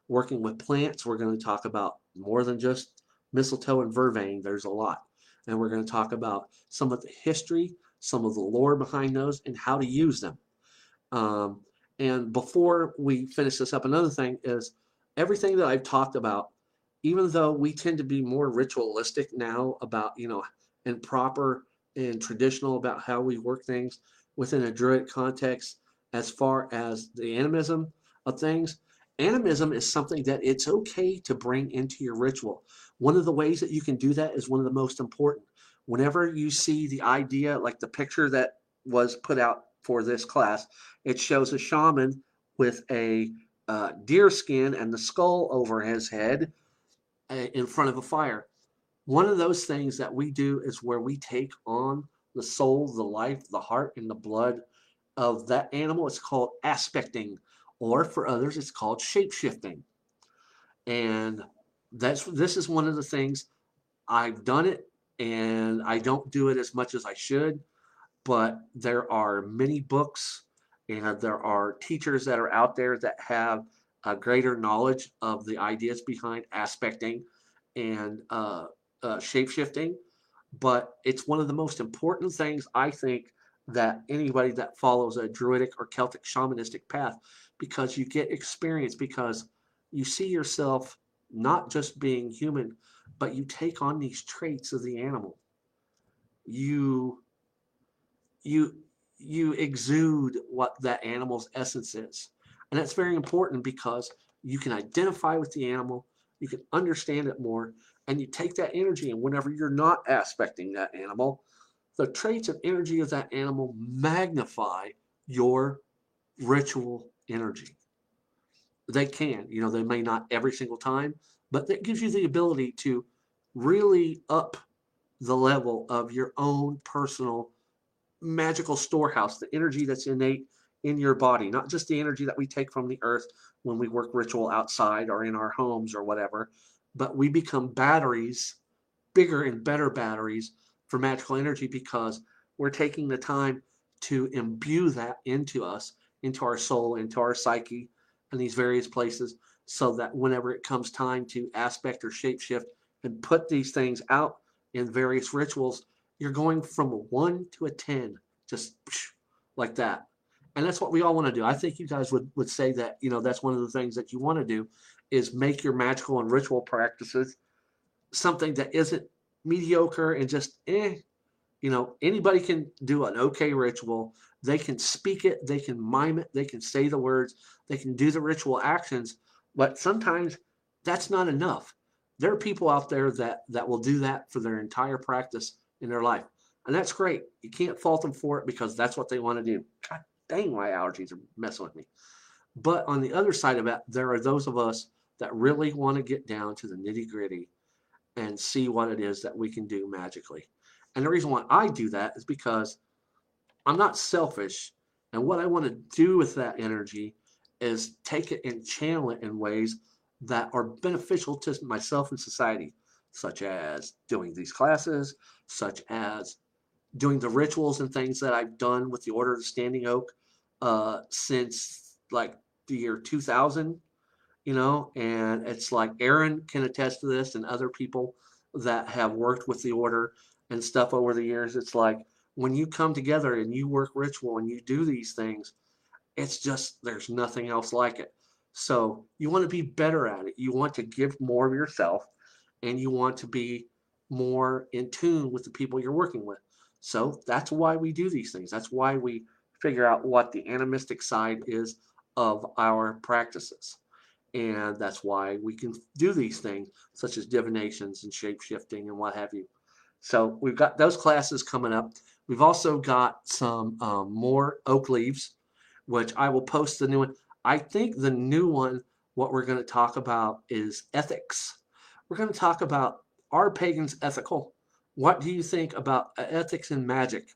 Working with plants, we're going to talk about more than just mistletoe and vervain, there's a lot. And we're going to talk about some of the history, some of the lore behind those, and how to use them. Um, and before we finish this up, another thing is everything that I've talked about, even though we tend to be more ritualistic now about, you know, and proper and traditional about how we work things within a druid context as far as the animism of things, animism is something that it's okay to bring into your ritual. One of the ways that you can do that is one of the most important. Whenever you see the idea, like the picture that was put out for this class, it shows a shaman with a uh, deer skin and the skull over his head uh, in front of a fire. One of those things that we do is where we take on the soul, the life, the heart, and the blood of that animal. It's called aspecting, or for others, it's called shapeshifting. And that's this is one of the things I've done it and I don't do it as much as I should, but there are many books and there are teachers that are out there that have a greater knowledge of the ideas behind aspecting and uh, uh, shapeshifting. But it's one of the most important things I think that anybody that follows a druidic or Celtic shamanistic path, because you get experience, because you see yourself not just being human, but you take on these traits of the animal. You you you exude what that animal's essence is. And that's very important because you can identify with the animal, you can understand it more, and you take that energy and whenever you're not aspecting that animal, the traits of energy of that animal magnify your ritual energy they can. You know, they may not every single time, but that gives you the ability to really up the level of your own personal magical storehouse, the energy that's innate in your body, not just the energy that we take from the earth when we work ritual outside or in our homes or whatever, but we become batteries, bigger and better batteries for magical energy because we're taking the time to imbue that into us, into our soul, into our psyche, in these various places so that whenever it comes time to aspect or shapeshift and put these things out in various rituals, you're going from a one to a 10, just like that. And that's what we all want to do. I think you guys would, would say that, you know, that's one of the things that you want to do is make your magical and ritual practices something that isn't mediocre and just eh. You know, anybody can do an okay ritual they can speak it, they can mime it, they can say the words, they can do the ritual actions, but sometimes that's not enough. There are people out there that that will do that for their entire practice in their life. And that's great. You can't fault them for it because that's what they want to do. God dang, my allergies are messing with me. But on the other side of it, there are those of us that really want to get down to the nitty gritty and see what it is that we can do magically. And the reason why I do that is because I'm not selfish. And what I want to do with that energy is take it and channel it in ways that are beneficial to myself and society, such as doing these classes, such as doing the rituals and things that I've done with the Order of the Standing Oak uh, since like the year 2000, you know, and it's like Aaron can attest to this and other people that have worked with the Order and stuff over the years. It's like when you come together and you work ritual and you do these things, it's just there's nothing else like it. So you want to be better at it. You want to give more of yourself and you want to be more in tune with the people you're working with. So that's why we do these things. That's why we figure out what the animistic side is of our practices. And that's why we can do these things, such as divinations and shape shifting and what have you. So we've got those classes coming up. We've also got some um, more oak leaves, which I will post the new one. I think the new one, what we're going to talk about is ethics. We're going to talk about are pagans ethical? What do you think about uh, ethics in magic?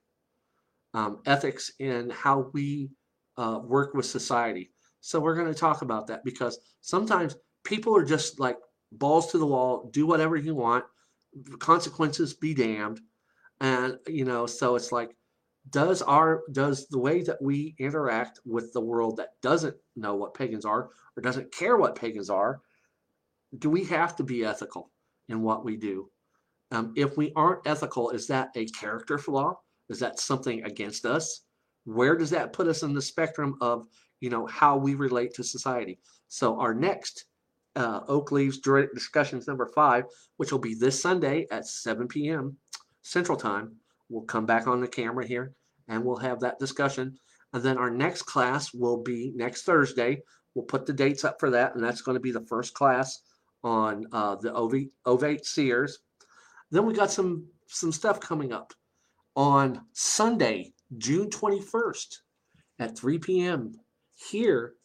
Um, ethics in how we uh, work with society. So we're going to talk about that because sometimes people are just like balls to the wall, do whatever you want, consequences be damned. And, you know, so it's like, does our does the way that we interact with the world that doesn't know what pagans are or doesn't care what pagans are do we have to be ethical in what we do um, if we aren't ethical is that a character flaw is that something against us where does that put us in the spectrum of you know how we relate to society so our next uh, oak leaves discussions number five which will be this sunday at 7 p.m central time We'll come back on the camera here and we'll have that discussion. And then our next class will be next Thursday. We'll put the dates up for that, and that's going to be the first class on uh, the ovate, ovate seers. Then we got some some stuff coming up on Sunday, June 21st at 3 p.m. here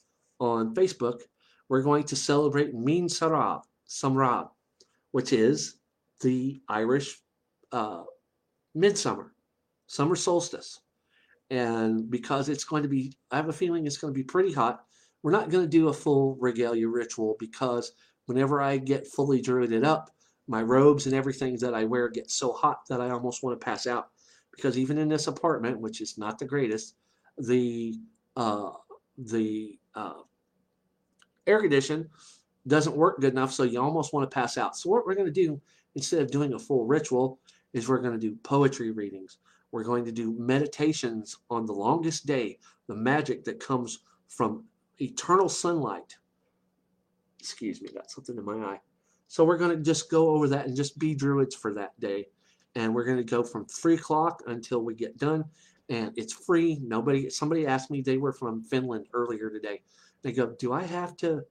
on Facebook. We're going to celebrate Meán Sarah, Samhraidh, which is the Irish uh, midsummer, summer solstice. And because it's going to be, I have a feeling it's going to be pretty hot, we're not going to do a full regalia ritual because whenever I get fully druided up, my robes and everything that I wear get so hot that I almost want to pass out. Because even in this apartment, which is not the greatest, the uh, the uh, air condition doesn't work good enough, so you almost want to pass out. So what we're going to do, instead of doing a full ritual, is we're going to do poetry readings. We're going to do meditations on the longest day, the magic that comes from eternal sunlight. Excuse me, got something in my eye. So we're going to just go over that and just be druids for that day. And we're going to go from 3 o'clock until we get done. And it's free. Nobody, somebody asked me, they were from Finland earlier today. They go, do I have to,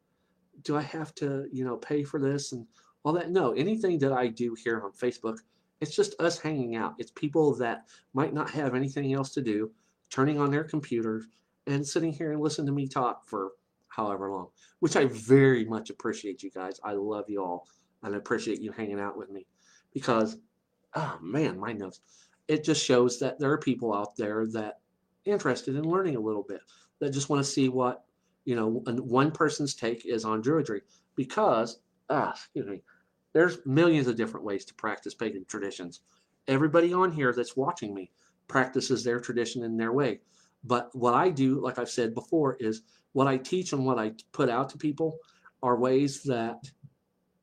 do I have to, you know, pay for this and all that? No, anything that I do here on Facebook, it's just us hanging out. It's people that might not have anything else to do, turning on their computers and sitting here and listening to me talk for however long, which I very much appreciate you guys. I love you all and I appreciate you hanging out with me because, oh man, my nose. It just shows that there are people out there that interested in learning a little bit, that just want to see what, you know, one person's take is on druidry because, ah, excuse me, there's millions of different ways to practice pagan traditions. Everybody on here that's watching me practices their tradition in their way. But what I do, like I've said before, is what I teach and what I put out to people are ways that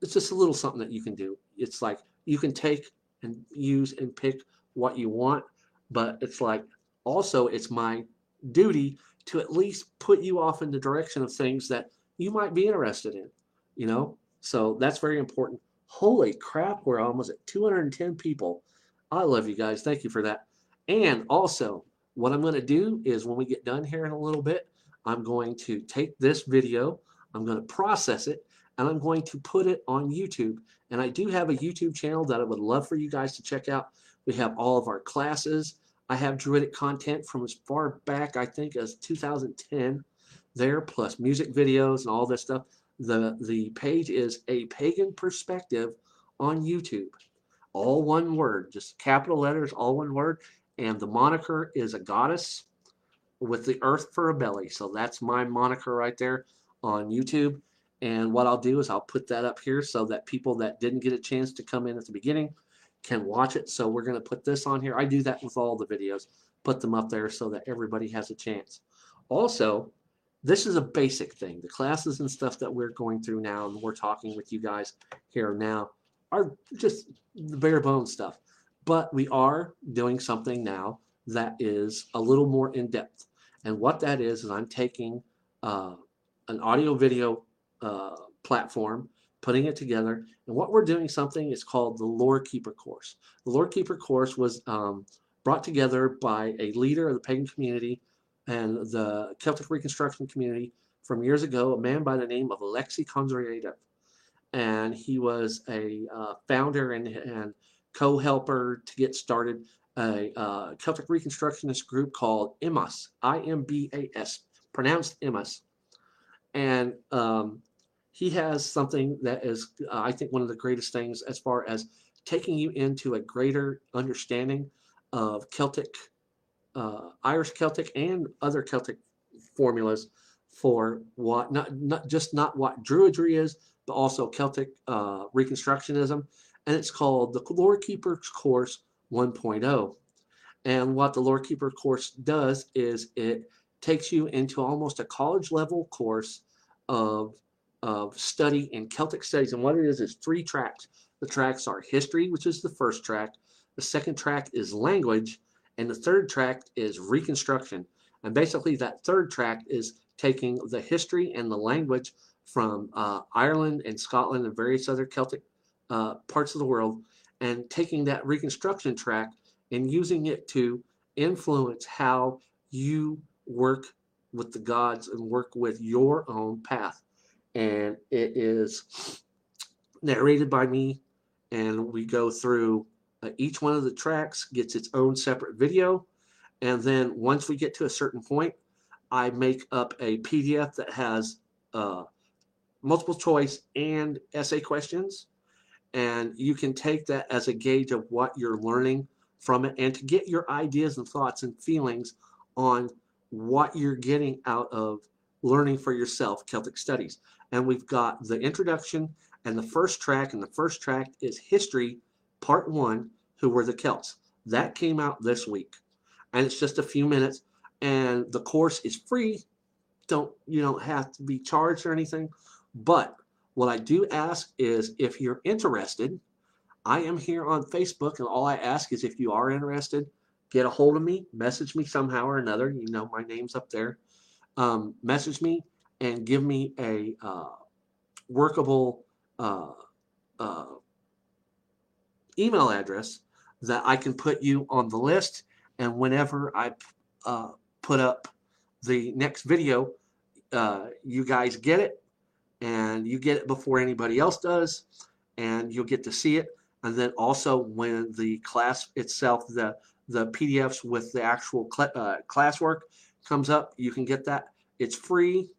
it's just a little something that you can do. It's like you can take and use and pick what you want, but it's like also it's my duty to at least put you off in the direction of things that you might be interested in, you know? So that's very important. Holy crap, we're almost at 210 people. I love you guys. Thank you for that. And also, what I'm going to do is when we get done here in a little bit, I'm going to take this video, I'm going to process it, and I'm going to put it on YouTube And I do have a YouTube channel that I would love for you guys to check out. We have all of our classes. I have Druidic content from as far back, I think, as 2010 there, plus music videos and all this stuff. The, the page is A Pagan Perspective on YouTube. All one word, just capital letters, all one word. And the moniker is a goddess with the earth for a belly. So that's my moniker right there on YouTube. And what I'll do is I'll put that up here so that people that didn't get a chance to come in at the beginning can watch it. So we're going to put this on here. I do that with all the videos, put them up there so that everybody has a chance. Also, this is a basic thing. The classes and stuff that we're going through now and we're talking with you guys here now are just the bare bones stuff. But we are doing something now that is a little more in depth. And what that is, is I'm taking uh, an audio video uh, platform, putting it together. And what we're doing something is called the Lore Keeper course. The Lore Keeper course was um, brought together by a leader of the pagan community and the Celtic Reconstruction community from years ago, a man by the name of Alexei Kondratiev. And he was a uh, founder and, and co-helper to get started a uh, Celtic Reconstructionist group called IMAS, I-M-B-A-S, pronounced IMAS. And um, he has something that is, uh, I think, one of the greatest things as far as taking you into a greater understanding of Celtic, uh, Irish Celtic, and other Celtic formulas for what not not just not what Druidry is, but also Celtic uh, Reconstructionism, and it's called the Lore Keepers Course 1.0. And what the Lore Keeper course does is it takes you into almost a college level course of of study in Celtic studies. And what it is is three tracks. The tracks are history, which is the first track. The second track is language. And the third track is reconstruction. And basically, that third track is taking the history and the language from uh, Ireland and Scotland and various other Celtic uh, parts of the world and taking that reconstruction track and using it to influence how you work with the gods and work with your own path. And it is narrated by me and we go through uh, each one of the tracks gets its own separate video. And then once we get to a certain point I make up a PDF that has uh, multiple choice and essay questions and you can take that as a gauge of what you're learning from it and to get your ideas and thoughts and feelings on what you're getting out of learning for yourself Celtic studies. And we've got the introduction and the first track and the first track is history part one who were the celts? That came out this week and it's just a few minutes and the course is free. Don't you don't have to be charged or anything but what i do ask is if you're interested i am here on facebook and all i ask is if you are interested get a hold of me message me somehow or another you know my name's up there um, message me and give me a uh, workable uh, uh, email address that I can put you on the list. And whenever I uh, put up the next video, uh, you guys get it and you get it before anybody else does and you'll get to see it. And then also when the class itself, the, the PDFs with the actual cl uh, classwork comes up, you can get that. It's free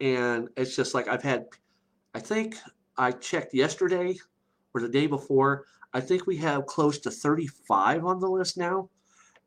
and it's just like I've had, I think I checked yesterday or the day before. I think we have close to 35 on the list now.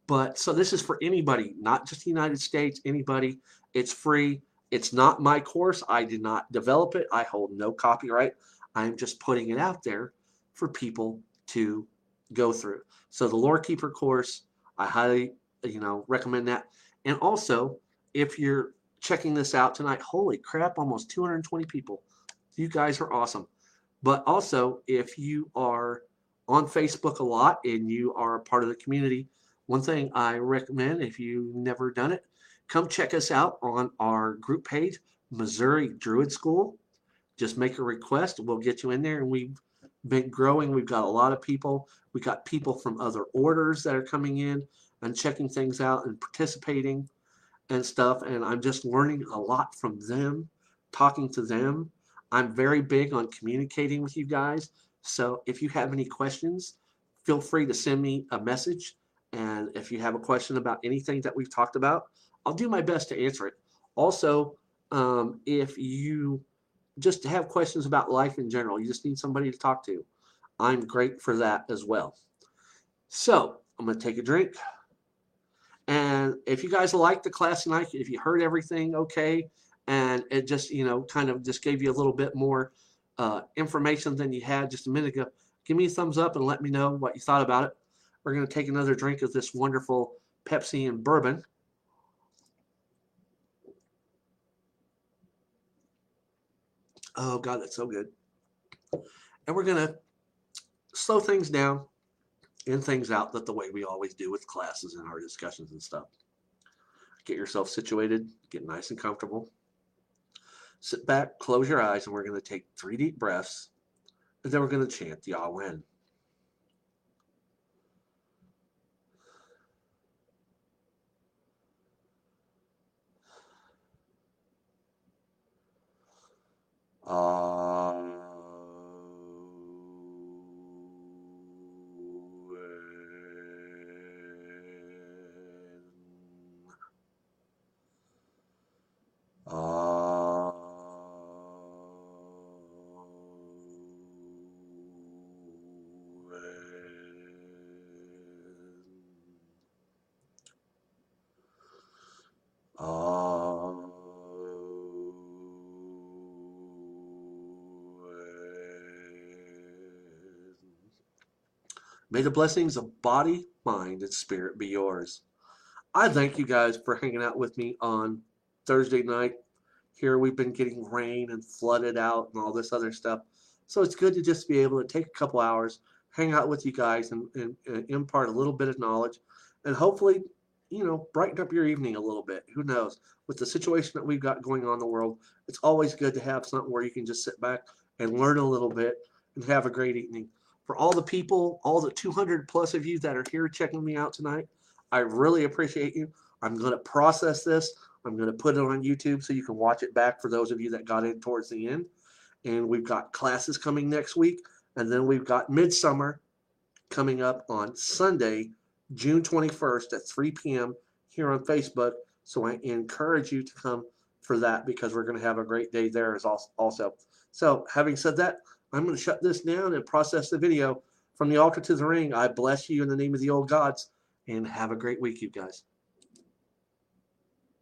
But so this is for anybody, not just the United States, anybody. It's free. It's not my course. I did not develop it. I hold no copyright. I'm just putting it out there for people to go through. So the Lore Keeper course, I highly, you know, recommend that. And also, if you're checking this out tonight. Holy crap, almost 220 people. You guys are awesome. But also, if you are on Facebook a lot and you are a part of the community, one thing I recommend if you've never done it, come check us out on our group page, Missouri Druid School. Just make a request. We'll get you in there. And we've been growing. We've got a lot of people. We got people from other orders that are coming in and checking things out and participating and stuff and I'm just learning a lot from them talking to them I'm very big on communicating with you guys So if you have any questions, feel free to send me a message. And if you have a question about anything that we've talked about, I'll do my best to answer it. Also, um, if you just have questions about life in general, you just need somebody to talk to, I'm great for that as well. So I'm going to take a drink. And if you guys like the class tonight, if you heard everything okay, and it just, you know, kind of just gave you a little bit more uh, information than you had just a minute ago, give me a thumbs up and let me know what you thought about it. We're going to take another drink of this wonderful Pepsi and bourbon. Oh, God, that's so good. And we're going to slow things down and things out that the way we always do with classes and our discussions and stuff. Get yourself situated, get nice and comfortable. Sit back, close your eyes, and we're going to take three deep breaths, and then we're going to chant the Awen. Uh, Ah. May the blessings of body, mind, and spirit be yours. I thank you guys for hanging out with me on Thursday night. Here we've been getting rain and flooded out and all this other stuff. So it's good to just be able to take a couple hours, hang out with you guys, and, and, and impart a little bit of knowledge, and hopefully, you know, brighten up your evening a little bit. Who knows? With the situation that we've got going on in the world, it's always good to have something where you can just sit back and learn a little bit and have a great evening for all the people, all the 200 plus of you that are here checking me out tonight. I really appreciate you. I'm going to process this. I'm going to put it on YouTube so you can watch it back for those of you that got in towards the end. And we've got classes coming next week. And then we've got Midsummer coming up on Sunday, June 21st at 3 p.m. here on Facebook. So I encourage you to come for that because we're going to have a great day there as also. So having said that, I'm going to shut this down and process the video. From the altar to the ring, I bless you in the name of the old gods and have a great week, you guys.